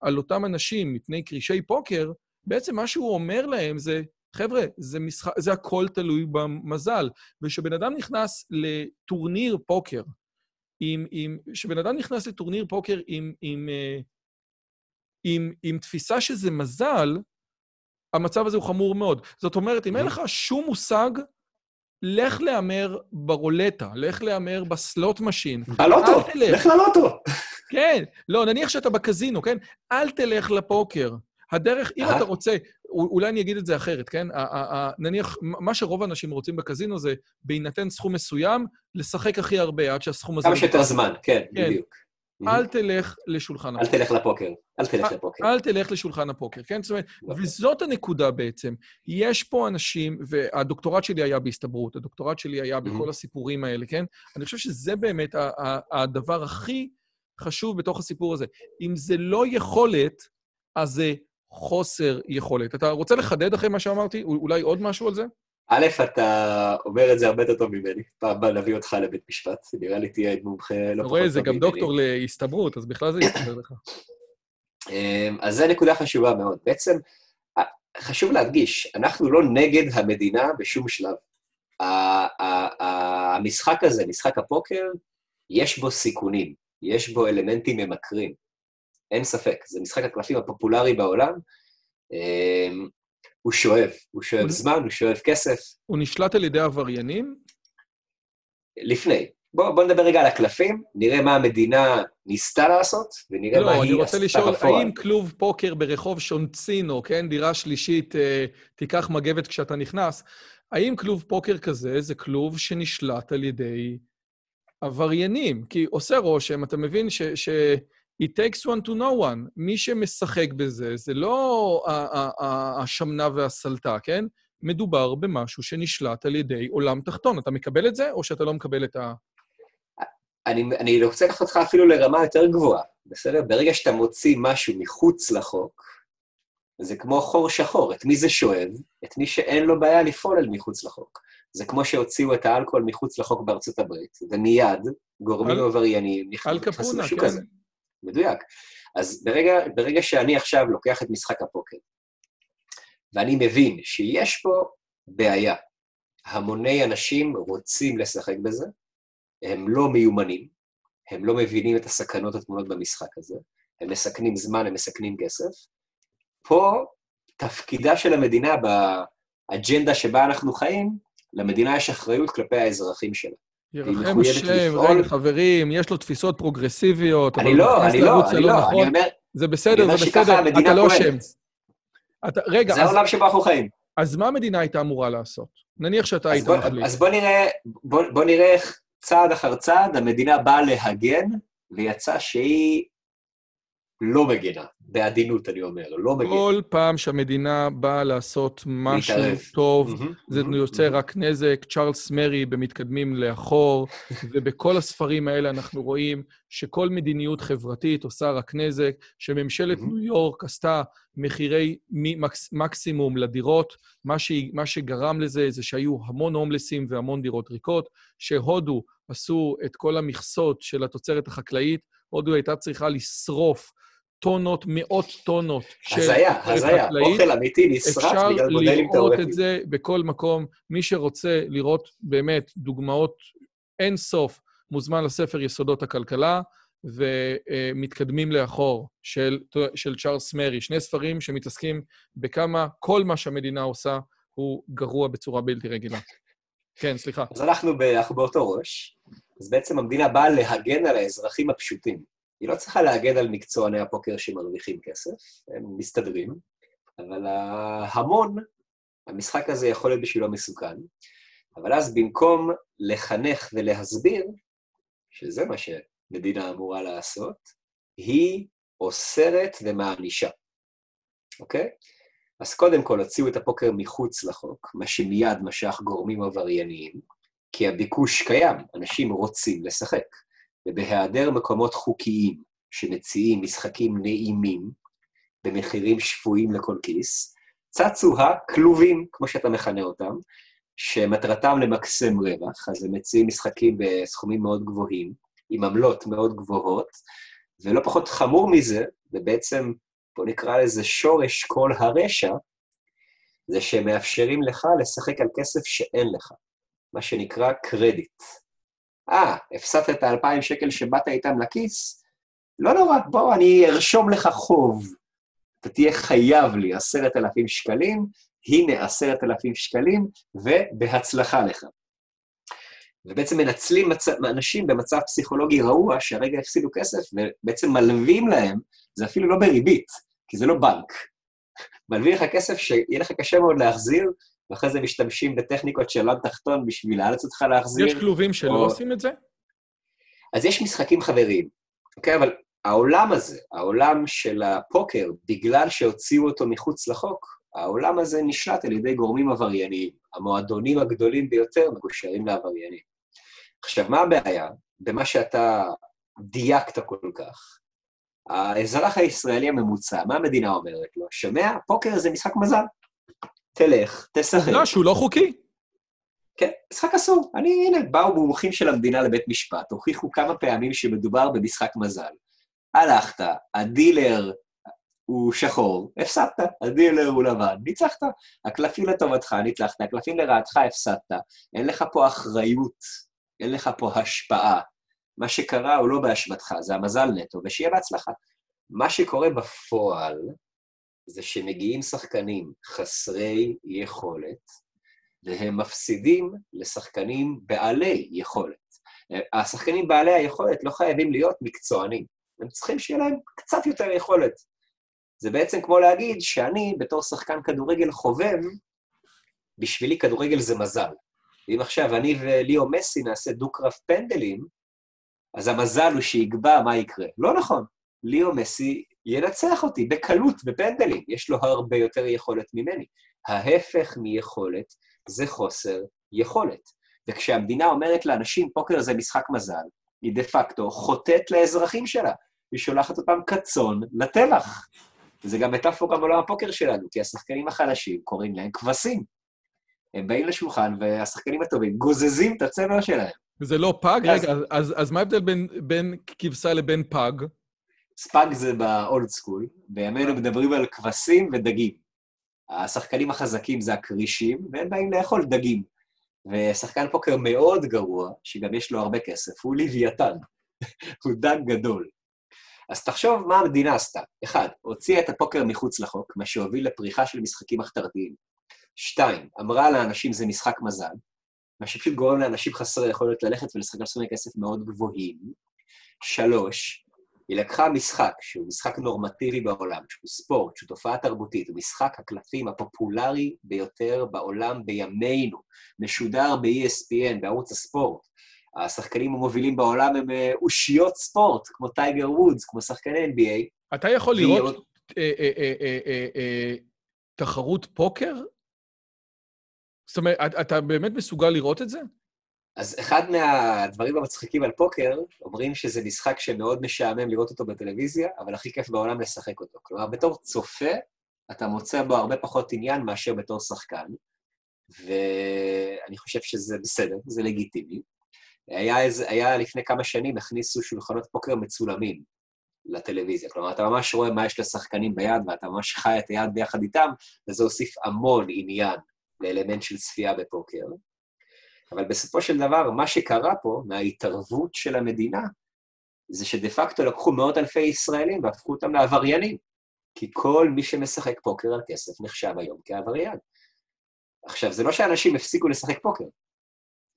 על אותם אנשים מפני קרישי פוקר, בעצם מה שהוא אומר להם זה, חבר'ה, זה, משחק, זה הכל תלוי במזל. וכשבן אדם נכנס לטורניר פוקר, עם, עם, כשבן אדם נכנס לטורניר פוקר עם, עם, אה, עם, עם, עם תפיסה שזה מזל, המצב הזה הוא חמור מאוד. זאת אומרת, אם אין לך שום מושג, לך להמר ברולטה, לך להמר ב slot machine. בלוטו, לך ללוטו. כן, לא, נניח שאתה בקזינו, כן? אל תלך לפוקר. הדרך, אם אתה רוצה, אולי אני אגיד את זה אחרת, כן? נניח, מה שרוב האנשים רוצים בקזינו זה, בהינתן סכום מסוים, לשחק הכי הרבה עד שהסכום הזה... כמה שיותר זמן, כן, כן, בדיוק. אל תלך לשולחן הפוקר. אל תלך לפוקר. אל תלך לפוקר. אל תלך לשולחן הפוקר, כן? זאת אומרת, אוקיי. וזאת הנקודה בעצם. יש פה אנשים, והדוקטורט שלי היה בהסתברות, הדוקטורט שלי היה בכל הסיפורים האלה, כן? אני חושב שזה באמת הדבר הכי חשוב בתוך הסיפור הזה. אם זה לא יכולת, אז זה חוסר יכולת. אתה רוצה לחדד אחרי מה שאמרתי? אולי עוד משהו על זה? א', אתה אומר את זה הרבה יותר טוב ממני. פעם הבאה נביא אותך לבית משפט, נראה לי תהיה מומחה לא פחות טוב ממני. רואה, זה גם דוקטור להסתברות, אז בכלל זה יסתבר לך. אמ, אז זו נקודה חשובה מאוד. בעצם, חשוב להדגיש, אנחנו לא נגד המדינה בשום שלב. המשחק הזה, משחק הפוקר, יש בו סיכונים, יש בו אלמנטים ממכרים. אין ספק, זה משחק הקלפים הפופולרי בעולם. הוא שואב, הוא שואב הוא... זמן, הוא שואב כסף. הוא נשלט על ידי עבריינים? לפני. בואו בוא נדבר רגע על הקלפים, נראה מה המדינה ניסתה לעשות, ונראה לא, מה היא עשתה בפועל. לא, אני רוצה לשאול, האם כלוב פוקר ברחוב שונצינו, כן, דירה שלישית, אה, תיקח מגבת כשאתה נכנס, האם כלוב פוקר כזה זה כלוב שנשלט על ידי עבריינים? כי עושה רושם, אתה מבין ש... ש... It takes one to know one. מי שמשחק בזה, זה לא השמנה והסלטה, כן? מדובר במשהו שנשלט על ידי עולם תחתון. אתה מקבל את זה, או שאתה לא מקבל את ה... אני, אני רוצה לקחת אותך אפילו לרמה יותר גבוהה, בסדר? ברגע שאתה מוציא משהו מחוץ לחוק, זה כמו חור שחור. את מי זה שואב? את מי שאין לו בעיה לפעול אל מחוץ לחוק. זה כמו שהוציאו את האלכוהול מחוץ לחוק בארצות הברית, ומיד גורמים עבריינים נכנסו לשוק כן. הזה. מדויק. אז ברגע, ברגע שאני עכשיו לוקח את משחק הפוקר, ואני מבין שיש פה בעיה. המוני אנשים רוצים לשחק בזה, הם לא מיומנים, הם לא מבינים את הסכנות הטמונות במשחק הזה, הם מסכנים זמן, הם מסכנים כסף. פה תפקידה של המדינה באג'נדה שבה אנחנו חיים, למדינה יש אחריות כלפי האזרחים שלה. ירחם השם, רגע, חברים, יש לו תפיסות פרוגרסיביות, אני לא, אני לא, אני לא, נכון. אני אומר... זה בסדר, זה בסדר, אתה לא אשם. רגע, זה העולם שבו אנחנו חיים. אז מה המדינה הייתה אמורה לעשות? נניח שאתה היית מחליט. אז בוא נראה, בוא נראה איך צעד אחר צעד המדינה באה להגן, ויצא שהיא לא מגנה. בעדינות, אני אומר, לא מגנה. כל פעם שהמדינה באה לעשות משהו להתערף. טוב, mm-hmm, זה mm-hmm, יוצא mm-hmm. רק נזק. צ'ארלס מרי במתקדמים לאחור, ובכל הספרים האלה אנחנו רואים שכל מדיניות חברתית עושה רק נזק, שממשלת mm-hmm. ניו יורק עשתה מחירי מקס, מקסימום לדירות, מה, ש, מה שגרם לזה זה שהיו המון הומלסים והמון דירות ריקות, שהודו עשו את כל המכסות של התוצרת החקלאית, הודו הייתה צריכה לשרוף טונות, מאות טונות של... הזיה, הזיה, אוכל אמיתי נשרף בגלל מודלים תיאורטיים. אפשר לראות את זה בכל מקום. מי שרוצה לראות באמת דוגמאות אין סוף, מוזמן לספר יסודות הכלכלה, ומתקדמים לאחור של, של צ'ארלס מרי. שני ספרים שמתעסקים בכמה כל מה שהמדינה עושה הוא גרוע בצורה בלתי רגילה. כן, סליחה. אז אנחנו, אנחנו באותו ראש. אז בעצם המדינה באה להגן על האזרחים הפשוטים. היא לא צריכה להגן על מקצועני הפוקר שמרוויחים כסף, הם מסתדרים, אבל ההמון, המשחק הזה יכול להיות בשבילו מסוכן, אבל אז במקום לחנך ולהסביר, שזה מה שמדינה אמורה לעשות, היא אוסרת ומענישה, אוקיי? אז קודם כל הוציאו את הפוקר מחוץ לחוק, מה שמיד משך גורמים עברייניים, כי הביקוש קיים, אנשים רוצים לשחק. ובהיעדר מקומות חוקיים שמציעים משחקים נעימים במחירים שפויים לכל כיס, צצו הכלובים, כמו שאתה מכנה אותם, שמטרתם למקסם רווח, אז הם מציעים משחקים בסכומים מאוד גבוהים, עם עמלות מאוד גבוהות, ולא פחות חמור מזה, ובעצם, בוא נקרא לזה שורש כל הרשע, זה שהם מאפשרים לך לשחק על כסף שאין לך, מה שנקרא קרדיט. אה, הפסדת את האלפיים שקל שבאת איתם לכיס? לא נורא, בוא, אני ארשום לך חוב. אתה תהיה חייב לי עשרת אלפים שקלים, הנה עשרת אלפים שקלים, ובהצלחה לך. ובעצם מנצלים מצ... אנשים במצב פסיכולוגי רעוע, שהרגע הפסידו כסף, ובעצם מלווים להם, זה אפילו לא בריבית, כי זה לא בנק. מלווים לך כסף שיהיה לך קשה מאוד להחזיר, ואחרי זה משתמשים בטכניקות של עולם תחתון בשביל לאלץ אותך להחזיר. יש כלובים שלא או... עושים את זה? אז יש משחקים חבריים, אוקיי? אבל העולם הזה, העולם של הפוקר, בגלל שהוציאו אותו מחוץ לחוק, העולם הזה נשלט על ידי גורמים עברייניים. המועדונים הגדולים ביותר מקושרים לעבריינים. עכשיו, מה הבעיה? במה שאתה דייקת כל כך. האזרח הישראלי הממוצע, מה המדינה אומרת לו? שומע? פוקר זה משחק מזל. תלך, תשחק. לא, שהוא לא חוקי. כן, משחק אסור. אני, הנה, באו מומחים של המדינה לבית משפט, הוכיחו כמה פעמים שמדובר במשחק מזל. הלכת, הדילר הוא שחור, הפסדת, הדילר הוא לבן, ניצחת. הקלפים לטובתך, ניצחת, הקלפים לרעתך, הפסדת. אין לך פה אחריות, אין לך פה השפעה. מה שקרה הוא לא באשמתך, זה המזל נטו, ושיהיה בהצלחה. מה שקורה בפועל, זה שמגיעים שחקנים חסרי יכולת, והם מפסידים לשחקנים בעלי יכולת. השחקנים בעלי היכולת לא חייבים להיות מקצוענים, הם צריכים שיהיה להם קצת יותר יכולת. זה בעצם כמו להגיד שאני, בתור שחקן כדורגל חובב, בשבילי כדורגל זה מזל. ואם עכשיו אני וליאו מסי נעשה דו-קרב פנדלים, אז המזל הוא שיקבע מה יקרה. לא נכון. ליאו מסי ינצח אותי בקלות, בפנדלים. יש לו הרבה יותר יכולת ממני. ההפך מיכולת זה חוסר יכולת. וכשהמדינה אומרת לאנשים, פוקר זה משחק מזל, היא דה פקטו חוטאת לאזרחים שלה. היא שולחת אותם כצאן לטבח. וזה גם מטאפורה בעולם הפוקר שלנו, כי השחקנים החלשים קוראים להם כבשים. הם באים לשולחן, והשחקנים הטובים גוזזים את הצמר שלהם. וזה לא פג? אז... רגע, אז, אז מה ההבדל בין, בין כבשה לבין פג? ספאג זה ב old school, בימינו מדברים על כבשים ודגים. השחקנים החזקים זה הכרישים, והם באים לאכול דגים. ושחקן פוקר מאוד גרוע, שגם יש לו הרבה כסף, הוא לוויתן. הוא דג גדול. אז תחשוב מה המדינה עשתה. אחד, הוציאה את הפוקר מחוץ לחוק, מה שהוביל לפריחה של משחקים מחתרתיים. שתיים, אמרה לאנשים זה משחק מזל, מה שפשוט גורם לאנשים חסרי יכולת ללכת ולשחק על סכומי כסף מאוד גבוהים. שלוש, היא לקחה משחק שהוא משחק נורמטיבי בעולם, שהוא ספורט, שהוא תופעה תרבותית, הוא משחק הקלפים הפופולרי ביותר בעולם בימינו, משודר ב-ESPN, בערוץ הספורט. השחקנים המובילים בעולם הם אה, אושיות ספורט, כמו טייגר וודס, כמו שחקני NBA. אתה יכול לראות אה, אה, תחרות פוקר? זאת אומרת, אתה באמת מסוגל לראות את זה? אז אחד מהדברים המצחיקים על פוקר, אומרים שזה משחק שמאוד משעמם לראות אותו בטלוויזיה, אבל הכי כיף בעולם לשחק אותו. כלומר, בתור צופה, אתה מוצא בו הרבה פחות עניין מאשר בתור שחקן, ואני חושב שזה בסדר, זה לגיטימי. היה, איזה, היה לפני כמה שנים, הכניסו שולחנות פוקר מצולמים לטלוויזיה. כלומר, אתה ממש רואה מה יש לשחקנים ביד, ואתה ממש חי את היד ביחד איתם, וזה הוסיף המון עניין לאלמנט של צפייה בפוקר. אבל בסופו של דבר, מה שקרה פה, מההתערבות של המדינה, זה שדה פקטו לקחו מאות אלפי ישראלים והפכו אותם לעבריינים. כי כל מי שמשחק פוקר על כסף נחשב היום כעבריין. עכשיו, זה לא שאנשים הפסיקו לשחק פוקר,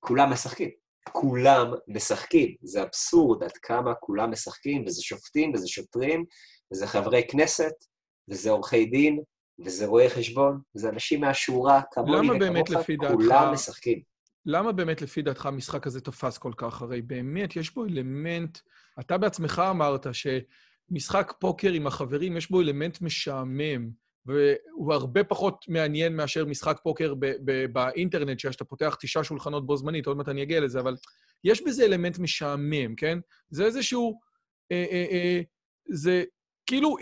כולם משחקים. כולם משחקים. זה אבסורד עד כמה כולם משחקים, וזה שופטים, וזה שוטרים, וזה חברי כנסת, וזה עורכי דין, וזה רואי חשבון, וזה אנשים מהשורה, כמוני וכמוך, כולם משחקים. למה באמת לפי דעתך המשחק הזה תפס כל כך? הרי באמת יש בו אלמנט, אתה בעצמך אמרת שמשחק פוקר עם החברים, יש בו אלמנט משעמם, והוא הרבה פחות מעניין מאשר משחק פוקר ב- ב- באינטרנט, שאתה פותח תשעה שולחנות בו זמנית, עוד מעט אני אגיע לזה, אבל יש בזה אלמנט משעמם, כן? זה איזשהו... אה, אה, אה, זה כאילו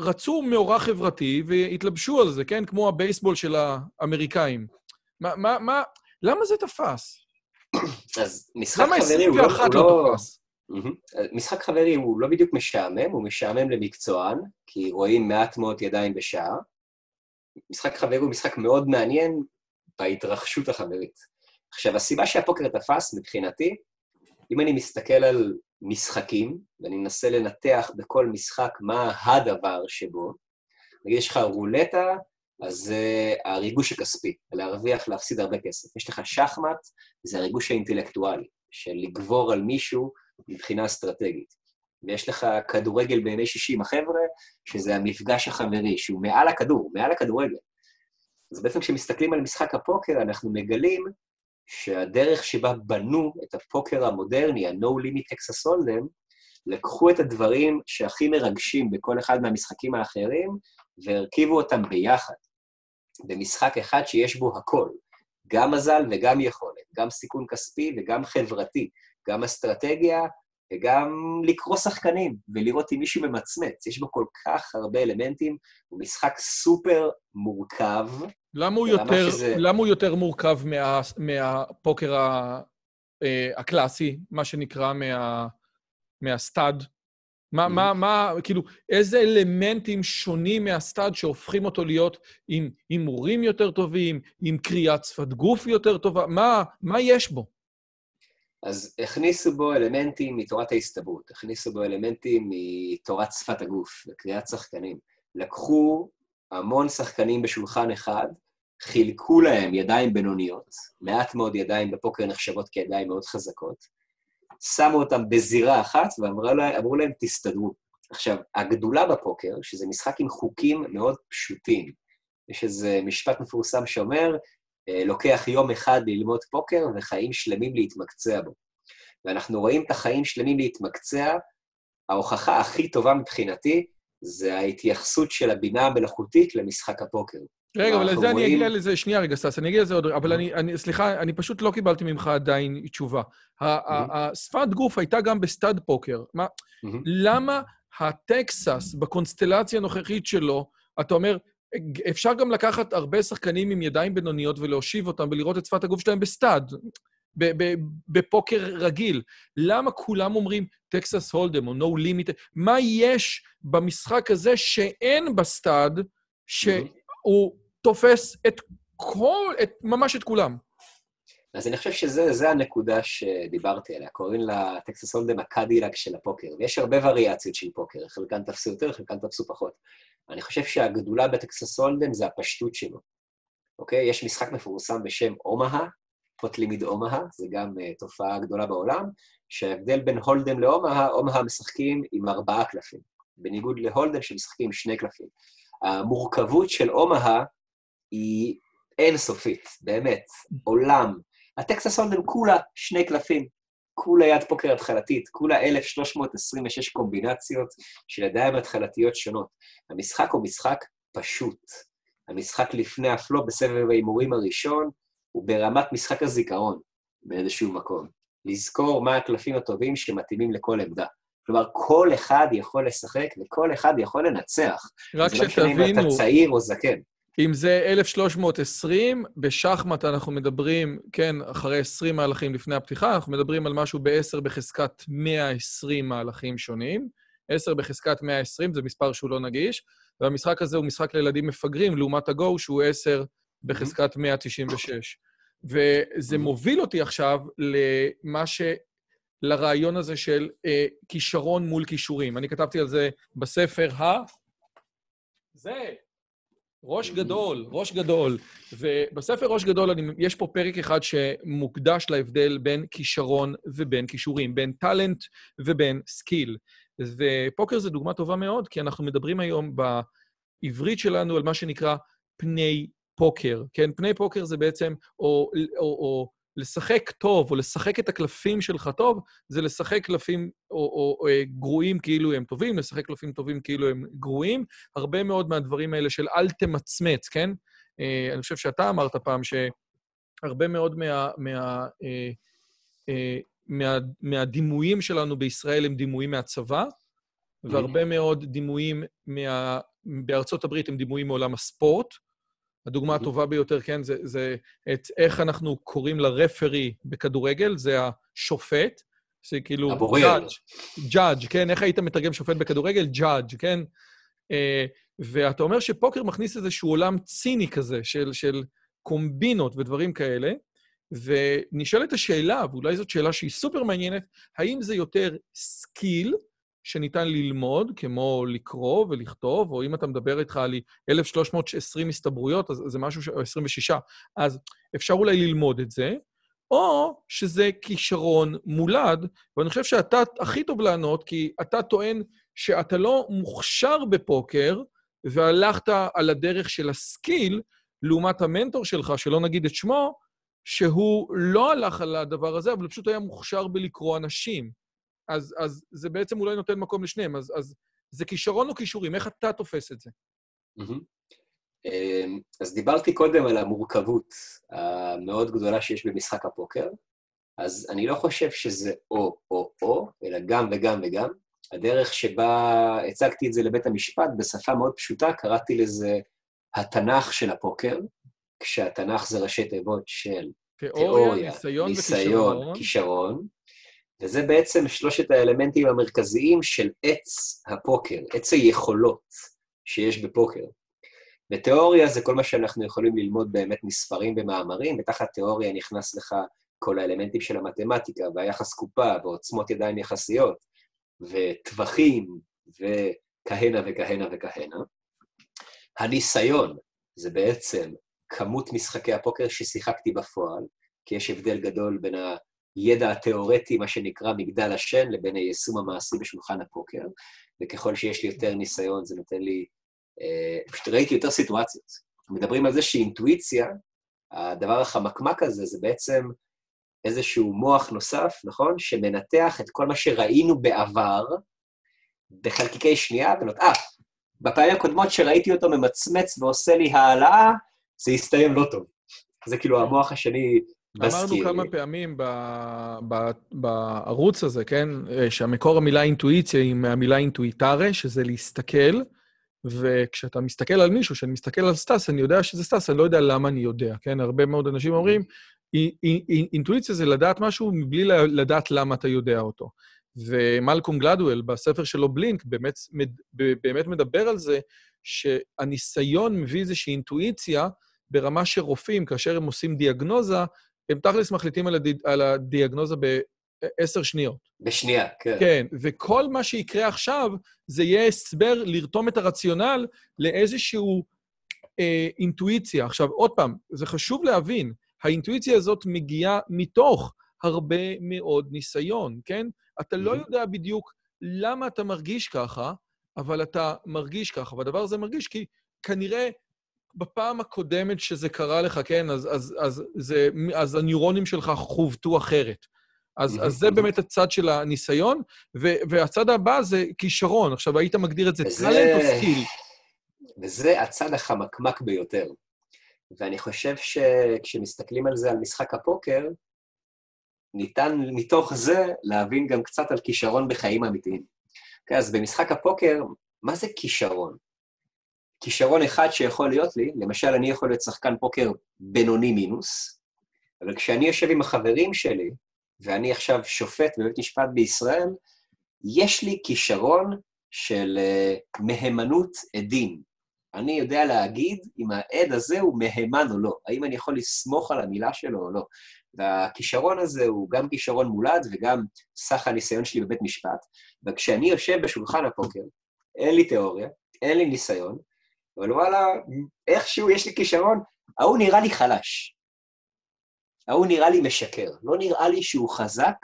רצו מאורע חברתי והתלבשו על זה, כן? כמו הבייסבול של האמריקאים. מה, מה, מה, למה זה תפס? אז משחק חברי הוא לא... למה 21 לא תפס? משחק חברי הוא לא בדיוק משעמם, הוא משעמם למקצוען, כי רואים מעט מאוד ידיים בשעה. משחק חברי הוא משחק מאוד מעניין בהתרחשות החברית. עכשיו, הסיבה שהפוקר תפס, מבחינתי, אם אני מסתכל על משחקים, ואני מנסה לנתח בכל משחק מה הדבר שבו, נגיד יש לך רולטה, אז uh, הריגוש הכספי, להרוויח, להפסיד הרבה כסף. יש לך שחמט, זה הריגוש האינטלקטואלי, של לגבור על מישהו מבחינה אסטרטגית. ויש לך כדורגל בימי שישי עם החבר'ה, שזה המפגש החברי, שהוא מעל הכדור, מעל הכדורגל. אז בעצם כשמסתכלים על משחק הפוקר, אנחנו מגלים שהדרך שבה בנו את הפוקר המודרני, ה-No Limit Texas Hold'em, לקחו את הדברים שהכי מרגשים בכל אחד מהמשחקים האחרים, והרכיבו אותם ביחד. במשחק אחד שיש בו הכל, גם מזל וגם יכולת, גם סיכון כספי וגם חברתי, גם אסטרטגיה וגם לקרוא שחקנים ולראות אם מישהו ממצמץ. יש בו כל כך הרבה אלמנטים, הוא משחק סופר מורכב. למה הוא, יותר, שזה... למה הוא יותר מורכב מה, מהפוקר ה, אה, הקלאסי, מה שנקרא מה, מהסטאד? מה. מה, מה, כאילו, איזה אלמנטים שונים מהסטאד שהופכים אותו להיות עם הימורים יותר טובים, עם קריאת שפת גוף יותר טובה? מה, מה יש בו? אז הכניסו בו אלמנטים מתורת ההסתברות, הכניסו בו אלמנטים מתורת שפת הגוף וקריאת שחקנים. לקחו המון שחקנים בשולחן אחד, חילקו להם ידיים בינוניות, מעט מאוד ידיים בפוקר נחשבות כידיים מאוד חזקות, שמו אותם בזירה אחת ואמרו להם, להם, תסתדרו. עכשיו, הגדולה בפוקר, שזה משחק עם חוקים מאוד פשוטים, יש איזה משפט מפורסם שאומר, אה, לוקח יום אחד ללמוד פוקר וחיים שלמים להתמקצע בו. ואנחנו רואים את החיים שלמים להתמקצע, ההוכחה הכי טובה מבחינתי זה ההתייחסות של הבינה המלאכותית למשחק הפוקר. רגע, אבל לזה. אני אגיע לזה, שנייה רגע, סטס, אני אגיע לזה עוד... אבל אני, אני, סליחה, אני פשוט לא קיבלתי ממך עדיין תשובה. השפת גוף הייתה גם ב stud פוקר. מה, למה הטקסס, בקונסטלציה הנוכחית שלו, אתה אומר, אפשר גם לקחת הרבה שחקנים עם ידיים בינוניות ולהושיב אותם ולראות את שפת הגוף שלהם ב stud, בפוקר רגיל. למה כולם אומרים Texas Hold'em או no limit? מה יש במשחק הזה שאין ב stud, שהוא תופס את כל, את, ממש את כולם. אז אני חושב שזה הנקודה שדיברתי עליה. קוראים לה טקסס הולדם הקדילק של הפוקר. ויש הרבה וריאציות של פוקר, חלקן תפסו יותר, חלקן תפסו פחות. אני חושב שהגדולה בטקסס הולדם זה הפשטות שלו, אוקיי? יש משחק מפורסם בשם אומהה, פוטלימיד אומהה, זה גם uh, תופעה גדולה בעולם, שההבדל בין הולדם לאומהה, אומהה משחקים עם ארבעה קלפים, בניגוד להולדם שמשחקים עם שני קלפים. המורכבות של אומהה היא אינסופית, באמת, עולם. הטקסס הולדם כולה שני קלפים, כולה יד פוקר התחלתית, כולה 1,326 קומבינציות של ידיים התחלתיות שונות. המשחק הוא משחק פשוט. המשחק לפני הפלופ בסבב ההימורים הראשון הוא ברמת משחק הזיכרון באיזשהו מקום. לזכור מה הקלפים הטובים שמתאימים לכל עמדה. כלומר, כל אחד יכול לשחק וכל אחד יכול לנצח. רק שתבינו... זה לא משנה אם אתה צעיר או זקן. אם זה 1320, בשחמט אנחנו מדברים, כן, אחרי 20 מהלכים לפני הפתיחה, אנחנו מדברים על משהו ב-10 בחזקת 120 מהלכים שונים. 10 בחזקת 120 זה מספר שהוא לא נגיש, והמשחק הזה הוא משחק לילדים מפגרים, לעומת הגו, שהוא 10 בחזקת 196. וזה מוביל אותי עכשיו למה ש... לרעיון הזה של אה, כישרון מול כישורים. אני כתבתי על זה בספר ה... זה, ראש גדול, ראש גדול. ובספר ראש גדול אני, יש פה פרק אחד שמוקדש להבדל בין כישרון ובין כישורים, בין talent ובין skill. ופוקר זה דוגמה טובה מאוד, כי אנחנו מדברים היום בעברית שלנו על מה שנקרא פני פוקר, כן? פני פוקר זה בעצם, או, או, או לשחק טוב, או לשחק את הקלפים שלך טוב, זה לשחק קלפים או, או, או אה, גרועים כאילו הם טובים, לשחק קלפים טובים כאילו הם גרועים. הרבה מאוד מהדברים האלה של אל תמצמץ, כן? אה, אני חושב שאתה אמרת פעם שהרבה מאוד מה, מה, אה, אה, מה, מהדימויים שלנו בישראל הם דימויים מהצבא, והרבה מאוד דימויים מה, בארצות הברית הם דימויים מעולם הספורט. הדוגמה הטובה ביותר, כן, זה, זה את איך אנחנו קוראים ל referee בכדורגל, זה השופט, זה כאילו... הבורר. judge, כן? איך היית מתרגם שופט בכדורגל? judge, כן? Uh, ואתה אומר שפוקר מכניס איזשהו עולם ציני כזה, של, של קומבינות ודברים כאלה, ונשאלת השאלה, ואולי זאת שאלה שהיא סופר מעניינת, האם זה יותר skill, שניתן ללמוד, כמו לקרוא ולכתוב, או אם אתה מדבר איתך על 1,320 הסתברויות, אז זה משהו, או 26, אז אפשר אולי ללמוד את זה, או שזה כישרון מולד, ואני חושב שאתה הכי טוב לענות, כי אתה טוען שאתה לא מוכשר בפוקר, והלכת על הדרך של הסקיל, לעומת המנטור שלך, שלא נגיד את שמו, שהוא לא הלך על הדבר הזה, אבל פשוט היה מוכשר בלקרוא אנשים. אז, אז זה בעצם אולי נותן מקום לשניהם. אז, אז זה כישרון או כישורים? איך אתה תופס את זה? אמ, אז דיברתי קודם על המורכבות המאוד גדולה שיש במשחק הפוקר, אז אני לא חושב שזה או-או-או, אלא גם וגם וגם. הדרך שבה הצגתי את זה לבית המשפט, בשפה מאוד פשוטה, קראתי לזה התנ"ך של הפוקר, כשהתנ"ך זה ראשי תיבות של תיאוריה, תיאוריה ניסיון, ניסיון וכישרון, כישרון, וזה בעצם שלושת האלמנטים המרכזיים של עץ הפוקר, עץ היכולות שיש בפוקר. ותיאוריה זה כל מה שאנחנו יכולים ללמוד באמת מספרים ומאמרים, ותחת תיאוריה נכנס לך כל האלמנטים של המתמטיקה, והיחס קופה, ועוצמות ידיים יחסיות, וטווחים, וכהנה וכהנה וכהנה. הניסיון זה בעצם כמות משחקי הפוקר ששיחקתי בפועל, כי יש הבדל גדול בין הידע התיאורטי, מה שנקרא מגדל השן, לבין היישום המעשי בשולחן הפוקר, וככל שיש לי יותר ניסיון, זה נותן לי... אה, פשוט ראיתי יותר סיטואציות. מדברים על זה שאינטואיציה, הדבר החמקמק הזה, זה בעצם איזשהו מוח נוסף, נכון? שמנתח את כל מה שראינו בעבר בחלקיקי שנייה, ונותן, אה, בפעמים הקודמות שראיתי אותו ממצמץ ועושה לי העלאה, זה יסתיים לא טוב. זה כאילו המוח השני אמרנו כמה פעמים ב, ב, בערוץ הזה, כן, שהמקור המילה אינטואיציה היא מהמילה אינטואיטרה, שזה להסתכל, וכשאתה מסתכל על מישהו, כשאני מסתכל על סטאס, אני יודע שזה סטאס, אני לא יודע למה אני יודע, כן? הרבה מאוד אנשים אומרים, אינטואיציה זה לדעת משהו מבלי לדעת למה אתה יודע אותו. ומלקולם גלדוול, בספר שלו Blink, באמת, באמת מדבר על זה שהניסיון מביא איזושהי אינטואיציה ברמה שרופאים, כאשר הם עושים דיאגנוזה, הם תכלס מחליטים על, הדי, על הדיאגנוזה בעשר שניות. בשנייה, כן. כן, וכל מה שיקרה עכשיו, זה יהיה הסבר לרתום את הרציונל לאיזשהו אה, אינטואיציה. עכשיו, עוד פעם, זה חשוב להבין, האינטואיציה הזאת מגיעה מתוך הרבה מאוד ניסיון, כן? אתה לא יודע בדיוק למה אתה מרגיש ככה, אבל אתה מרגיש ככה, והדבר הזה מרגיש כי כנראה בפעם הקודמת שזה קרה לך, כן, אז, אז, אז, זה, אז הניורונים שלך חווטו אחרת. אז, אז זה באמת הצד של הניסיון, ו, והצד הבא זה כישרון. עכשיו, היית מגדיר את זה talent או skill? וזה הצד החמקמק ביותר. ואני חושב שכשמסתכלים על זה, על משחק הפוקר, ניתן מתוך זה להבין גם קצת על כישרון בחיים אמיתיים. Okay, אוקיי, אז במשחק הפוקר, מה זה כישרון? כישרון אחד שיכול להיות לי, למשל, אני יכול להיות שחקן פוקר בינוני מינוס, אבל כשאני יושב עם החברים שלי, ואני עכשיו שופט בבית משפט בישראל, יש לי כישרון של uh, מהימנות עדים. אני יודע להגיד אם העד הזה הוא מהימן או לא, האם אני יכול לסמוך על המילה שלו או לא. והכישרון הזה הוא גם כישרון מולד וגם סך הניסיון שלי בבית משפט. וכשאני יושב בשולחן הפוקר, אין לי תיאוריה, אין לי ניסיון, אבל וואלה, איכשהו יש לי כישרון, ההוא נראה לי חלש. ההוא נראה לי משקר. לא נראה לי שהוא חזק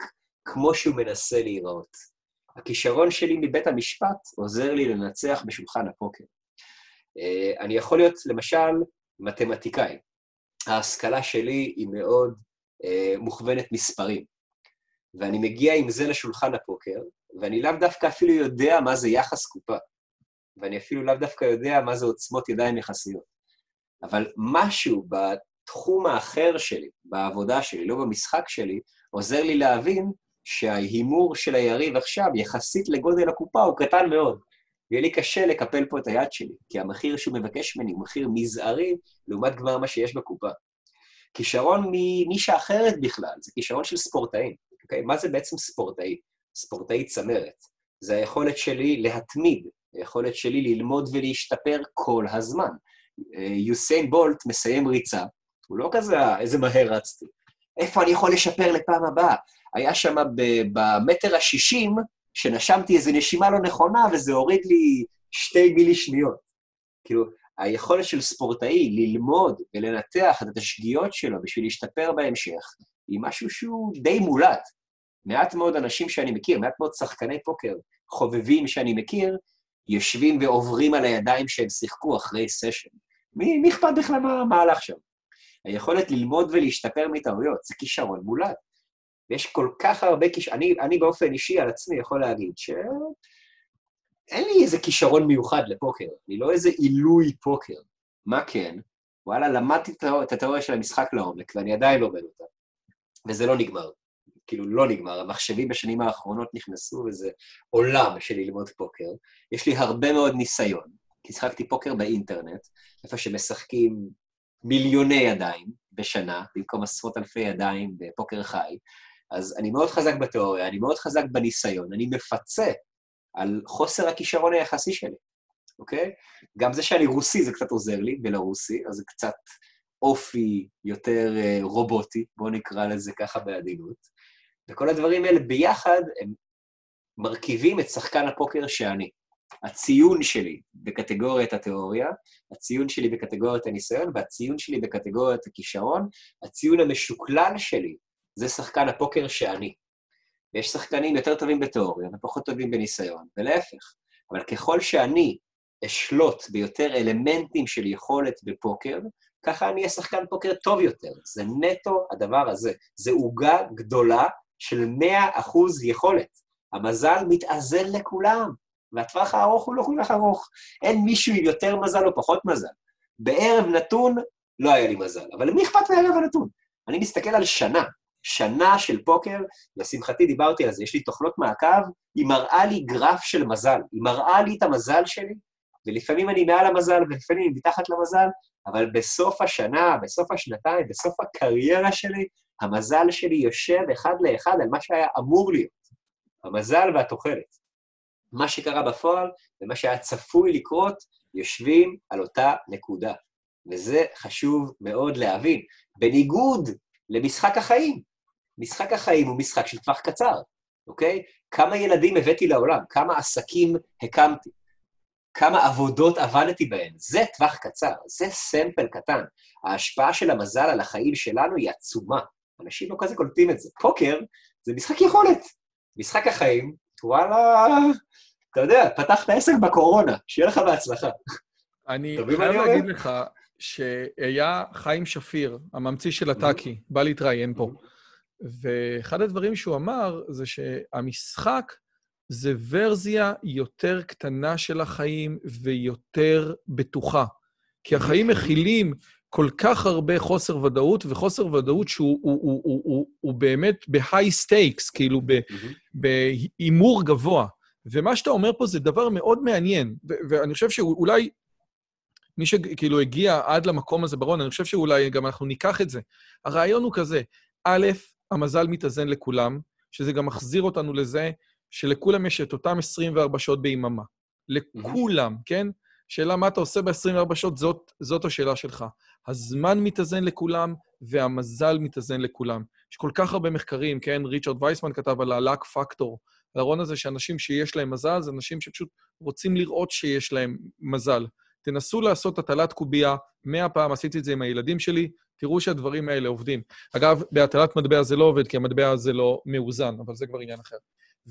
כמו שהוא מנסה להיראות. הכישרון שלי מבית המשפט עוזר לי לנצח בשולחן הפוקר. אה, אני יכול להיות, למשל, מתמטיקאי. ההשכלה שלי היא מאוד אה, מוכוונת מספרים. ואני מגיע עם זה לשולחן הפוקר, ואני לאו דווקא אפילו יודע מה זה יחס קופה, ואני אפילו לאו דווקא יודע מה זה עוצמות ידיים יחסיות. אבל משהו בתחום האחר שלי, בעבודה שלי, לא במשחק שלי, עוזר לי להבין שההימור של היריב עכשיו, יחסית לגודל הקופה, הוא קטן מאוד. ויהיה לי קשה לקפל פה את היד שלי, כי המחיר שהוא מבקש ממני הוא מחיר מזערי לעומת כבר מה שיש בקופה. כישרון מנישה אחרת בכלל, זה כישרון של ספורטאים, אוקיי? מה זה בעצם ספורטאי? ספורטאי צמרת. זה היכולת שלי להתמיד, היכולת שלי ללמוד ולהשתפר כל הזמן. אה, יוסיין בולט מסיים ריצה, הוא לא כזה, איזה מהר רצתי. איפה אני יכול לשפר לפעם הבאה? היה שם במטר השישים, שנשמתי איזו נשימה לא נכונה, וזה הוריד לי שתי מילי שניות. כאילו, היכולת של ספורטאי ללמוד ולנתח את השגיאות שלו בשביל להשתפר בהמשך, היא משהו שהוא די מולד. מעט מאוד אנשים שאני מכיר, מעט מאוד שחקני פוקר חובבים שאני מכיר, יושבים ועוברים על הידיים שהם שיחקו אחרי סשן. מי, אכפת בכלל מה הלך שם? היכולת ללמוד ולהשתפר מטעויות, זה כישרון מולד. ויש כל כך הרבה כישרון, אני, אני באופן אישי על עצמי יכול להגיד ש... אין לי איזה כישרון מיוחד לפוקר, אני לא איזה עילוי פוקר. מה כן? וואלה, למדתי את התיאוריה של המשחק לעומק, ואני עדיין לומד אותה. וזה לא נגמר. כאילו, לא נגמר. המחשבים בשנים האחרונות נכנסו, וזה עולם של ללמוד פוקר. יש לי הרבה מאוד ניסיון, כי שחקתי פוקר באינטרנט, איפה שמשחקים מיליוני ידיים בשנה, במקום עשרות אלפי ידיים בפוקר חי. אז אני מאוד חזק בתיאוריה, אני מאוד חזק בניסיון, אני מפצה על חוסר הכישרון היחסי שלי, אוקיי? גם זה שאני רוסי זה קצת עוזר לי, בלרוסי, אז זה קצת אופי יותר uh, רובוטי, בואו נקרא לזה ככה בעדינות. וכל הדברים האלה ביחד הם מרכיבים את שחקן הפוקר שאני. הציון שלי בקטגוריית התיאוריה, הציון שלי בקטגוריית הניסיון והציון שלי בקטגוריית הכישרון, הציון המשוקלל שלי זה שחקן הפוקר שאני. ויש שחקנים יותר טובים בתיאוריה ופחות טובים בניסיון, ולהפך. אבל ככל שאני אשלוט ביותר אלמנטים של יכולת בפוקר, ככה אני אהיה שחקן פוקר טוב יותר. זה נטו הדבר הזה. זה עוגה גדולה של 100% יכולת. המזל מתאזן לכולם, והטווח הארוך הוא לא כל כך ארוך. אין מישהו עם יותר מזל או פחות מזל. בערב נתון לא היה לי מזל, אבל למי אכפת מערב הנתון? אני מסתכל על שנה, שנה של פוקר, לשמחתי דיברתי על זה, יש לי תוכנות מעקב, היא מראה לי גרף של מזל, היא מראה לי את המזל שלי, ולפעמים אני מעל המזל ולפעמים אני מתחת למזל, אבל בסוף השנה, בסוף השנתיים, בסוף הקריירה שלי, המזל שלי יושב אחד לאחד על מה שהיה אמור להיות, המזל והתוחלת. מה שקרה בפועל ומה שהיה צפוי לקרות יושבים על אותה נקודה, וזה חשוב מאוד להבין. בניגוד למשחק החיים. משחק החיים הוא משחק של טווח קצר, אוקיי? כמה ילדים הבאתי לעולם, כמה עסקים הקמתי, כמה עבודות עבדתי בהן. זה טווח קצר, זה סמפל קטן. ההשפעה של המזל על החיים שלנו היא עצומה. אנשים לא כזה קולטים את זה. פוקר זה משחק יכולת. משחק החיים, וואלה, אתה יודע, פתחת עסק בקורונה, שיהיה לך בהצלחה. אני חייב להגיד לך שהיה חיים שפיר, הממציא של הטאקי, בא להתראיין פה. ואחד הדברים שהוא אמר זה שהמשחק זה ורזיה יותר קטנה של החיים ויותר בטוחה. כי החיים מכילים כל כך הרבה חוסר ודאות, וחוסר ודאות שהוא הוא, הוא, הוא, הוא, הוא באמת ב-high stakes, כאילו בהימור גבוה. ומה שאתה אומר פה זה דבר מאוד מעניין, ואני חושב שאולי מי שכאילו הגיע עד למקום הזה ברון, אני חושב שאולי גם אנחנו ניקח את זה. הרעיון הוא כזה, א', המזל מתאזן לכולם, שזה גם מחזיר אותנו לזה שלכולם יש את אותם 24 שעות ביממה. לכולם, כן? שאלה מה אתה עושה ב-24 שעות, זאת, זאת השאלה שלך. הזמן מתאזן לכולם, והמזל מתאזן לכולם. יש כל כך הרבה מחקרים, כן? ריצ'רד וייסמן כתב על ה-luck factor, על הרעיון הזה שאנשים שיש להם מזל, זה אנשים שפשוט רוצים לראות שיש להם מזל. תנסו לעשות הטלת קובייה, מאה פעם עשיתי את זה עם הילדים שלי, תראו שהדברים האלה עובדים. אגב, בהטלת מטבע זה לא עובד, כי המטבע הזה לא מאוזן, אבל זה כבר עניין אחר.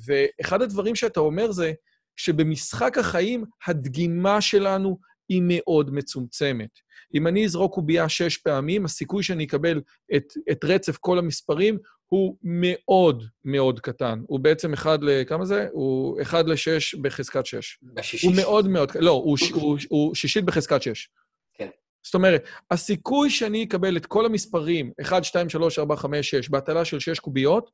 ואחד הדברים שאתה אומר זה שבמשחק החיים הדגימה שלנו היא מאוד מצומצמת. אם אני אזרוק קובייה שש פעמים, הסיכוי שאני אקבל את, את רצף כל המספרים הוא מאוד מאוד קטן. הוא בעצם אחד ל... כמה זה? הוא אחד לשש בחזקת שש. בשישית. הוא מאוד מאוד... לא, הוא, הוא, הוא שישית בחזקת שש. כן. זאת אומרת, הסיכוי שאני אקבל את כל המספרים, 1, 2, 3, 4, 5, 6, בהטלה של 6 קוביות,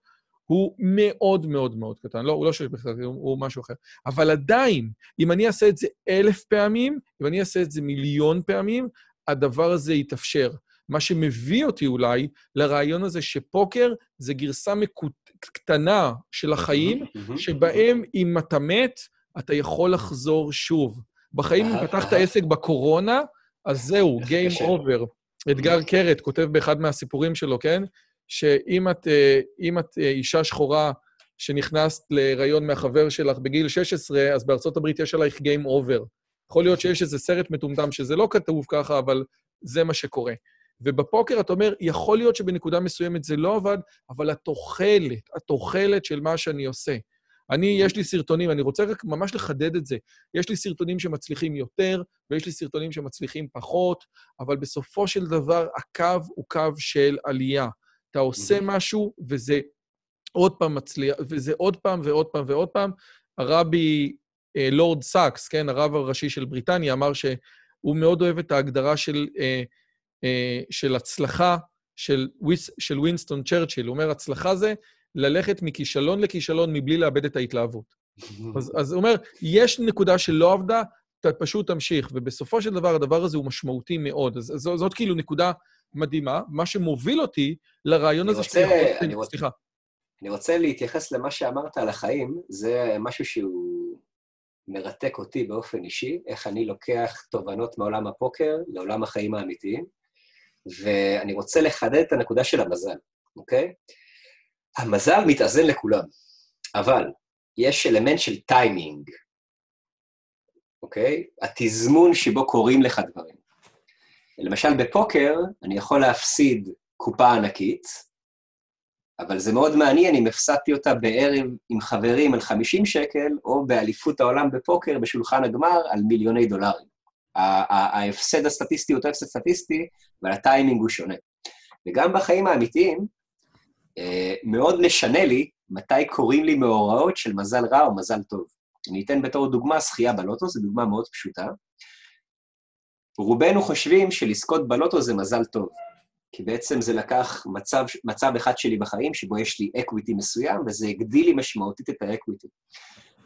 הוא מאוד מאוד מאוד קטן. לא, הוא לא 6 בחזקת, הוא, הוא משהו אחר. אבל עדיין, אם אני אעשה את זה אלף פעמים, אם אני אעשה את זה מיליון פעמים, הדבר הזה יתאפשר. מה שמביא אותי אולי לרעיון הזה שפוקר זה גרסה מקוט... קטנה של החיים, שבהם אם אתה מת, אתה יכול לחזור שוב. בחיים, אם פתחת עסק בקורונה, אז זהו, Game Over. אתגר קרת כותב באחד מהסיפורים שלו, כן? שאם את, אה, את אה, אישה שחורה שנכנסת להיריון מהחבר שלך בגיל 16, אז בארצות הברית יש עלייך Game Over. יכול להיות שיש איזה סרט מטומטם שזה לא כתוב ככה, אבל זה מה שקורה. ובפוקר אתה אומר, יכול להיות שבנקודה מסוימת זה לא עבד, אבל התוחלת, התוחלת של מה שאני עושה. אני, יש לי סרטונים, אני רוצה רק ממש לחדד את זה. יש לי סרטונים שמצליחים יותר, ויש לי סרטונים שמצליחים פחות, אבל בסופו של דבר, הקו הוא קו של עלייה. אתה עושה משהו, וזה עוד פעם מצליח, וזה עוד פעם ועוד פעם ועוד פעם. הרבי אה, לורד סאקס, כן, הרב הראשי של בריטניה, אמר שהוא מאוד אוהב את ההגדרה של, אה, אה, של הצלחה של, וויס, של ווינסטון צ'רצ'יל. הוא אומר, הצלחה זה ללכת מכישלון לכישלון מבלי לאבד את ההתלהבות. אז, אז הוא אומר, יש נקודה שלא עבדה, אתה פשוט תמשיך, ובסופו של דבר הדבר הזה הוא משמעותי מאוד. אז זאת, זאת כאילו נקודה מדהימה, מה שמוביל אותי לרעיון הזה רוצה, שאני... אני רוצה, סליחה. אני רוצה להתייחס למה שאמרת על החיים, זה משהו שהוא מרתק אותי באופן אישי, איך אני לוקח תובנות מעולם הפוקר לעולם החיים האמיתיים, ואני רוצה לחדד את הנקודה של המזל, אוקיי? המזל מתאזן לכולם, אבל יש אלמנט של טיימינג, אוקיי? התזמון שבו קורים לך דברים. למשל, בפוקר אני יכול להפסיד קופה ענקית, אבל זה מאוד מעניין אם הפסדתי אותה בערב עם חברים על 50 שקל, או באליפות העולם בפוקר בשולחן הגמר על מיליוני דולרים. ההפסד הסטטיסטי הוא אותו הפסד סטטיסטי, אבל הטיימינג הוא שונה. וגם בחיים האמיתיים, אה, מאוד משנה לי מתי קוראים לי מאורעות של מזל רע או מזל טוב. אני אתן בתור דוגמה זכייה בלוטו, זו דוגמה מאוד פשוטה. רובנו חושבים שלזכות בלוטו זה מזל טוב, כי בעצם זה לקח מצב, מצב אחד שלי בחיים שבו יש לי equity מסוים, וזה הגדיל לי משמעותית את ה equity.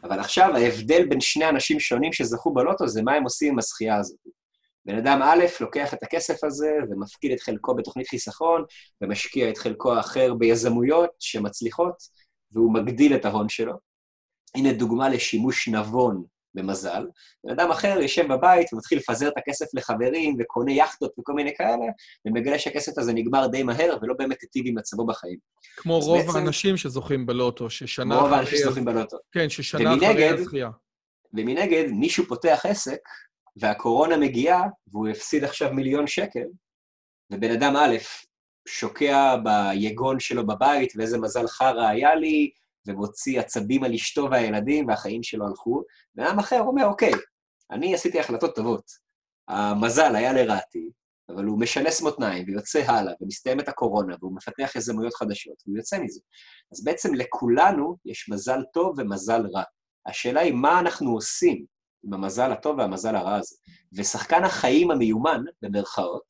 אבל עכשיו ההבדל בין שני אנשים שונים שזכו בלוטו זה מה הם עושים עם הזכייה הזאת. בן אדם א' לוקח את הכסף הזה ומפקיד את חלקו בתוכנית חיסכון, ומשקיע את חלקו האחר ביזמויות שמצליחות, והוא מגדיל את ההון שלו. הנה דוגמה לשימוש נבון במזל, בן אדם אחר יושב בבית ומתחיל לפזר את הכסף לחברים וקונה יכטות וכל מיני כאלה, ומגלה שהכסף הזה נגמר די מהר ולא באמת היטיב עם מצבו בחיים. כמו רוב בעצם, האנשים שזוכים בלוטו, ששנה אחרי... רוב האנשים שזוכים בלוטו. כן, ששנה אחרי הזכייה. ומנגד, מישהו פותח עסק, והקורונה מגיעה, והוא הפסיד עכשיו מיליון שקל, ובן אדם א', שוקע ביגון שלו בבית, ואיזה מזל חרא היה לי, ומוציא עצבים על אשתו והילדים, והחיים שלו הלכו, ואדם אחר אומר, אוקיי, אני עשיתי החלטות טובות. המזל היה לרעתי, אבל הוא משנס מותניים ויוצא הלאה, ומסתיים את הקורונה, והוא מפתח יזמויות חדשות, והוא יוצא מזה. אז בעצם לכולנו יש מזל טוב ומזל רע. השאלה היא מה אנחנו עושים עם המזל הטוב והמזל הרע הזה. ושחקן החיים המיומן, במרכאות,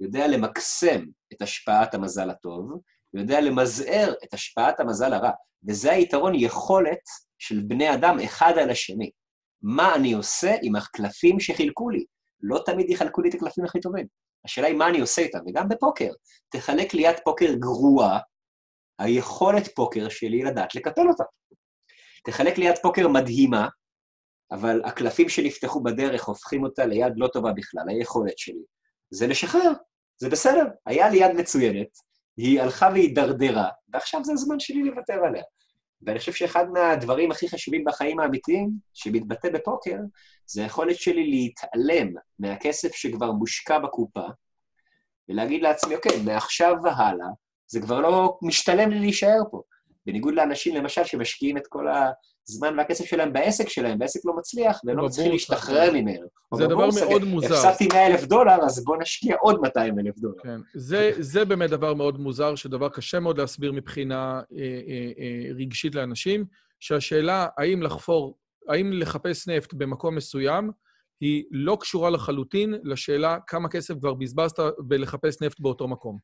יודע למקסם את השפעת המזל הטוב, ויודע למזער את השפעת המזל הרע. וזה היתרון יכולת של בני אדם אחד על השני. מה אני עושה עם הקלפים שחילקו לי? לא תמיד יחלקו לי את הקלפים הכי טובים. השאלה היא מה אני עושה איתם, וגם בפוקר. תחלק לי יד פוקר גרועה, היכולת פוקר שלי לדעת לקפל אותה. תחלק לי יד פוקר מדהימה, אבל הקלפים שנפתחו בדרך הופכים אותה ליד לא טובה בכלל, היכולת שלי. זה לשחרר, זה בסדר. היה לי יד מצוינת, היא הלכה והידרדרה, ועכשיו זה הזמן שלי לוותר עליה. ואני חושב שאחד מהדברים הכי חשובים בחיים האמיתיים, שמתבטא בפוקר, זה היכולת שלי להתעלם מהכסף שכבר מושקע בקופה, ולהגיד לעצמי, אוקיי, מעכשיו והלאה, זה כבר לא משתלם לי להישאר פה. בניגוד לאנשים, למשל, שמשקיעים את כל הזמן והכסף שלהם בעסק שלהם, והעסק לא מצליח, והם לא מצליחים להשתחרר ממנו. זה דבר מאוד מוזר. הפסדתי 100 אלף דולר, אז בואו נשקיע עוד 200 אלף דולר. כן, זה, זה באמת דבר מאוד מוזר, שדבר קשה מאוד להסביר מבחינה אה, אה, אה, רגשית לאנשים, שהשאלה האם לחפור, האם לחפש נפט במקום מסוים, היא לא קשורה לחלוטין לשאלה כמה כסף כבר בזבזת בלחפש נפט באותו מקום.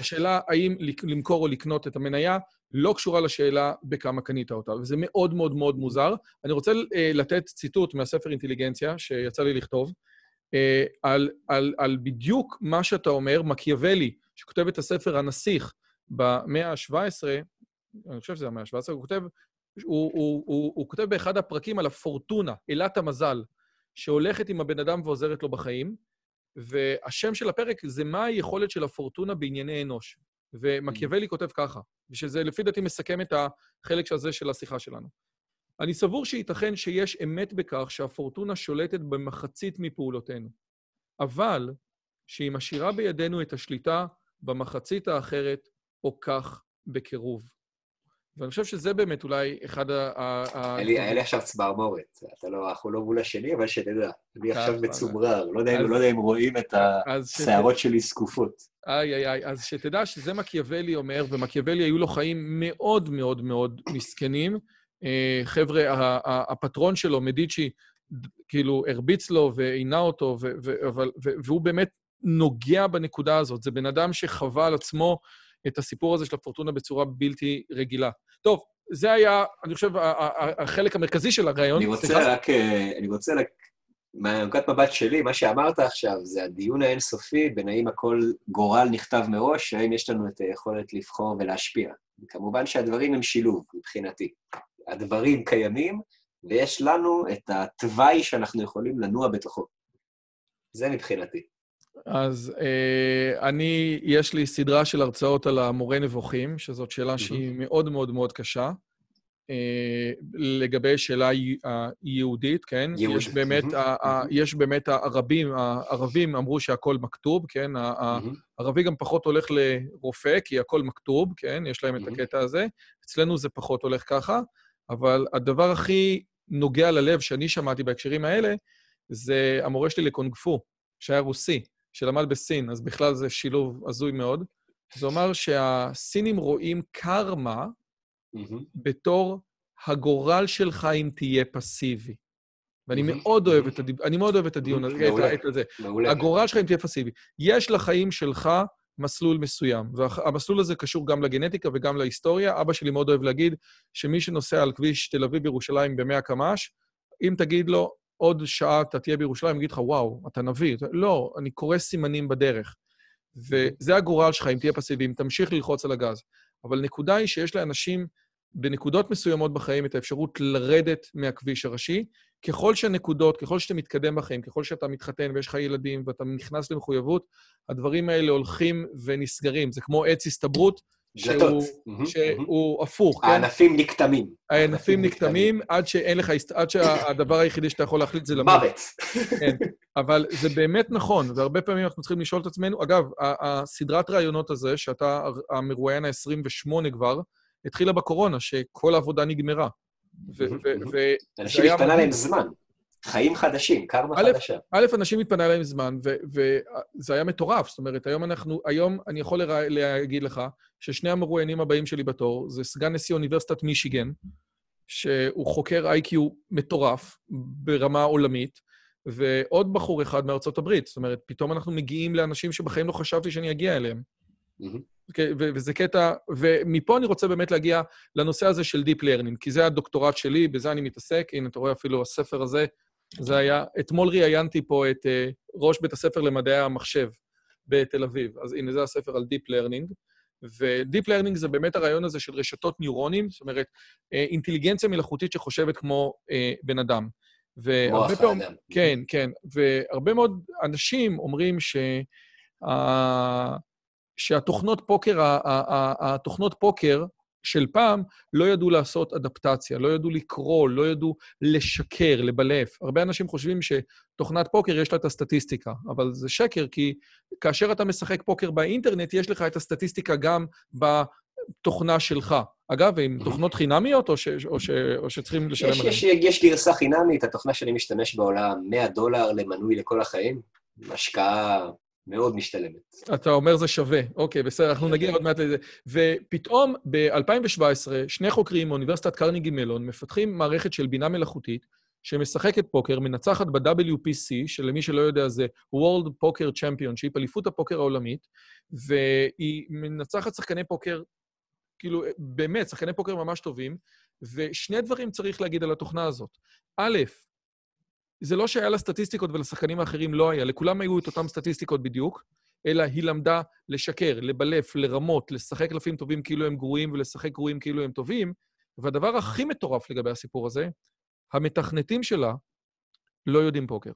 השאלה האם למכור או לקנות את המניה לא קשורה לשאלה בכמה קנית אותה, וזה מאוד מאוד מאוד מוזר. אני רוצה uh, לתת ציטוט מהספר אינטליגנציה, שיצא לי לכתוב, uh, על, על, על בדיוק מה שאתה אומר, מקיאוולי, שכותב את הספר הנסיך במאה ה-17, אני חושב שזה המאה ה-17, הוא כותב, הוא, הוא, הוא, הוא כותב באחד הפרקים על הפורטונה, אלת המזל, שהולכת עם הבן אדם ועוזרת לו בחיים, והשם של הפרק זה מה היכולת של הפורטונה בענייני אנוש. ומקיאוולי כותב ככה, ושזה לפי דעתי מסכם את החלק הזה של השיחה שלנו. אני סבור שייתכן שיש אמת בכך שהפורטונה שולטת במחצית מפעולותינו, אבל שהיא משאירה בידינו את השליטה במחצית האחרת, או כך בקירוב. ואני חושב שזה באמת אולי אחד ה... היה לי עכשיו צמרמורת. אתה לא, אנחנו לא מול השני, אבל שנדע. אני עכשיו מצומרר. לא, לא יודע אם רואים את השערות שלי זקופות. איי, איי, איי. אז שתדע שזה מקיאוולי אומר, ומקיאוולי היו לו חיים מאוד מאוד מאוד מסכנים. אה, חבר'ה, הפטרון שלו, מדיצ'י, כאילו, הרביץ לו ועינה אותו, והוא באמת נוגע בנקודה הזאת. זה בן אדם שחווה על עצמו את הסיפור הזה של הפורטונה בצורה בלתי רגילה. טוב, זה היה, אני חושב, החלק המרכזי של הרעיון. אני רוצה רק, אה, אני רוצה רק, מהנקודת מבט שלי, מה שאמרת עכשיו זה הדיון האינסופי בין האם הכל גורל נכתב מראש, האם יש לנו את היכולת לבחור ולהשפיע. וכמובן שהדברים הם שילוב, מבחינתי. הדברים קיימים, ויש לנו את התוואי שאנחנו יכולים לנוע בתוכו. זה מבחינתי. אז אה, אני, יש לי סדרה של הרצאות על המורה נבוכים, שזאת שאלה שהיא מאוד מאוד מאוד קשה. אה, לגבי שאלה היהודית, כן? יהודית. יש באמת, יש באמת הרבים, הערבים אמרו שהכל מכתוב, כן? הערבי גם פחות הולך לרופא, כי הכל מכתוב, כן? יש להם את הקטע הזה. אצלנו זה פחות הולך ככה, אבל הדבר הכי נוגע ללב שאני שמעתי בהקשרים האלה, זה המורה שלי לקונג פו, שהיה רוסי. שלמד בסין, אז בכלל זה שילוב הזוי מאוד. זה אומר שהסינים רואים קרמה. בתור הגורל שלך אם תהיה פסיבי. ואני. מאוד אוהב את הדיב... אני מאוד אוהב את הדיון הזה, את, זה. הגורל שלך אם תהיה פסיבי. יש לחיים שלך מסלול מסוים, והמסלול הזה קשור גם לגנטיקה וגם להיסטוריה. אבא שלי מאוד אוהב להגיד שמי שנוסע על כביש תל אביב-ירושלים ב-100 קמ"ש, אם תגיד לו, עוד שעה אתה תהיה בירושלים, אני אגיד לך, וואו, אתה נביא. לא, אני קורא סימנים בדרך. וזה הגורל שלך, אם תהיה פסיבי, אם תמשיך ללחוץ על הגז. אבל הנקודה היא שיש לאנשים בנקודות מסוימות בחיים את האפשרות לרדת מהכביש הראשי, ככל שהנקודות, ככל שאתה מתקדם בחיים, ככל שאתה מתחתן ויש לך ילדים ואתה נכנס למחויבות, הדברים האלה הולכים ונסגרים. זה כמו עץ הסתברות, שהוא, שהוא הפוך, כן? הענפים נקטמים. הענפים נקטמים עד שאין לך, עד שהדבר היחידי שאתה יכול להחליט זה למות. מוות. כן, אבל זה באמת נכון, והרבה פעמים אנחנו צריכים לשאול את עצמנו, אגב, הסדרת ראיונות הזה, שאתה המרואיין ה-28 כבר, התחילה בקורונה, שכל העבודה נגמרה. אנשים התפנה להם זמן. חיים חדשים, קרמה חדשה. א', אנשים התפנה להם זמן, וזה היה מטורף. זאת אומרת, היום אנחנו, היום אני יכול להגיד לך ששני המרואיינים הבאים שלי בתור זה סגן נשיא אוניברסיטת מישיגן, שהוא חוקר איי-קיו מטורף ברמה עולמית, ועוד בחור אחד מארצות הברית. זאת אומרת, פתאום אנחנו מגיעים לאנשים שבחיים לא חשבתי שאני אגיע אליהם. וזה קטע, ומפה אני רוצה באמת להגיע לנושא הזה של Deep Learning, כי זה הדוקטורט שלי, בזה אני מתעסק. הנה, אתה רואה אפילו הספר הזה, זה היה... אתמול ראיינתי פה את uh, ראש בית הספר למדעי המחשב בתל אביב. אז הנה, זה הספר על Deep Learning. ו-Deep Learning זה באמת הרעיון הזה של רשתות ניורונים, זאת אומרת, אה, אינטליגנציה מלאכותית שחושבת כמו אה, בן אדם. והרבה פעמים... כן, כן. והרבה מאוד אנשים אומרים ש... שהתוכנות פוקר, התוכנות פוקר של פעם לא ידעו לעשות אדפטציה, לא ידעו לקרוא, לא ידעו לשקר, לבלף. הרבה אנשים חושבים שתוכנת פוקר יש לה את הסטטיסטיקה, אבל זה שקר, כי כאשר אתה משחק פוקר באינטרנט, יש לך את הסטטיסטיקה גם בתוכנה שלך. אגב, עם תוכנות חינמיות, או, ש, או, ש, או שצריכים לשלם עליהן? יש, יש, יש גרסה חינמית, התוכנה שאני משתמש בה עולה 100 דולר למנוי לכל החיים, השקעה מאוד משתלמת. אתה אומר זה שווה. אוקיי, בסדר, אנחנו נגיע עוד מעט לזה. ופתאום, ב-2017, שני חוקרים מאוניברסיטת קרניגי מלון מפתחים מערכת של בינה מלאכותית שמשחקת פוקר, מנצחת ב-WPC, שלמי שלא יודע זה World Poker Championship, אליפות הפוקר העולמית, והיא מנצחת שחקני פוקר, כאילו, באמת, שחקני פוקר ממש טובים, ושני דברים צריך להגיד על התוכנה הזאת. א', זה לא שהיה לה סטטיסטיקות ולשחקנים האחרים לא היה, לכולם היו את אותן סטטיסטיקות בדיוק, אלא היא למדה לשקר, לבלף, לרמות, לשחק קלפים טובים כאילו הם גרועים ולשחק גרועים כאילו הם טובים. והדבר הכי מטורף לגבי הסיפור הזה, המתכנתים שלה לא יודעים פוקר.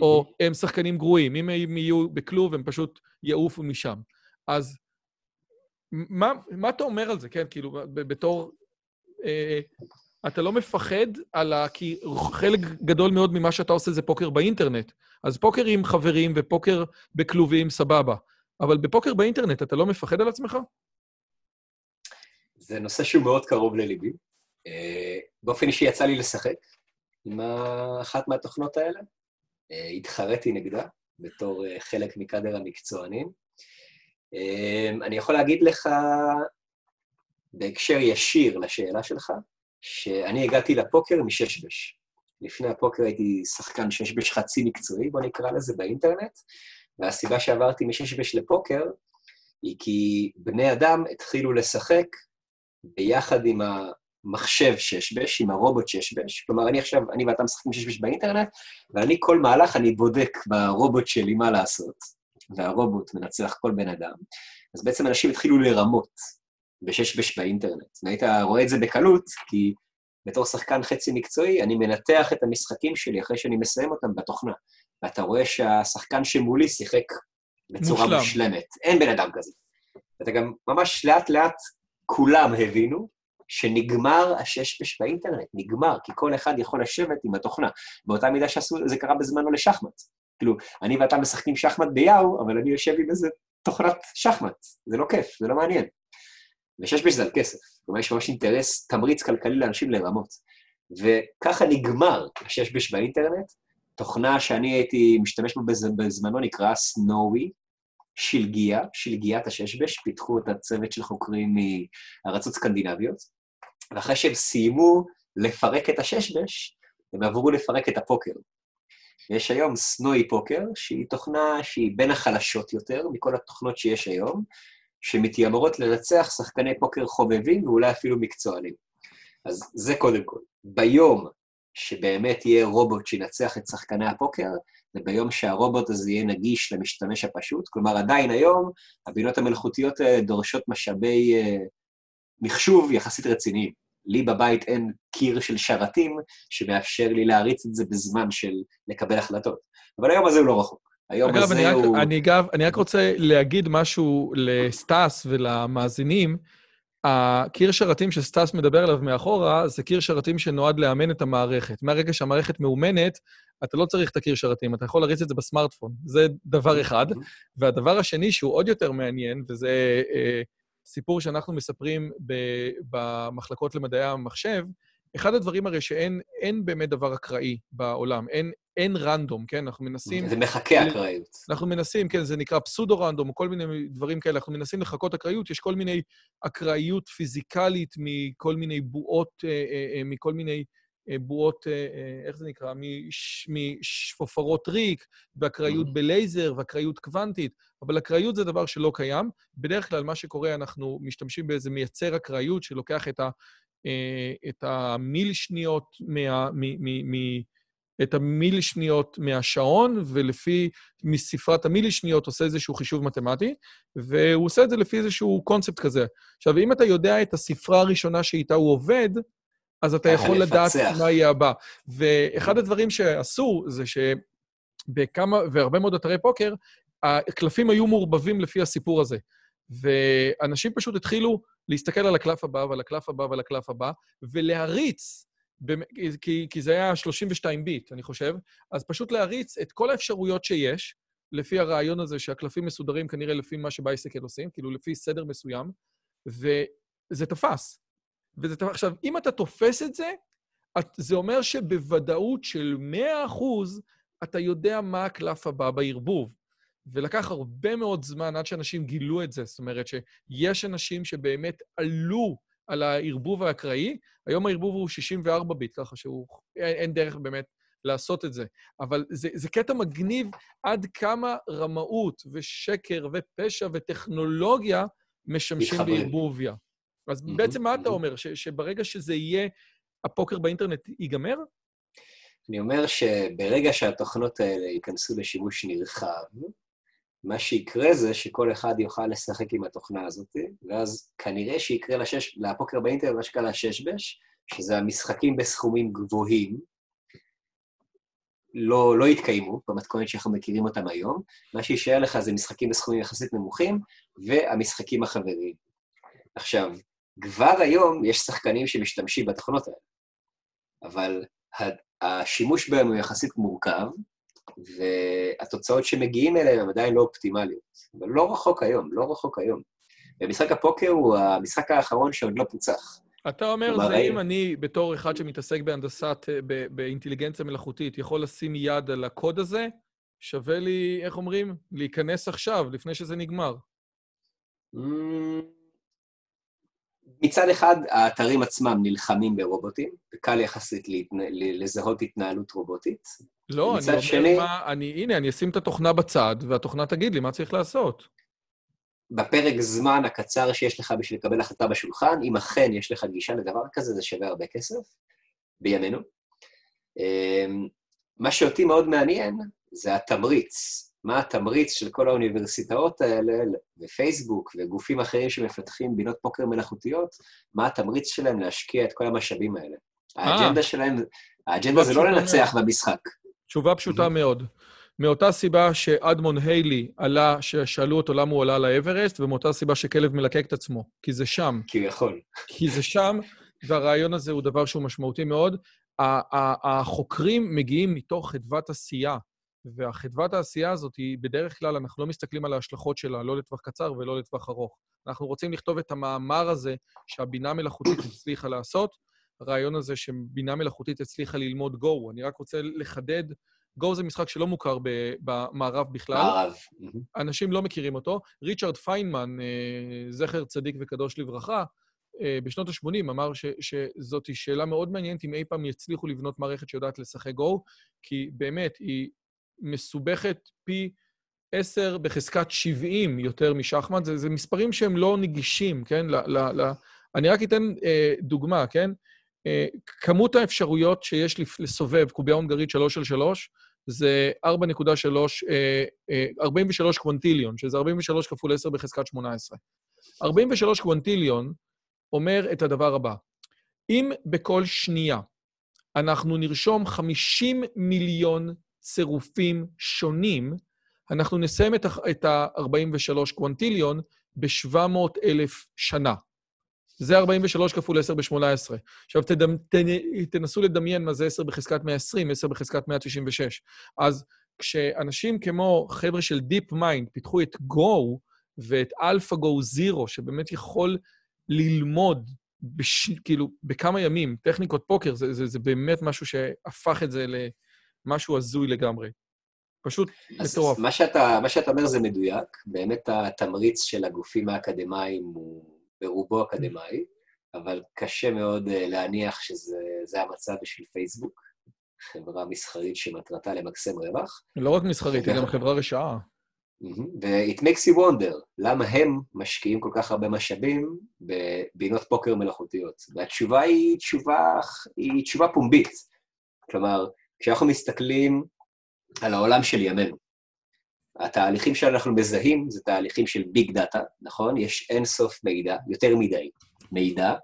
או הם שחקנים גרועים. אם הם יהיו בכלוב, הם פשוט יעופו משם. אז מה, מה אתה אומר על זה, כן? כאילו, בתור אה, אתה לא מפחד על ה... כי חלק גדול מאוד ממה שאתה עושה זה פוקר באינטרנט. אז פוקר עם חברים ופוקר בכלובים, סבבה. אבל בפוקר באינטרנט אתה לא מפחד על עצמך? זה נושא שהוא מאוד קרוב לליבי. אה, באופן אישי יצא לי לשחק עם אחת מהתוכנות האלה. אה, התחרתי נגדה בתור אה, חלק מקאדר המקצוענים. אני יכול להגיד לך, בהקשר ישיר לשאלה שלך, שאני הגעתי לפוקר מששבש. לפני הפוקר הייתי שחקן ששבש חצי מקצועי, בוא נקרא לזה, באינטרנט, והסיבה שעברתי מששבש לפוקר היא כי בני אדם התחילו לשחק ביחד עם המחשב ששבש, עם הרובוט ששבש. כלומר, אני עכשיו, אני ואתה משחקים ששבש באינטרנט, ואני כל מהלך אני בודק ברובוט שלי מה לעשות, והרובוט מנצח כל בן אדם. אז בעצם אנשים התחילו לרמות. בשש באינטרנט. והיית רואה את זה בקלות, כי בתור שחקן חצי מקצועי, אני מנתח את המשחקים שלי אחרי שאני מסיים אותם בתוכנה. ואתה רואה שהשחקן שמולי שיחק בצורה מושלם. מושלמת. אין בן אדם כזה. ואתה גם ממש לאט-לאט כולם הבינו שנגמר הששבש באינטרנט, נגמר, כי כל אחד יכול לשבת עם התוכנה. באותה מידה שעשו, זה קרה בזמנו לשחמט. כאילו, אני ואתה משחקים שחמט ביאו, אבל אני יושב עם איזה תוכנת שחמט. זה לא כיף, זה לא מעניין. ושש בזה על כסף. כלומר, יש ממש אינטרס, תמריץ כלכלי לאנשים לרמות. וככה נגמר השש בש באינטרנט, תוכנה שאני הייתי משתמש בה בזמנו נקרא סנואי, שלגיה, שלגיית הששבש, פיתחו את הצוות של חוקרים מארצות סקנדינביות, ואחרי שהם סיימו לפרק את הששבש, הם עברו לפרק את הפוקר. יש היום סנואי פוקר, שהיא תוכנה שהיא בין החלשות יותר מכל התוכנות שיש היום, שמתיימרות לנצח שחקני פוקר חובבים ואולי אפילו מקצוענים. אז זה קודם כל. ביום שבאמת יהיה רובוט שינצח את שחקני הפוקר, וביום שהרובוט הזה יהיה נגיש למשתמש הפשוט, כלומר עדיין היום הבינות המלאכותיות דורשות משאבי uh, מחשוב יחסית רציניים. לי בבית אין קיר של שרתים שמאפשר לי להריץ את זה בזמן של לקבל החלטות. אבל היום הזה הוא לא רחוק. היום אגב, הזה אני רק, הוא... אני, אגב, אני רק רוצה להגיד משהו לסטאס ולמאזינים. הקיר שרתים שסטאס מדבר עליו מאחורה, זה קיר שרתים שנועד לאמן את המערכת. מהרגע שהמערכת מאומנת, אתה לא צריך את הקיר שרתים, אתה יכול להריץ את זה בסמארטפון. זה דבר אחד. והדבר השני, שהוא עוד יותר מעניין, וזה אה, סיפור שאנחנו מספרים ב- במחלקות למדעי המחשב, אחד הדברים הרי שאין אין באמת דבר אקראי בעולם, אין, אין רנדום, כן? אנחנו מנסים... זה מחכה אקראיות. אנחנו מנסים, כן, זה נקרא פסודו-רנדום, או כל מיני דברים כאלה, אנחנו מנסים לחכות אקראיות, יש כל מיני אקראיות פיזיקלית מכל מיני בועות, אה, אה, אה, מכל מיני אה, בועות, אה, אה, איך זה נקרא? מש, משפופרות ריק, ואקראיות בלייזר, ואקראיות קוונטית, אבל אקראיות זה דבר שלא קיים. בדרך כלל מה שקורה, אנחנו משתמשים באיזה מייצר אקראיות שלוקח את, ה, את המיל שניות מה... מ, מ, מ, את המיל שניות מהשעון, ולפי מספרת המיל שניות עושה איזשהו חישוב מתמטי, והוא עושה את זה לפי איזשהו קונספט כזה. עכשיו, אם אתה יודע את הספרה הראשונה שאיתה הוא עובד, אז אתה יכול לדעת לפצח. מה יהיה הבא. ואחד הדברים שעשו זה שבכמה, והרבה מאוד אתרי פוקר, הקלפים היו מעורבבים לפי הסיפור הזה. ואנשים פשוט התחילו להסתכל על הקלף הבא ועל הקלף הבא ועל הקלף הבא, ולהריץ, כי, כי זה היה 32 ביט, אני חושב, אז פשוט להריץ את כל האפשרויות שיש, לפי הרעיון הזה שהקלפים מסודרים כנראה לפי מה שבייסקל עושים, כאילו לפי סדר מסוים, וזה תפס. וזה תפס. עכשיו, אם אתה תופס את זה, את, זה אומר שבוודאות של 100% אתה יודע מה הקלף הבא בערבוב. ולקח הרבה מאוד זמן עד שאנשים גילו את זה. זאת אומרת שיש אנשים שבאמת עלו על הערבוב האקראי, היום הערבוב הוא 64 ביט, ככה שהוא... אין, אין דרך באמת לעשות את זה. אבל זה, זה קטע מגניב עד כמה רמאות ושקר ופשע וטכנולוגיה משמשים. בערבוביה. אז מהמם, בעצם מה אתה מהמם. אומר? ש, שברגע שזה יהיה, הפוקר באינטרנט ייגמר? אני אומר שברגע שהתוכנות האלה ייכנסו לשימוש נרחב, מה שיקרה זה שכל אחד יוכל לשחק עם התוכנה הזאת, ואז כנראה שיקרה לשש, לפוקר באינטרנט מה שקרה לששבש, שזה המשחקים בסכומים גבוהים, לא, לא יתקיימו במתכונת שאנחנו מכירים אותם היום. מה שיישאר לך זה משחקים בסכומים יחסית נמוכים, והמשחקים החבריים. עכשיו, כבר היום יש שחקנים שמשתמשים בתוכנות האלה, אבל השימוש בהם הוא יחסית מורכב, והתוצאות שמגיעים אליהם הן עדיין לא אופטימליות. אבל לא רחוק היום, לא רחוק היום. ומשחק הפוקר הוא המשחק האחרון שעוד לא פוצח. אתה אומר, זה. אם אני, בתור אחד שמתעסק בהנדסת, אה, באינטליגנציה מלאכותית, יכול לשים יד על הקוד הזה, שווה לי, איך אומרים? להיכנס עכשיו, לפני שזה נגמר. מצד אחד, האתרים עצמם נלחמים ברובוטים, וקל יחסית לזהות התנהלות רובוטית. לא, אני אומר שני- מה... אני, הנה, אני אשים את התוכנה בצד, והתוכנה תגיד לי מה צריך לעשות. בפרק זמן הקצר שיש לך בשביל לקבל החלטה בשולחן, אם אכן יש לך גישה לדבר כזה, זה שווה הרבה כסף, בימינו. אמ, מה שאותי מאוד מעניין זה התמריץ. מה התמריץ של כל האוניברסיטאות האלה, ופייסבוק וגופים אחרים שמפתחים בינות פוקר מלאכותיות, מה התמריץ שלהם להשקיע את כל המשאבים האלה. האג'נדה שלהם, האג'נדה זה לא לנצח במשחק. תשובה פשוטה מאוד. מאותה סיבה שאדמון היילי עלה, ששאלו אותו למה הוא עלה לאברסט, ומאותה סיבה שכלב מלקק את עצמו, כי זה שם. כי הוא יכול. כי זה שם, והרעיון הזה הוא דבר שהוא משמעותי מאוד. החוקרים מגיעים מתוך חדוות עשייה, והחדוות העשייה הזאת היא, בדרך כלל אנחנו לא מסתכלים על ההשלכות שלה, לא לטווח קצר ולא לטווח ארוך. אנחנו רוצים לכתוב את המאמר הזה שהבינה המלאכותית הצליחה לעשות, הרעיון הזה שבינה מלאכותית הצליחה ללמוד Go. אני רק רוצה לחדד, Go זה משחק שלא מוכר במערב בכלל. מערב. אנשים לא מכירים אותו. ריצ'רד פיינמן, אה, זכר צדיק וקדוש לברכה, אה, בשנות ה-80 אמר ש, שזאת שאלה מאוד מעניינת אם אי פעם יצליחו לבנות מערכת שיודעת לשחק גו, כי באמת, היא מסובכת פי 10 בחזקת 70 יותר משחמט. זה, זה מספרים שהם לא נגישים, כן? ל, ל, ל... אני רק אתן אה, דוגמה, כן? אה, כמות האפשרויות שיש לסובב קובייה הונגרית 3 על 3, זה 4.3, אה, אה, 43 קוונטיליון, שזה 43 כפול 10 בחזקת 18. 43 קוונטיליון אומר את הדבר הבא: אם בכל שנייה אנחנו נרשום 50 מיליון צירופים שונים, אנחנו נסיים את ה-43 קוונטיליון ב-700 אלף שנה. זה 43 כפול 10 ב-18. עכשיו, תדמ, תנסו לדמיין מה זה 10 בחזקת 120, 10 בחזקת 196. אז כשאנשים כמו חבר'ה של Deep Mind פיתחו את Go ואת AlphaGo Zero, שבאמת יכול ללמוד בש... כאילו, בכמה ימים, טכניקות פוקר, זה, זה, זה באמת משהו שהפך את זה למשהו הזוי לגמרי. פשוט מטורף. מה שאתה, מה שאתה אומר זה מדויק. באמת התמריץ של הגופים האקדמיים הוא ברובו אקדמאי, אבל קשה מאוד אה, להניח שזה המצב בשביל פייסבוק, חברה מסחרית שמטרתה למקסם רווח. לא רק מסחרית, היא גם חברה רשעה. ו-it makes you wonder, למה הם משקיעים כל כך הרבה משאבים בבינות פוקר מלאכותיות? והתשובה היא תשובה, היא תשובה פומבית. כלומר, כשאנחנו מסתכלים על העולם של ימינו, התהליכים שאנחנו מזהים זה תהליכים של ביג דאטה, נכון? יש אינסוף מידע, יותר מדי מידע,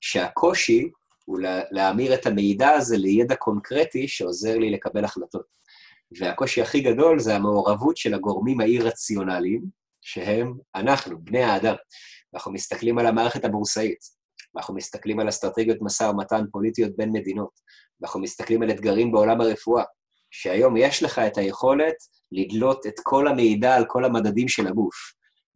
שהקושי הוא להמיר את המידע הזה לידע קונקרטי שעוזר לי לקבל החלטות. והקושי הכי גדול זה המעורבות של הגורמים האי-רציונליים, שהם אנחנו, בני האדם. אנחנו מסתכלים על המערכת הבורסאית, אנחנו מסתכלים על אסטרטגיות משא ומתן פוליטיות בין מדינות, אנחנו מסתכלים על אתגרים בעולם הרפואה, שהיום יש לך את היכולת לדלות את כל המידע על כל המדדים של הגוף,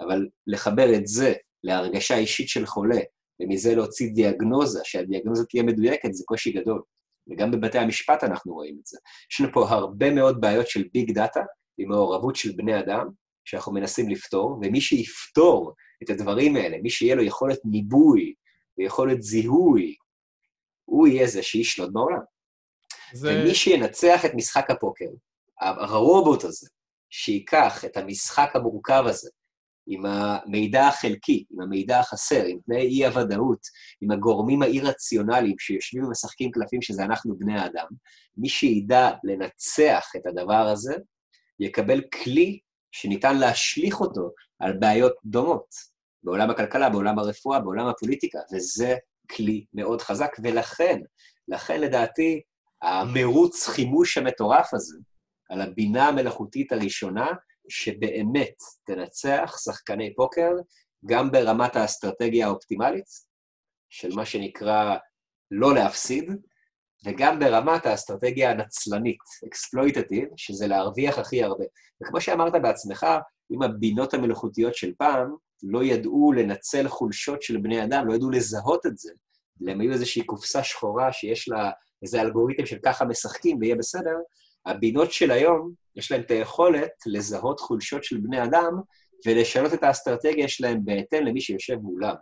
אבל לחבר את זה להרגשה אישית של חולה, ומזה להוציא דיאגנוזה, שהדיאגנוזה תהיה מדויקת, זה קושי גדול. וגם בבתי המשפט אנחנו רואים את זה. יש לנו פה הרבה מאוד בעיות של ביג דאטה, עם מעורבות של בני אדם, שאנחנו מנסים לפתור, ומי שיפתור את הדברים האלה, מי שיהיה לו יכולת ניבוי ויכולת זיהוי, הוא יהיה זה שישלוט בעולם. זה... ומי שינצח את משחק הפוקר, הרובוט הזה, שייקח את המשחק המורכב הזה, עם המידע החלקי, עם המידע החסר, עם תנאי אי-הוודאות, עם הגורמים האי-רציונליים שיושבים ומשחקים קלפים, שזה אנחנו בני האדם, מי שידע לנצח את הדבר הזה, יקבל כלי שניתן להשליך אותו על בעיות דומות, בעולם הכלכלה, בעולם הרפואה, בעולם הפוליטיקה, וזה כלי מאוד חזק, ולכן, לכן לדעתי, המרוץ חימוש המטורף הזה, על הבינה המלאכותית הראשונה, שבאמת תנצח שחקני פוקר, גם ברמת האסטרטגיה האופטימלית, של מה שנקרא לא להפסיד, וגם ברמת האסטרטגיה הנצלנית, אקספלויטטיב, שזה להרוויח הכי הרבה. וכמו שאמרת בעצמך, אם הבינות המלאכותיות של פעם לא ידעו לנצל חולשות של בני אדם, לא ידעו לזהות את זה, להם היו איזושהי קופסה שחורה שיש לה איזה אלגוריתם של ככה משחקים ויהיה בסדר, הבינות של היום, יש להן את היכולת לזהות חולשות של בני אדם ולשנות את האסטרטגיה שלהם בהתאם למי שיושב מולם.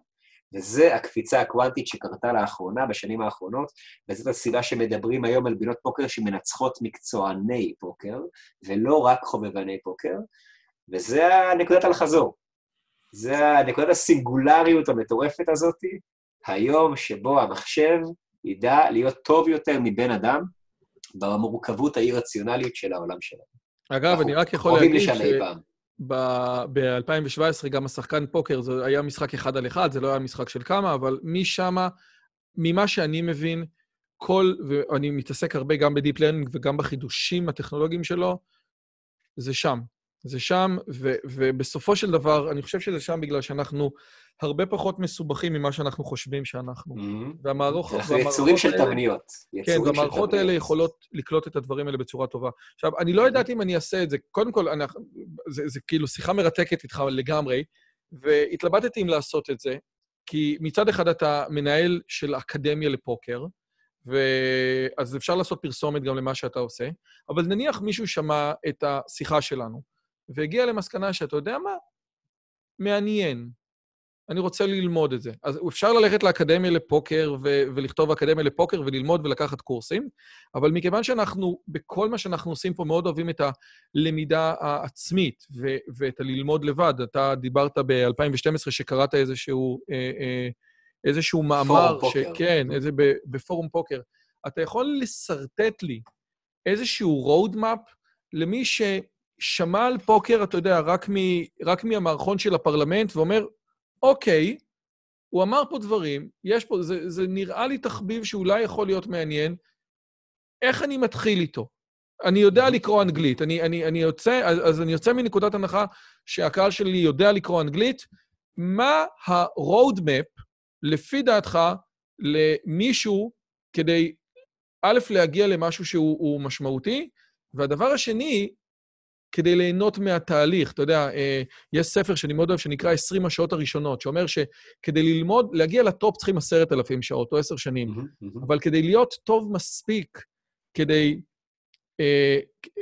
וזה הקפיצה הקוונטית שקרתה לאחרונה, בשנים האחרונות, וזאת הסיבה שמדברים היום על בינות פוקר שמנצחות מקצועני פוקר, ולא רק חובבני פוקר, וזה הנקודת אל-חזור. זה הנקודת הסינגולריות המטורפת הזאת, היום שבו המחשב ידע להיות טוב יותר מבן אדם במורכבות האי-רציונלית של העולם שלנו. אגב, אני רק יכול להגיד שב-2017 גם השחקן פוקר, זה היה משחק אחד על אחד, זה לא היה משחק של כמה, אבל משם, ממה שאני מבין, כל, ואני מתעסק הרבה גם ב deep learning וגם בחידושים הטכנולוגיים שלו, זה שם. זה שם, ו, ובסופו של דבר, אני חושב שזה שם בגלל שאנחנו הרבה פחות מסובכים ממה שאנחנו חושבים שאנחנו. Mm-hmm. והמערכות... אנחנו יצורים של תבניות. כן, והמערכות האלה יכולות לקלוט את הדברים האלה בצורה טובה. עכשיו, אני לא ידעתי אם אני אעשה את זה. קודם כל, אני, זה, זה כאילו שיחה מרתקת איתך לגמרי, והתלבטתי אם לעשות את זה, כי מצד אחד אתה מנהל של אקדמיה לפוקר, ואז אפשר לעשות פרסומת גם למה שאתה עושה, אבל נניח מישהו שמע את השיחה שלנו, והגיע למסקנה שאתה יודע מה? מעניין. אני רוצה ללמוד את זה. אז אפשר ללכת לאקדמיה לפוקר ו- ולכתוב אקדמיה לפוקר וללמוד ולקחת קורסים, אבל מכיוון שאנחנו, בכל מה שאנחנו עושים פה, מאוד אוהבים את הלמידה העצמית ו- ואת הללמוד לבד. אתה דיברת ב-2012 שקראת איזשהו, אה, אה, איזשהו מאמר, פורום פוקר. כן, איזה בפורום פוקר. אתה יכול לשרטט לי איזשהו roadmap למי ש... שמע על פוקר, אתה יודע, רק, מ, רק מהמערכון של הפרלמנט, ואומר, אוקיי, הוא אמר פה דברים, יש פה, זה, זה נראה לי תחביב שאולי יכול להיות מעניין. איך אני מתחיל איתו? אני יודע לקרוא אנגלית. אני, אני, אני יוצא, אז, אז אני יוצא מנקודת הנחה שהקהל שלי יודע לקרוא אנגלית. מה ה-road map, לפי דעתך, למישהו כדי, א', להגיע למשהו שהוא משמעותי, והדבר השני, כדי ליהנות מהתהליך. אתה יודע, אה, יש ספר שאני מאוד אוהב שנקרא 20 השעות הראשונות, שאומר שכדי ללמוד, להגיע לטופ צריכים עשרת אלפים שעות או עשר שנים, אבל כדי להיות טוב מספיק, כדי... אה,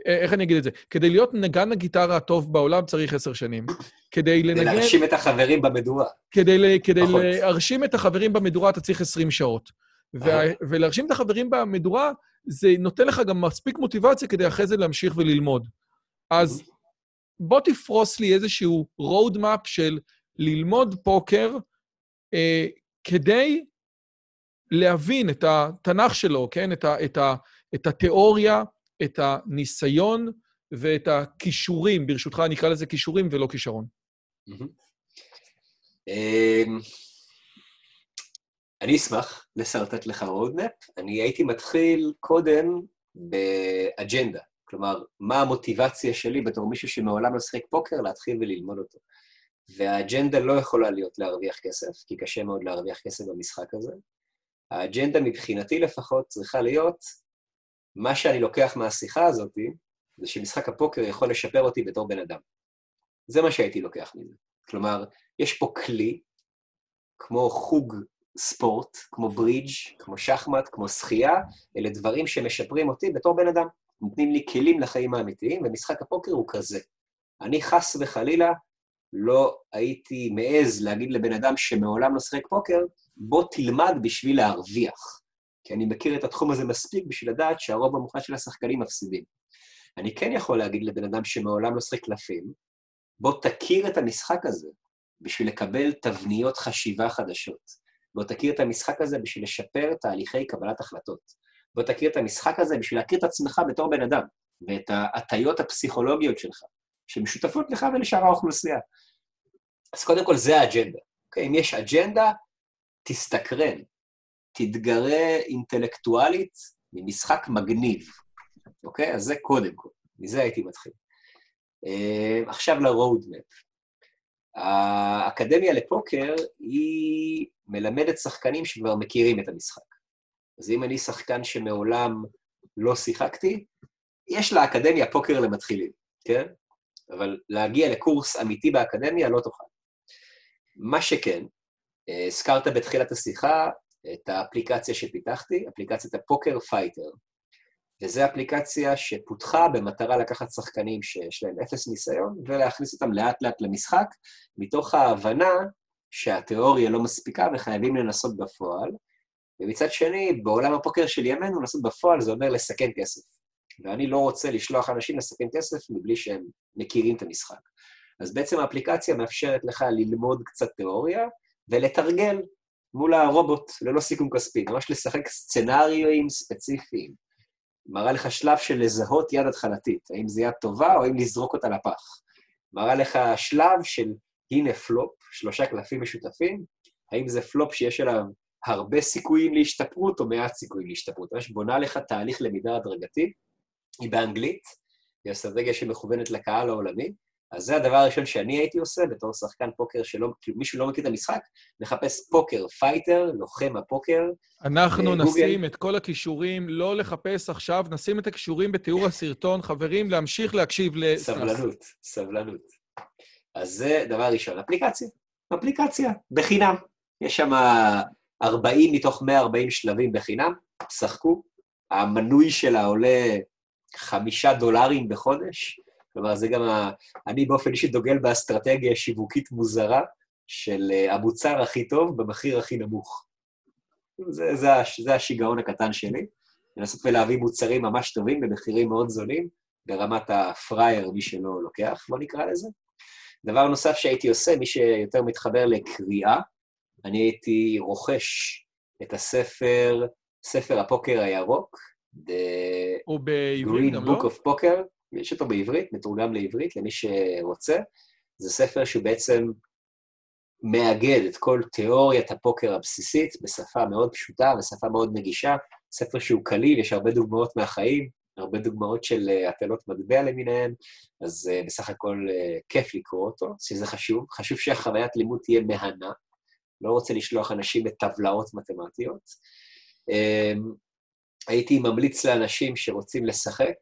איך אני אגיד את זה? כדי להיות נגן הגיטרה הטוב בעולם צריך עשר שנים. כדי לנגן... כדי להרשים את החברים במדורה. כדי, כדי להרשים את החברים במדורה אתה צריך עשרים שעות. וה, ולהרשים את החברים במדורה, זה נותן לך גם מספיק מוטיבציה כדי אחרי זה להמשיך וללמוד. אז בוא תפרוס לי איזשהו road map של ללמוד פוקר אה, כדי להבין את התנ"ך שלו, כן? את, ה, את, ה, את התיאוריה, את הניסיון ואת הכישורים. ברשותך, אני אקרא לזה כישורים ולא כישרון. אמ, אני אשמח לשרטט לך roadmap. אני הייתי מתחיל קודם באג'נדה. כלומר, מה המוטיבציה שלי בתור מישהו שמעולם לא שיחק פוקר להתחיל וללמוד אותו. והאג'נדה לא יכולה להיות להרוויח כסף, כי קשה מאוד להרוויח כסף במשחק הזה. האג'נדה מבחינתי לפחות צריכה להיות, מה שאני לוקח מהשיחה הזאת, זה שמשחק הפוקר יכול לשפר אותי בתור בן אדם. זה מה שהייתי לוקח מזה. כלומר, יש פה כלי, כמו חוג ספורט, כמו ברידג', כמו שחמט, כמו שחייה, אלה דברים שמשפרים אותי בתור בן אדם. נותנים לי כלים לחיים האמיתיים, ומשחק הפוקר הוא כזה. אני חס וחלילה לא הייתי מעז להגיד לבן אדם שמעולם לא שיחק פוקר, בוא תלמד בשביל להרוויח. כי אני מכיר את התחום הזה מספיק בשביל לדעת שהרוב המוחלט של השחקנים מפסידים. אני כן יכול להגיד לבן אדם שמעולם לא שיחק קלפים, בוא תכיר את המשחק הזה בשביל לקבל תבניות חשיבה חדשות. בוא תכיר את המשחק הזה בשביל לשפר תהליכי קבלת החלטות. בוא תכיר את המשחק הזה בשביל להכיר את עצמך בתור בן אדם, ואת ההטיות הפסיכולוגיות שלך, שמשותפות לך ולשאר האוכלוסייה. אז קודם כל, זה האג'נדה. אוקיי? אם יש אג'נדה, תסתקרן, תתגרה אינטלקטואלית ממשחק מגניב, אוקיי? אז זה קודם כל, מזה הייתי מתחיל. Uh, עכשיו ל-roadmap. האקדמיה לפוקר היא מלמדת שחקנים שכבר מכירים את המשחק. אז אם אני שחקן שמעולם לא שיחקתי, יש לאקדמיה פוקר למתחילים, כן? אבל להגיע לקורס אמיתי באקדמיה לא תוכל. מה שכן, אה, הזכרת בתחילת השיחה את האפליקציה שפיתחתי, אפליקציית ה Poker Fighter. וזו אפליקציה שפותחה במטרה לקחת שחקנים שיש להם אפס ניסיון ולהכניס אותם לאט-לאט למשחק, מתוך ההבנה שהתיאוריה לא מספיקה וחייבים לנסות בפועל, ומצד שני, בעולם הפוקר של ימינו, לעשות בפועל זה אומר לסכן כסף. ואני לא רוצה לשלוח אנשים לסכן כסף מבלי שהם מכירים את המשחק. אז בעצם האפליקציה מאפשרת לך ללמוד קצת תיאוריה ולתרגל מול הרובוט ללא סיכום כספי, ממש לשחק סצנריואים ספציפיים. מראה לך שלב של לזהות יד התחלתית, האם זו יד טובה או האם לזרוק אותה לפח. מראה לך שלב של הנה פלופ, שלושה קלפים משותפים, האם זה פלופ שיש עליו הרבה סיכויים להשתפרות או מעט סיכויים להשתפרות. ממש בונה לך תהליך למידה הדרגתי, היא באנגלית, היא אסטרטגיה שמכוונת לקהל העולמי, אז זה הדבר הראשון שאני הייתי עושה בתור שחקן פוקר שלא, כאילו מישהו לא מכיר את המשחק, מחפש Poker Fighter, לוחם הפוקר. אנחנו נשים גוגל. את כל הכישורים, לא לחפש עכשיו, נשים את הכישורים בתיאור הסרטון. חברים, להמשיך להקשיב ל... סבלנות, סבלנות. אז זה דבר ראשון. אפליקציה, אפליקציה, בחינם. יש שם 40 מתוך 140 שלבים בחינם, שחקו. המנוי שלה עולה חמישה דולרים בחודש. כלומר, זה גם ה... אני באופן אישי דוגל באסטרטגיה שיווקית מוזרה של אה, המוצר הכי טוב במחיר הכי נמוך. זה, זה, זה השיגעון הקטן שלי, לנסות ולהביא מוצרים ממש טובים במחירים מאוד זולים, ברמת הפראייר, מי שלא לוקח, בוא נקרא לזה. דבר נוסף שהייתי עושה, מי שיותר מתחבר לקריאה, אני הייתי רוכש את הספר, ספר הפוקר הירוק, The הוא בעברית גם לא? Book of Poker, יש אותו בעברית, מתורגם לעברית למי שרוצה. זה ספר שהוא בעצם מאגד את כל תיאוריית הפוקר הבסיסית בשפה מאוד פשוטה ושפה מאוד נגישה, ספר שהוא קליל, יש הרבה דוגמאות מהחיים, הרבה דוגמאות של אה, הטלות מטבע למיניהן, אז uh, בסך הכל uh, כיף לקרוא אותו, שזה חשוב. חשוב שהחוויית לימוד תהיה מהנה, לא רוצה לשלוח אנשים לטבלאות מתמטיות. Um, הייתי ממליץ לאנשים שרוצים לשחק,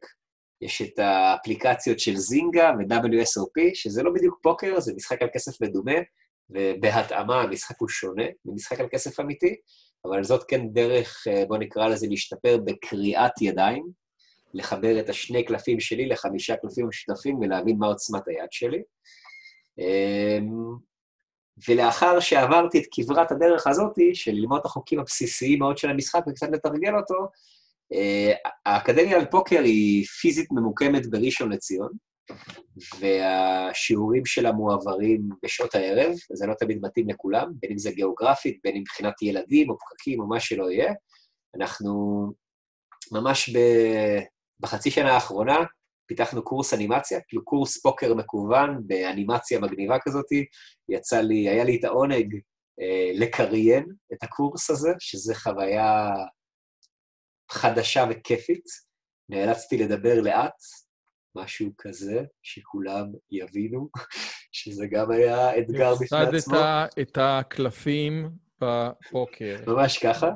יש את האפליקציות של זינגה ו-WSOP, שזה לא בדיוק פוקר, זה משחק על כסף מדומה, ובהתאמה המשחק הוא שונה ממשחק על כסף אמיתי, אבל זאת כן דרך, בוא נקרא לזה, להשתפר בקריאת ידיים, לחבר את השני קלפים שלי לחמישה קלפים משותפים ולהבין מה עוצמת היד שלי. ולאחר שעברתי את כברת הדרך הזאת, של ללמוד את החוקים הבסיסיים מאוד של המשחק וקצת לתרגל אותו, אה, האקדמיה לפוקר היא פיזית ממוקמת בראשון לציון, והשיעורים שלה מועברים בשעות הערב, וזה לא תמיד מתאים לכולם, בין אם זה גיאוגרפית, בין אם מבחינת ילדים או פקקים או מה שלא יהיה. אנחנו ממש ב... בחצי שנה האחרונה פיתחנו קורס אנימציה, כאילו קורס פוקר מקוון באנימציה מגניבה כזאת. יצא לי, היה לי את העונג אה, לקריין את הקורס הזה, שזו חוויה חדשה וכיפית. נאלצתי לדבר לאט, משהו כזה, שכולם יבינו, שזה גם היה אתגר בפני עצמו. הפסדת את הקלפים בפוקר. ממש ככה.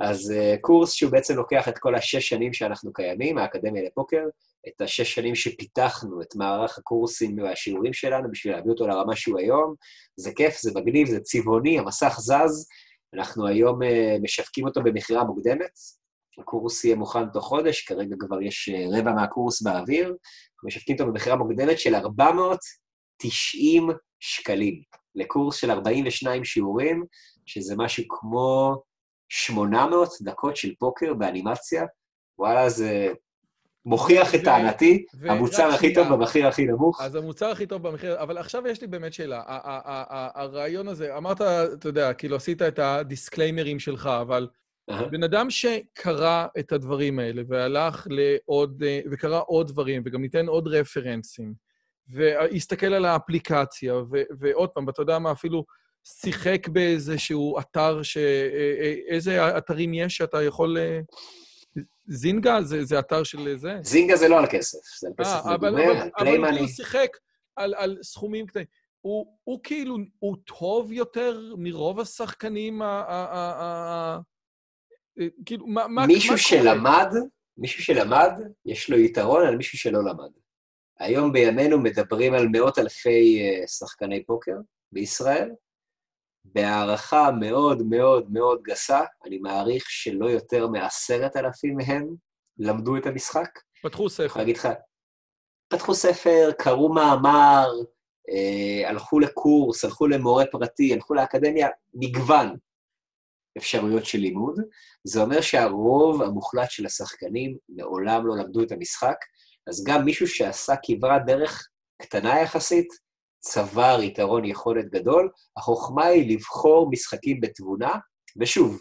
אז uh, קורס שהוא בעצם לוקח את כל השש שנים שאנחנו קיימים, האקדמיה לפוקר, את השש שנים שפיתחנו את מערך הקורסים והשיעורים שלנו בשביל להביא אותו לרמה שהוא היום. זה כיף, זה מגניב, זה צבעוני, המסך זז. אנחנו היום uh, משווקים אותו במכירה מוקדמת. הקורס יהיה מוכן תוך חודש, כרגע כבר יש uh, רבע מהקורס באוויר. אנחנו משווקים אותו במכירה מוקדמת של 490 שקלים. לקורס של 42 שיעורים, שזה משהו כמו 800 דקות של פוקר באנימציה. וואלה, זה מוכיח את טענתי, המוצר הכי טוב במחיר הכי נמוך. אז המוצר הכי טוב במחיר, אבל עכשיו יש לי באמת שאלה. הרעיון הזה, אמרת, אתה יודע, כאילו עשית את הדיסקליימרים שלך, אבל בן אדם שקרא את הדברים האלה והלך לעוד, וקרא עוד דברים, וגם ניתן עוד רפרנסים, והסתכל על האפליקציה, ועוד פעם, ואתה יודע מה, אפילו שיחק באיזשהו אתר, ש... איזה אתרים יש שאתה יכול... זינגה? זה, זה אתר של זה? זינגה זה לא על כסף, זה על כסף מדומה, על פליימני. אבל הוא שיחק על, על סכומים קטנים. הוא, הוא כאילו, הוא טוב יותר מרוב השחקנים ה... ה, ה, ה כאילו, מה, מה, מישהו מה שלמד, קורה? מישהו שלמד, יש לו יתרון על מישהו שלא למד. היום בימינו מדברים על מאות אלפי שחקני פוקר בישראל, בהערכה מאוד מאוד מאוד גסה, אני מעריך שלא יותר מעשרת אלפים מהם למדו את המשחק. פתחו ספר. אני אגיד לך, פתחו ספר, קראו מאמר, אה, הלכו לקורס, הלכו למורה פרטי, הלכו לאקדמיה, מגוון אפשרויות של לימוד. זה אומר שהרוב המוחלט של השחקנים מעולם לא למדו את המשחק, אז גם מישהו שעשה כברת דרך קטנה יחסית, צבר יתרון יכולת גדול, החוכמה היא לבחור משחקים בתבונה, ושוב,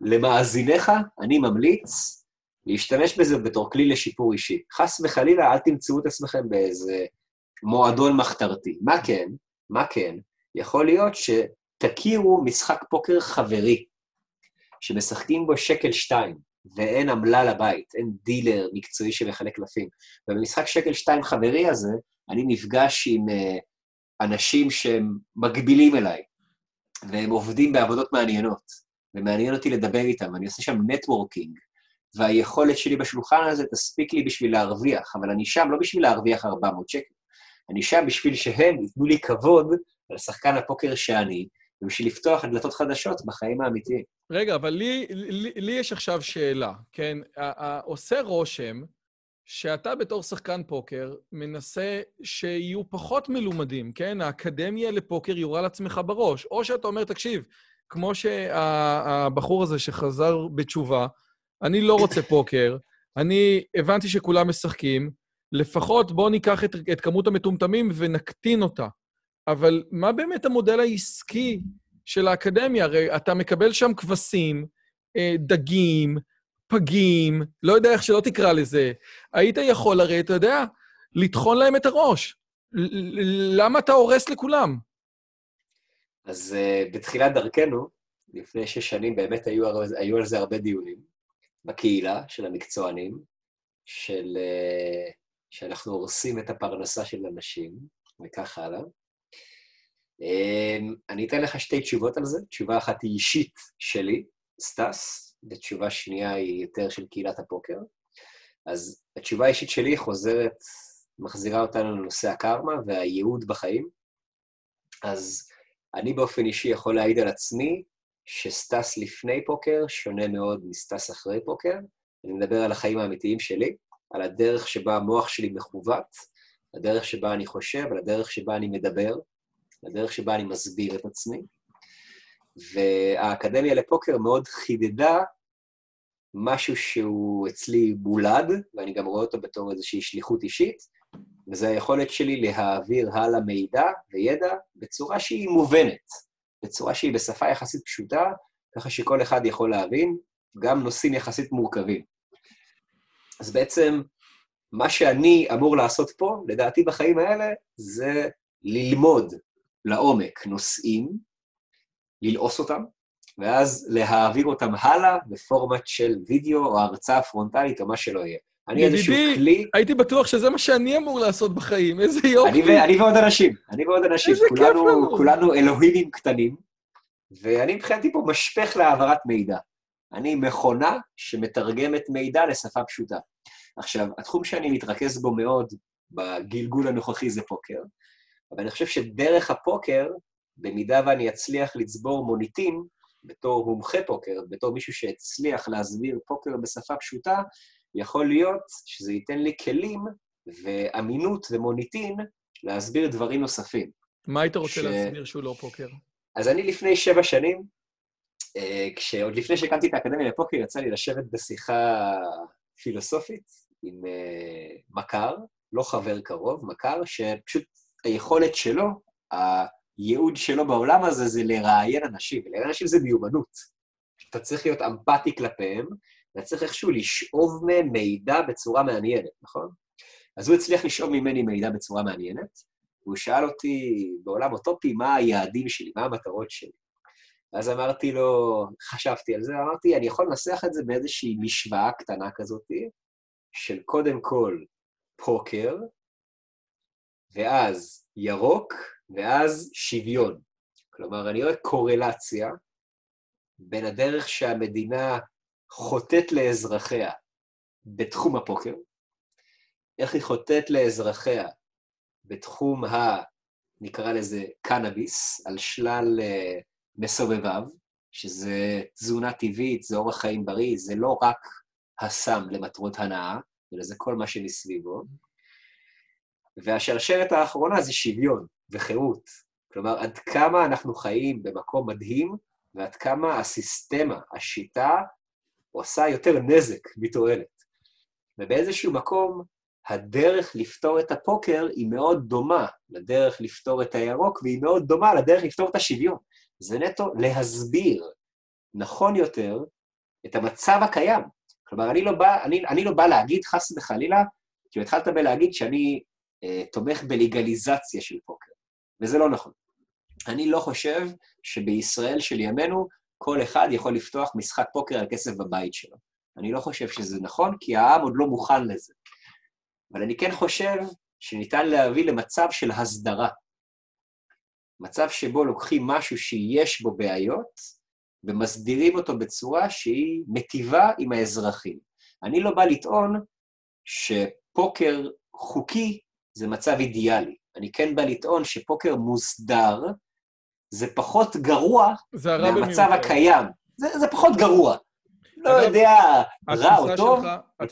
למאזיניך אני ממליץ להשתמש בזה בתור כלי לשיפור אישי. חס וחלילה, אל תמצאו את עצמכם באיזה מועדון מחתרתי. מה כן? מה כן? יכול להיות שתכירו משחק פוקר חברי, שמשחקים בו שקל שתיים, ואין עמלה לבית, אין דילר מקצועי שמחלק קלפים. ובמשחק שקל שתיים חברי הזה, אני נפגש עם uh, אנשים שהם מקבילים אליי, והם עובדים בעבודות מעניינות, ומעניין אותי לדבר איתם, אני עושה שם networking, והיכולת שלי בשולחן הזה תספיק לי בשביל להרוויח, אבל אני שם לא בשביל להרוויח 400 שקל, אני שם בשביל שהם ייתנו לי כבוד על שחקן הפוקר שאני, ובשביל לפתוח דלתות חדשות בחיים האמיתיים. רגע, אבל לי, לי, לי יש עכשיו שאלה, כן? עושה רושם שאתה בתור שחקן פוקר מנסה שיהיו פחות מלומדים, כן? האקדמיה לפוקר יורה לעצמך בראש. או שאתה אומר, תקשיב, כמו שהבחור הזה שחזר בתשובה, אני לא רוצה פוקר, אני הבנתי שכולם משחקים, לפחות בואו ניקח את, את כמות המטומטמים ונקטין אותה. אבל מה באמת המודל העסקי של האקדמיה? הרי אתה מקבל שם כבשים, אה, דגים, פגים, לא יודע איך שלא תקרא לזה, היית יכול הרי, אתה יודע, לטחון להם את הראש. למה אתה הורס לכולם? אז uh, בתחילת דרכנו, לפני שש שנים, באמת היו, היו על זה הרבה דיונים בקהילה של המקצוענים, של, uh, שאנחנו הורסים את הפרנסה של אנשים, וכך הלאה. Um, אני אתן לך שתי תשובות על זה. תשובה אחת היא אישית שלי, סטס, ותשובה שנייה היא יותר של קהילת הפוקר. אז התשובה האישית שלי חוזרת, מחזירה אותנו לנושא הקרמה והייעוד בחיים. אז אני באופן אישי יכול להעיד על עצמי שסטס לפני פוקר שונה מאוד מסטס אחרי פוקר. אני מדבר על החיים האמיתיים שלי, על הדרך שבה המוח שלי מכוות, הדרך שבה אני חושב, על הדרך שבה אני מדבר, הדרך שבה אני מסביר את עצמי. והאקדמיה לפוקר מאוד חידדה משהו שהוא אצלי בולד, ואני גם רואה אותו בתור איזושהי שליחות אישית, וזה היכולת שלי להעביר הלאה מידע וידע בצורה שהיא מובנת, בצורה שהיא בשפה יחסית פשוטה, ככה שכל אחד יכול להבין, גם נושאים יחסית מורכבים. אז בעצם, מה שאני אמור לעשות פה, לדעתי בחיים האלה, זה ללמוד לעומק נושאים, ללעוס אותם, ואז להעביר אותם הלאה בפורמט של וידאו או הרצאה פרונטלית או מה שלא יהיה. אני איזשהו כלי... הייתי בטוח שזה מה שאני אמור לעשות בחיים, איזה יופי. אני, ו... אני ועוד אנשים, אני ועוד אנשים. איזה כיף לנו. כולנו אלוהימים קטנים, ואני מבחינתי פה משפך להעברת מידע. אני מכונה שמתרגמת מידע לשפה פשוטה. עכשיו, התחום שאני מתרכז בו מאוד בגלגול הנוכחי זה פוקר, אבל אני חושב שדרך הפוקר, במידה ואני אצליח לצבור מוניטין, בתור מומחה פוקר, בתור מישהו שהצליח להסביר פוקר בשפה פשוטה, יכול להיות שזה ייתן לי כלים ואמינות ומוניטין להסביר דברים נוספים. מה היית רוצה ש... להסביר שהוא לא פוקר? אז אני לפני שבע שנים, אה, כשעוד לפני שהקמתי את האקדמיה לפוקר, יצא לי לשבת בשיחה פילוסופית עם אה, מכר, לא חבר קרוב, מכר, שפשוט היכולת שלו, הייעוד שלו בעולם הזה זה לראיין אנשים, ולראיין אנשים זה מיומנות. אתה צריך להיות אמפתי כלפיהם, ואתה צריך איכשהו לשאוב מהם מידע בצורה מעניינת, נכון? אז הוא הצליח לשאוב ממני מידע בצורה מעניינת, והוא שאל אותי, בעולם אוטופי, מה היעדים שלי, מה המטרות שלי. אז אמרתי לו, חשבתי על זה, אמרתי, אני יכול לנסח את זה באיזושהי משוואה קטנה כזאת, של קודם כל פוקר, ואז ירוק, ואז שוויון. כלומר, אני רואה קורלציה בין הדרך שהמדינה חוטאת לאזרחיה בתחום הפוקר, איך היא חוטאת לאזרחיה בתחום ה... נקרא לזה קנאביס, על שלל uh, מסובביו, שזה תזונה טבעית, זה אורח חיים בריא, זה לא רק הסם למטרות הנאה, אלא זה כל מה שמסביבו. והשרשרת האחרונה זה שוויון וחירות. כלומר, עד כמה אנחנו חיים במקום מדהים, ועד כמה הסיסטמה, השיטה, עושה יותר נזק מתועלת. ובאיזשהו מקום, הדרך לפתור את הפוקר היא מאוד דומה לדרך לפתור את הירוק, והיא מאוד דומה לדרך לפתור את השוויון. זה נטו להסביר נכון יותר את המצב הקיים. כלומר, אני לא בא, אני, אני לא בא להגיד, חס וחלילה, כי התחלת בלהגיד שאני אה, תומך בלגליזציה של פוקר, וזה לא נכון. אני לא חושב שבישראל של ימינו כל אחד יכול לפתוח משחק פוקר על כסף בבית שלו. אני לא חושב שזה נכון, כי העם עוד לא מוכן לזה. אבל אני כן חושב שניתן להביא למצב של הסדרה. מצב שבו לוקחים משהו שיש בו בעיות, ומסדירים אותו בצורה שהיא מטיבה עם האזרחים. אני לא בא לטעון שפוקר חוקי זה מצב אידיאלי. אני כן בא לטעון שפוקר מוסדר זה פחות גרוע זה מהמצב הקיים. זה, זה פחות גרוע. לא יודע, רע או טוב,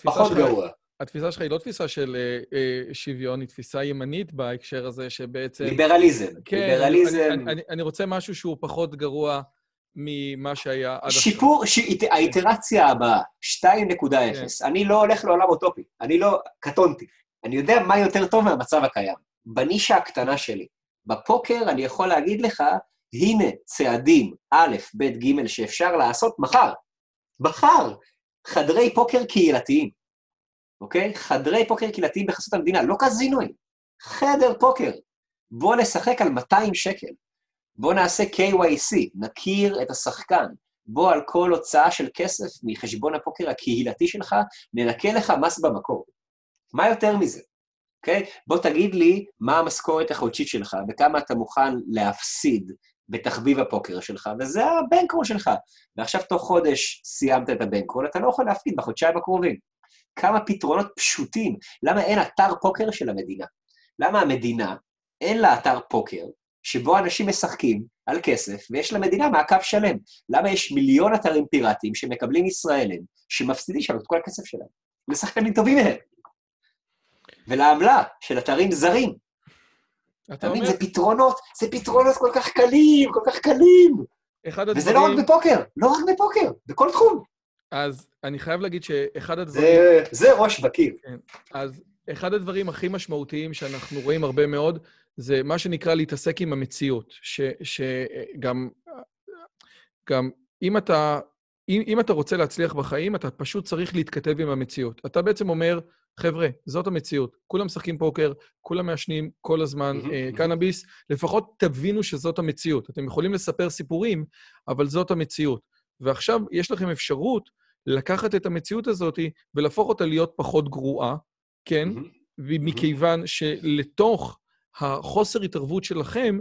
פחות שלך, גרוע. התפיסה שלך היא לא תפיסה של אה, אה, שוויון, היא תפיסה ימנית בהקשר הזה, שבעצם... ליברליזם. כן, ליברליזם. אני, אני, אני רוצה משהו שהוא פחות גרוע ממה שהיה עד עכשיו. שיפור, ש... האיטרציה הבאה, 2.0. כן. אני לא הולך לעולם אוטופי, אני לא... קטונתי. אני יודע מה יותר טוב מהמצב הקיים. בנישה הקטנה שלי. בפוקר אני יכול להגיד לך, הנה צעדים א', ב', ג', שאפשר לעשות מחר. מחר. חדרי פוקר קהילתיים, אוקיי? חדרי פוקר קהילתיים בחסות המדינה, לא קזינואים. חדר פוקר. בוא נשחק על 200 שקל. בוא נעשה KYC, נכיר את השחקן. בוא על כל הוצאה של כסף מחשבון הפוקר הקהילתי שלך, ננקה לך מס במקור. מה יותר מזה? אוקיי? Okay? בוא תגיד לי מה המשכורת החודשית שלך וכמה אתה מוכן להפסיד בתחביב הפוקר שלך, וזה הבנקרול שלך. ועכשיו תוך חודש סיימת את הבנקרול, אתה לא יכול להפקיד בחודשיים הקרובים. כמה פתרונות פשוטים. למה אין אתר פוקר של המדינה? למה המדינה, אין לה אתר פוקר שבו אנשים משחקים על כסף, ויש למדינה מעקב שלם. למה יש מיליון אתרים פיראטיים שמקבלים ישראלים, שמפסידים שם את כל הכסף שלהם? לשחקנים טובים מהם. ולעמלה של אתרים זרים. אתה מבין? זה פתרונות, זה פתרונות כל כך קלים, כל כך קלים. אחד הדברים... וזה לא רק בפוקר, לא רק בפוקר, בכל תחום. אז אני חייב להגיד שאחד הדברים... זה, זה ראש בקיר. כן. אז אחד הדברים הכי משמעותיים שאנחנו רואים הרבה מאוד, זה מה שנקרא להתעסק עם המציאות. שגם גם אם אתה, אם, אם אתה רוצה להצליח בחיים, אתה פשוט צריך להתכתב עם המציאות. אתה בעצם אומר, חבר'ה, זאת המציאות. כולם משחקים פוקר, כולם מעשנים כל הזמן uh, קנאביס, לפחות תבינו שזאת המציאות. אתם יכולים לספר סיפורים, אבל זאת המציאות. ועכשיו יש לכם אפשרות לקחת את המציאות הזאת ולהפוך אותה להיות פחות גרועה, כן? מכיוון שלתוך החוסר התערבות שלכם,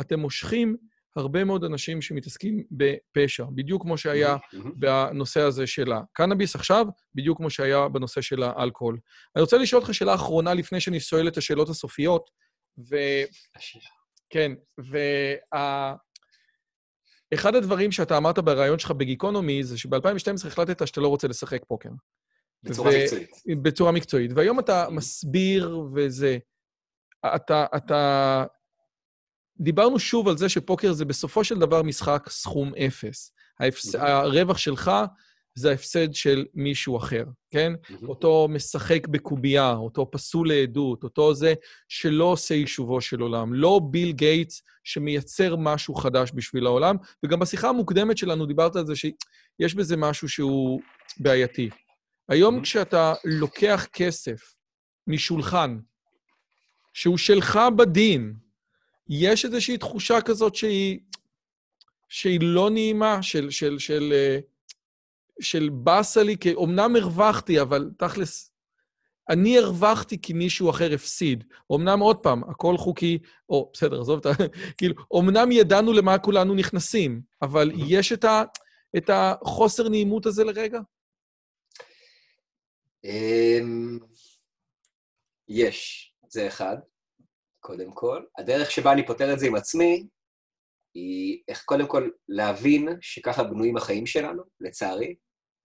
אתם מושכים הרבה מאוד אנשים שמתעסקים בפשע, בדיוק כמו שהיה בנושא הזה של הקנאביס עכשיו, בדיוק כמו שהיה בנושא של האלכוהול. אני רוצה לשאול אותך שאלה אחרונה לפני שאני שואל את השאלות הסופיות, ו... כן, וה... אחד הדברים שאתה אמרת בריאיון שלך בגיקונומי, זה שב-2012 החלטת שאתה לא רוצה לשחק פוקר. בצורה ו... מקצועית. בצורה מקצועית. והיום אתה מסביר וזה... אתה, אתה דיברנו שוב על זה שפוקר זה בסופו של דבר משחק סכום אפס. ההפס... הרווח שלך זה ההפסד של מישהו אחר, כן? אותו משחק בקובייה, אותו פסול לעדות, אותו זה שלא עושה יישובו של עולם. לא ביל גייטס שמייצר משהו חדש בשביל העולם. וגם בשיחה המוקדמת שלנו דיברת על זה שיש בזה משהו שהוא בעייתי. היום כשאתה לוקח כסף משולחן, שהוא שלך בדין, יש איזושהי תחושה כזאת שהיא, שהיא לא נעימה, של, של, של, אה, של באסה לי, כי אמנם הרווחתי, אבל תכלס, אני הרווחתי כי מישהו אחר הפסיד. אמנם, עוד פעם, הכל חוקי, או, בסדר, עזוב את ה... כאילו, אמנם ידענו למה כולנו נכנסים, אבל יש את, ה, את החוסר נעימות הזה לרגע? אמ, יש, זה אחד. קודם כל. הדרך שבה אני פותר את זה עם עצמי, היא איך קודם כל להבין שככה בנויים החיים שלנו, לצערי.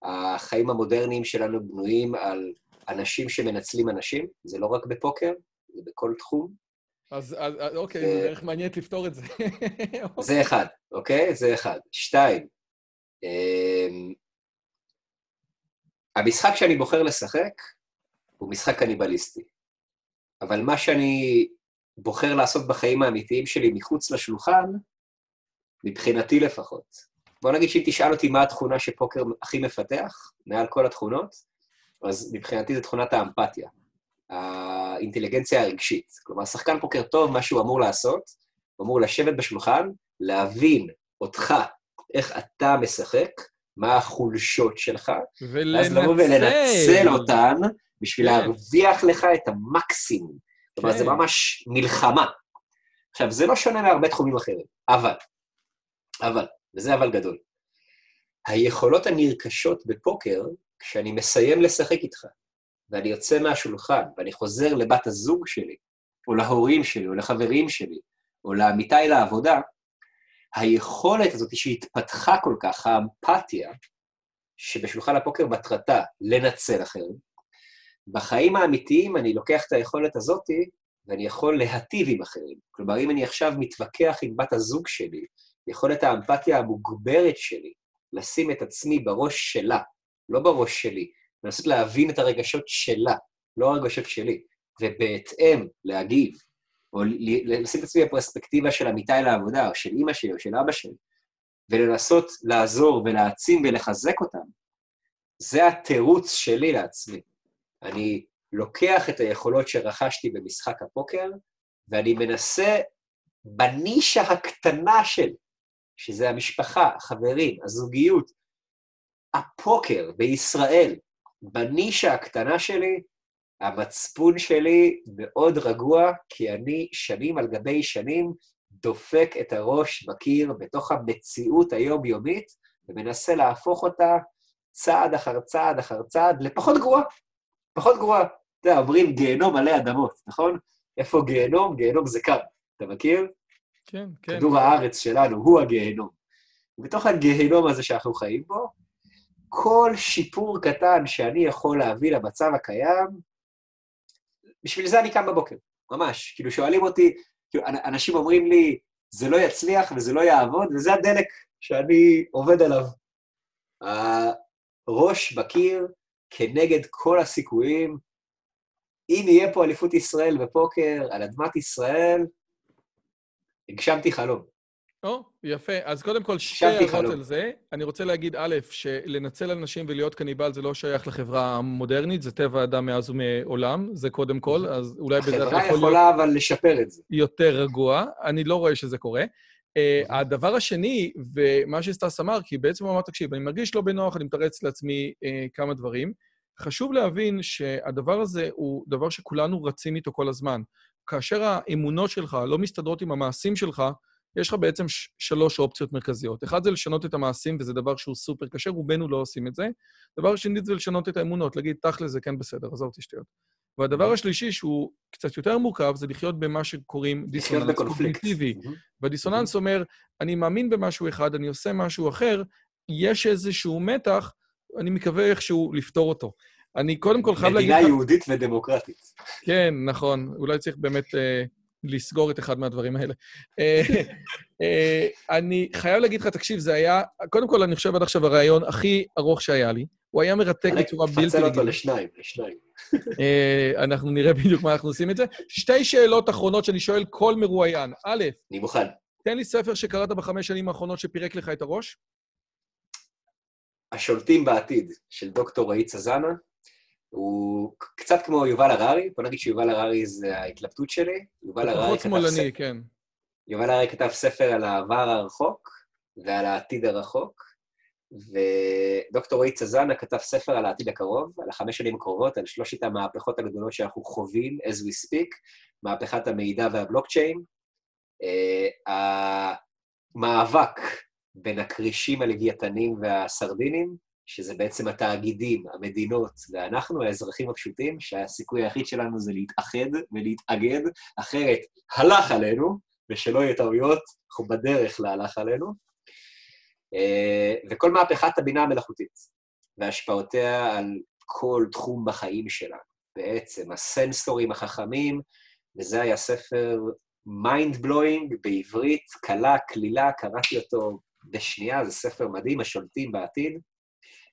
החיים המודרניים שלנו בנויים על אנשים שמנצלים אנשים, זה לא רק בפוקר, זה בכל תחום. אז, אז אוקיי, זה דרך מעניינת לפתור את זה. זה אחד, אוקיי? זה אחד. שתיים, אמ, המשחק שאני בוחר לשחק הוא משחק קניבליסטי. אבל מה שאני בוחר לעשות בחיים האמיתיים שלי מחוץ לשולחן, מבחינתי לפחות. בוא נגיד שאם תשאל אותי מה התכונה שפוקר הכי מפתח, מעל כל התכונות, אז מבחינתי זו תכונת האמפתיה, האינטליגנציה הרגשית. כלומר, שחקן פוקר טוב, מה שהוא אמור לעשות, הוא אמור לשבת בשולחן, להבין אותך, איך אתה משחק, מה החולשות שלך, ולנצל. ואז לבוא ולנצל אותן בשביל כן. להרוויח לך את המקסימום. כלומר, זה כן. ממש מלחמה. עכשיו, זה לא שונה מהרבה תחומים אחרים, אבל, אבל, וזה אבל גדול, היכולות הנרכשות בפוקר, כשאני מסיים לשחק איתך, ואני יוצא מהשולחן, ואני חוזר לבת הזוג שלי, או להורים שלי, או לחברים שלי, או לעמיתיי לעבודה, היכולת הזאת שהתפתחה כל כך, האמפתיה, שבשולחן הפוקר מטרתה לנצל אחרים, בחיים האמיתיים אני לוקח את היכולת הזאת ואני יכול להטיב עם אחרים. כלומר, אם אני עכשיו מתווכח עם בת הזוג שלי, יכולת האמפתיה המוגברת שלי לשים את עצמי בראש שלה, לא בראש שלי, לנסות להבין את הרגשות שלה, לא הרגשות שלי, ובהתאם להגיב, או לשים את עצמי בפרספקטיבה של עמיתיי לעבודה, או של אימא שלי, או של אבא שלי, ולנסות לעזור ולהעצים ולחזק אותם, זה התירוץ שלי לעצמי. אני לוקח את היכולות שרכשתי במשחק הפוקר, ואני מנסה בנישה הקטנה שלי, שזה המשפחה, החברים, הזוגיות, הפוקר בישראל, בנישה הקטנה שלי, המצפון שלי מאוד רגוע, כי אני שנים על גבי שנים דופק את הראש בקיר בתוך המציאות היומיומית, ומנסה להפוך אותה צעד אחר צעד אחר צעד לפחות גרועה. פחות גרועה. אתה יודע, אומרים גיהנום מלא אדמות, נכון? איפה גיהנום? גיהנום זה כאן. אתה מכיר? כן, כן. כדור הארץ שלנו הוא הגיהנום. ובתוך הגיהנום הזה שאנחנו חיים בו, כל שיפור קטן שאני יכול להביא למצב הקיים, בשביל זה אני קם בבוקר, ממש. כאילו, שואלים אותי, כאילו, אנשים אומרים לי, זה לא יצליח וזה לא יעבוד, וזה הדלק שאני עובד עליו. הראש בקיר כנגד כל הסיכויים. אם יהיה פה אליפות ישראל בפוקר על אדמת ישראל, הגשמתי חלום. או, יפה. אז קודם כל, שתי הערות על זה. אני רוצה להגיד, א', שלנצל אנשים ולהיות קניבל זה לא שייך לחברה המודרנית, זה טבע האדם מאז ומעולם, זה קודם כל, אז אולי בזה אתה יכול להיות... החברה יכולה אבל לשפר את זה. יותר רגוע, אני לא רואה שזה קורה. Uh, הדבר השני, ומה שסטס אמר, כי בעצם הוא אמר, תקשיב, אני מרגיש לא בנוח, אני מתרץ לעצמי uh, כמה דברים. חשוב להבין שהדבר הזה הוא דבר שכולנו רצים איתו כל הזמן. כאשר האמונות שלך לא מסתדרות עם המעשים שלך, יש לך בעצם שלוש אופציות מרכזיות. אחד זה לשנות את המעשים, וזה דבר שהוא סופר קשה, רובנו לא עושים את זה. דבר שני זה לשנות את האמונות, להגיד, תכל'ס זה כן בסדר, עזוב אותי שטויות. והדבר. השלישי, שהוא קצת יותר מורכב, זה לחיות במה שקוראים דיסוננס קוגניטיבי. Mm-hmm. והדיסוננס. אומר, אני מאמין במשהו אחד, אני עושה משהו אחר, יש איזשהו מתח, אני מקווה איכשהו לפתור אותו. אני קודם כל חייב להגיד... מדינה יהודית ודמוקרטית. כן, נכון. אולי צריך באמת אה, לסגור את אחד מהדברים האלה. אה, אה, אני חייב להגיד לך, תקשיב, זה היה... קודם כל, אני חושב עד עכשיו הרעיון הכי ארוך שהיה לי. הוא היה מרתק בצורה בלתי רגילה. תפצל אותו לשניים, לשניים. אה, אנחנו נראה בדיוק מה אנחנו עושים את זה. שתי שאלות אחרונות שאני שואל כל מרואיין. א', אני מוכן. תן לי ספר שקראת בחמש שנים האחרונות שפירק לך את הראש. השולטים בעתיד, של דוקטור רועי צזנה. הוא קצת כמו יובל הררי, בוא נגיד שיובל הררי זה ההתלבטות שלי. יובל הררי כתב... פחות שמאלני, כן. יובל הררי כתב ספר על העבר הרחוק ועל העתיד הרחוק, ודוקטור רועי צזנה כתב ספר על העתיד הקרוב, על החמש שנים הקרובות, על שלושת המהפכות הגדולות שאנחנו חווים, as we speak, מהפכת המידע והבלוקצ'יין. Uh, המאבק בין הכרישים הלוויתנים והסרדינים, שזה בעצם התאגידים, המדינות ואנחנו, האזרחים הפשוטים, שהסיכוי היחיד שלנו זה להתאחד ולהתאגד, אחרת הלך עלינו, ושלא יהיו טעויות, אנחנו בדרך להלך עלינו. אה, וכל מהפכת הבינה המלאכותית והשפעותיה על כל תחום בחיים שלנו. בעצם הסנסורים החכמים, וזה היה ספר mind blowing בעברית, קלה, קלילה, קראתי אותו בשנייה, זה ספר מדהים, השולטים בעתיד.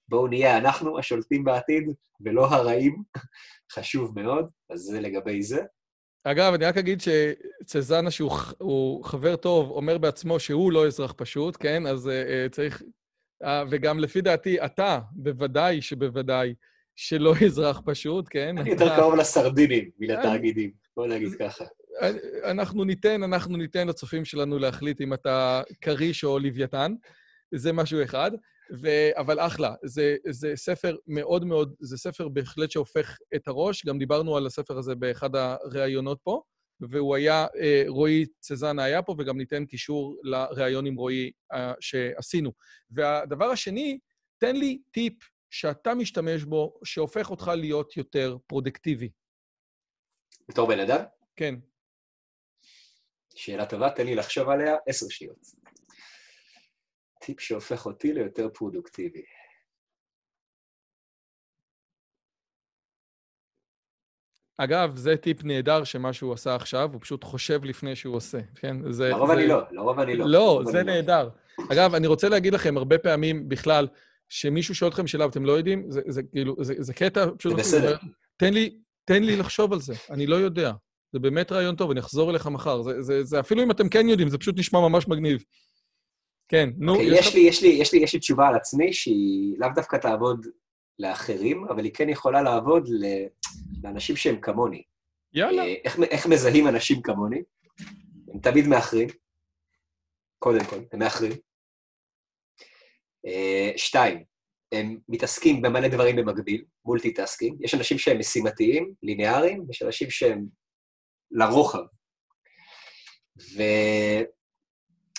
בואו נהיה אנחנו השולטים בעתיד, ולא הרעים, חשוב מאוד, אז זה לגבי זה. אגב, אני רק אגיד שצזנה, שהוא חבר טוב, אומר בעצמו שהוא לא אזרח פשוט, כן? אז uh, צריך... Uh, וגם לפי דעתי, אתה, בוודאי שבוודאי, שלא אזרח פשוט, כן? אני יותר קרוב לסרדינים מלתאגידים, בוא נגיד ככה. אנחנו ניתן, אנחנו ניתן לצופים שלנו להחליט אם אתה כריש או לוויתן. זה משהו אחד. ו... אבל אחלה, זה, זה ספר מאוד מאוד, זה ספר בהחלט שהופך את הראש. גם דיברנו על הספר הזה באחד הראיונות פה, והוא היה, אה, רועי צזנה היה פה, וגם ניתן קישור לראיון עם רועי אה, שעשינו. והדבר השני, תן לי טיפ שאתה משתמש בו, שהופך אותך להיות יותר פרודקטיבי. בתור בן אדם? כן. שאלה טובה, תן לי לחשוב עליה עשר שניות. טיפ שהופך אותי ליותר פרודוקטיבי. אגב, זה טיפ נהדר שמה שהוא עשה עכשיו, הוא פשוט חושב לפני שהוא עושה, כן? זה... לרוב זה... אני לא, לרוב אני לא. לא, זה לא. נהדר. לא. אגב, אני רוצה להגיד לכם, הרבה פעמים בכלל, שמישהו שואל אתכם שאלה ואתם לא יודעים, זה, זה כאילו, זה, זה קטע פשוט... זה בסדר. תן לי, תן לי לחשוב על זה, אני לא יודע. זה באמת רעיון טוב, אני אחזור אליך מחר. זה, זה, זה אפילו אם אתם כן יודעים, זה פשוט נשמע ממש מגניב. כן, נו... Okay, אוקיי, יש, לי, יש, לי, יש, לי, יש לי תשובה על עצמי שהיא לאו דווקא תעבוד לאחרים, אבל היא כן יכולה לעבוד לאנשים שהם כמוני. יאללה. אה, איך, איך מזהים אנשים כמוני? הם תמיד מאחרים. קודם כל, הם מאחרים. אה, שתיים, הם מתעסקים במלא דברים במקביל, multitasking. יש אנשים שהם משימתיים, ליניאריים, ויש אנשים שהם לרוחב.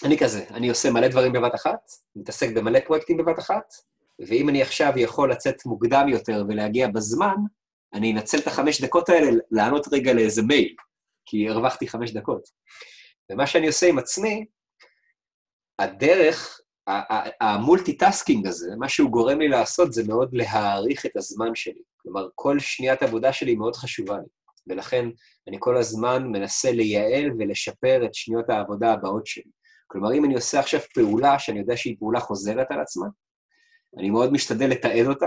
ואני כזה, אני עושה מלא דברים בבת אחת, מתעסק במלא פרויקטים בבת אחת, ואם אני עכשיו יכול לצאת מוקדם יותר ולהגיע בזמן, אני אנצל את החמש דקות האלה לענות רגע לאיזה מייל, כי הרווחתי חמש דקות. ומה שאני עושה עם עצמי, הדרך, ה multitasking הזה, מה שהוא גורם לי לעשות זה מאוד להעריך את הזמן שלי. כלומר, כל שניית עבודה שלי מאוד חשובה לי, ולכן אני כל הזמן מנסה לייעל ולשפר את שניות העבודה הבאות שלי. כלומר, אם אני עושה עכשיו פעולה שאני יודע שהיא פעולה חוזרת על עצמה, אני מאוד משתדל לתעד אותה,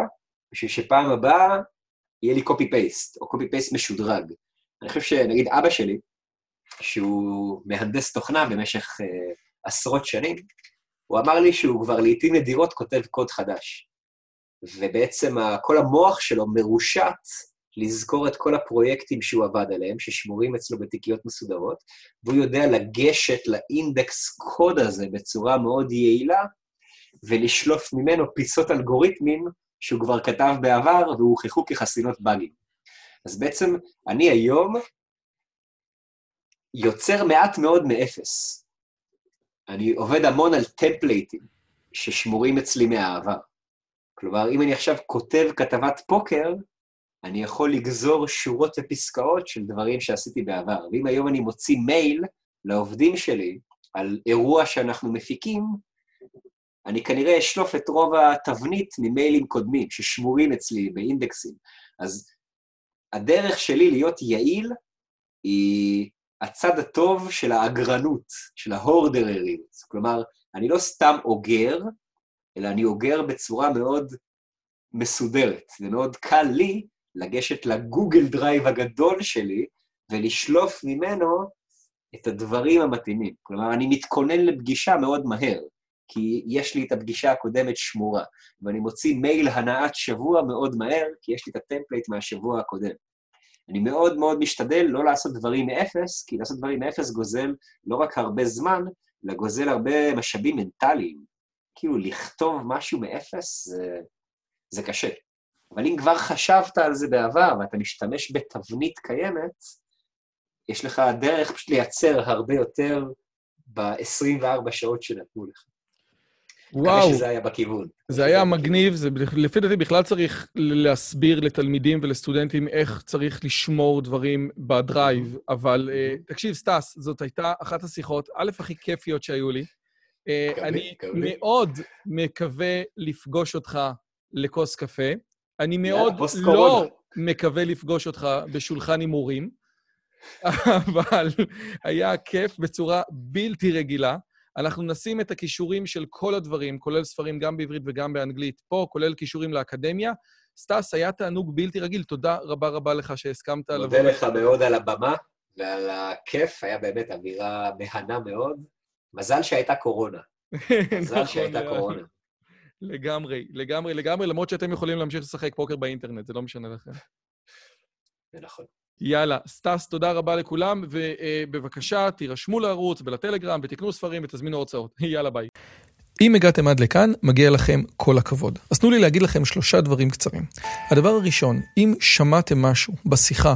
בשביל שפעם הבאה יהיה לי copy-paste, או copy-paste משודרג. אני חושב שנגיד אבא שלי, שהוא מהנדס תוכנה במשך uh, עשרות שנים, הוא אמר לי שהוא כבר לעיתים נדירות כותב קוד חדש. ובעצם כל המוח שלו מרושת לזכור את כל הפרויקטים שהוא עבד עליהם, ששמורים אצלו בתיקיות מסודרות, והוא יודע לגשת לאינדקס קוד הזה בצורה מאוד יעילה, ולשלוף ממנו פיסות אלגוריתמים שהוא כבר כתב בעבר והוכחו כחסינות באגים. אז בעצם אני היום יוצר מעט מאוד מאפס. אני עובד המון על טמפלייטים ששמורים אצלי מהעבר. כלומר, אם אני עכשיו כותב כתבת פוקר, אני יכול לגזור שורות ופסקאות של דברים שעשיתי בעבר. ואם היום אני מוציא מייל לעובדים שלי על אירוע שאנחנו מפיקים, אני כנראה אשלוף את רוב התבנית ממיילים קודמים ששמורים אצלי באינדקסים. אז הדרך שלי להיות יעיל היא הצד הטוב של האגרנות, של ההורדריות. כלומר, אני לא סתם אוגר, אלא אני אוגר בצורה מאוד מסודרת. זה מאוד קל לי לגשת ל Google Drive הגדול שלי ולשלוף ממנו את הדברים המתאימים. כלומר, אני מתכונן לפגישה מאוד מהר. כי יש לי את הפגישה הקודמת שמורה, ואני מוציא מייל הנעת שבוע מאוד מהר, כי יש לי את ה template מהשבוע הקודם. אני מאוד מאוד משתדל לא לעשות דברים מאפס, כי לעשות דברים מאפס גוזל לא רק הרבה זמן, אלא גוזל הרבה משאבים מנטליים. כאילו, לכתוב משהו מאפס זה, זה קשה. אבל אם כבר חשבת על זה בעבר ואתה משתמש בתבנית קיימת, יש לך דרך פשוט לייצר הרבה יותר ב-24 שעות שנתנו לך. וואו. מקווה שזה היה בכיוון. זה היה מגניב, זה לפי דעתי בכלל צריך להסביר לתלמידים ולסטודנטים איך צריך לשמור דברים ב Drive, אבל אה, תקשיב, סטס, זאת הייתה אחת השיחות, א', הכי כיפיות שהיו לי. אה, אני מאוד מקווה לפגוש אותך לכוס קפה. אני מאוד לא מקווה לפגוש אותך בשולחן הימורים, אבל היה כיף בצורה בלתי רגילה. אנחנו נשים את הכישורים של כל הדברים, כולל ספרים גם בעברית וגם באנגלית פה, כולל כישורים לאקדמיה. סטס, היה תענוג בלתי רגיל, תודה רבה רבה לך שהסכמת לבוא. מודה לך מאוד על הבמה ועל הכיף, היה באמת אווירה מהנה מאוד. מזל שהייתה קורונה. מזל נכון, שהייתה קורונה. לגמרי, לגמרי, לגמרי, למרות שאתם יכולים להמשיך לשחק פוקר באינטרנט, זה לא משנה לכם. זה נכון. יאללה, סטס, תודה רבה לכולם, ובבקשה, תירשמו לערוץ ולטלגרם ותקנו ספרים ותזמינו הרצאות. יאללה, ביי. אם הגעתם עד לכאן, מגיע לכם כל הכבוד. אז תנו לי להגיד לכם שלושה דברים קצרים. הדבר הראשון, אם שמעתם משהו בשיחה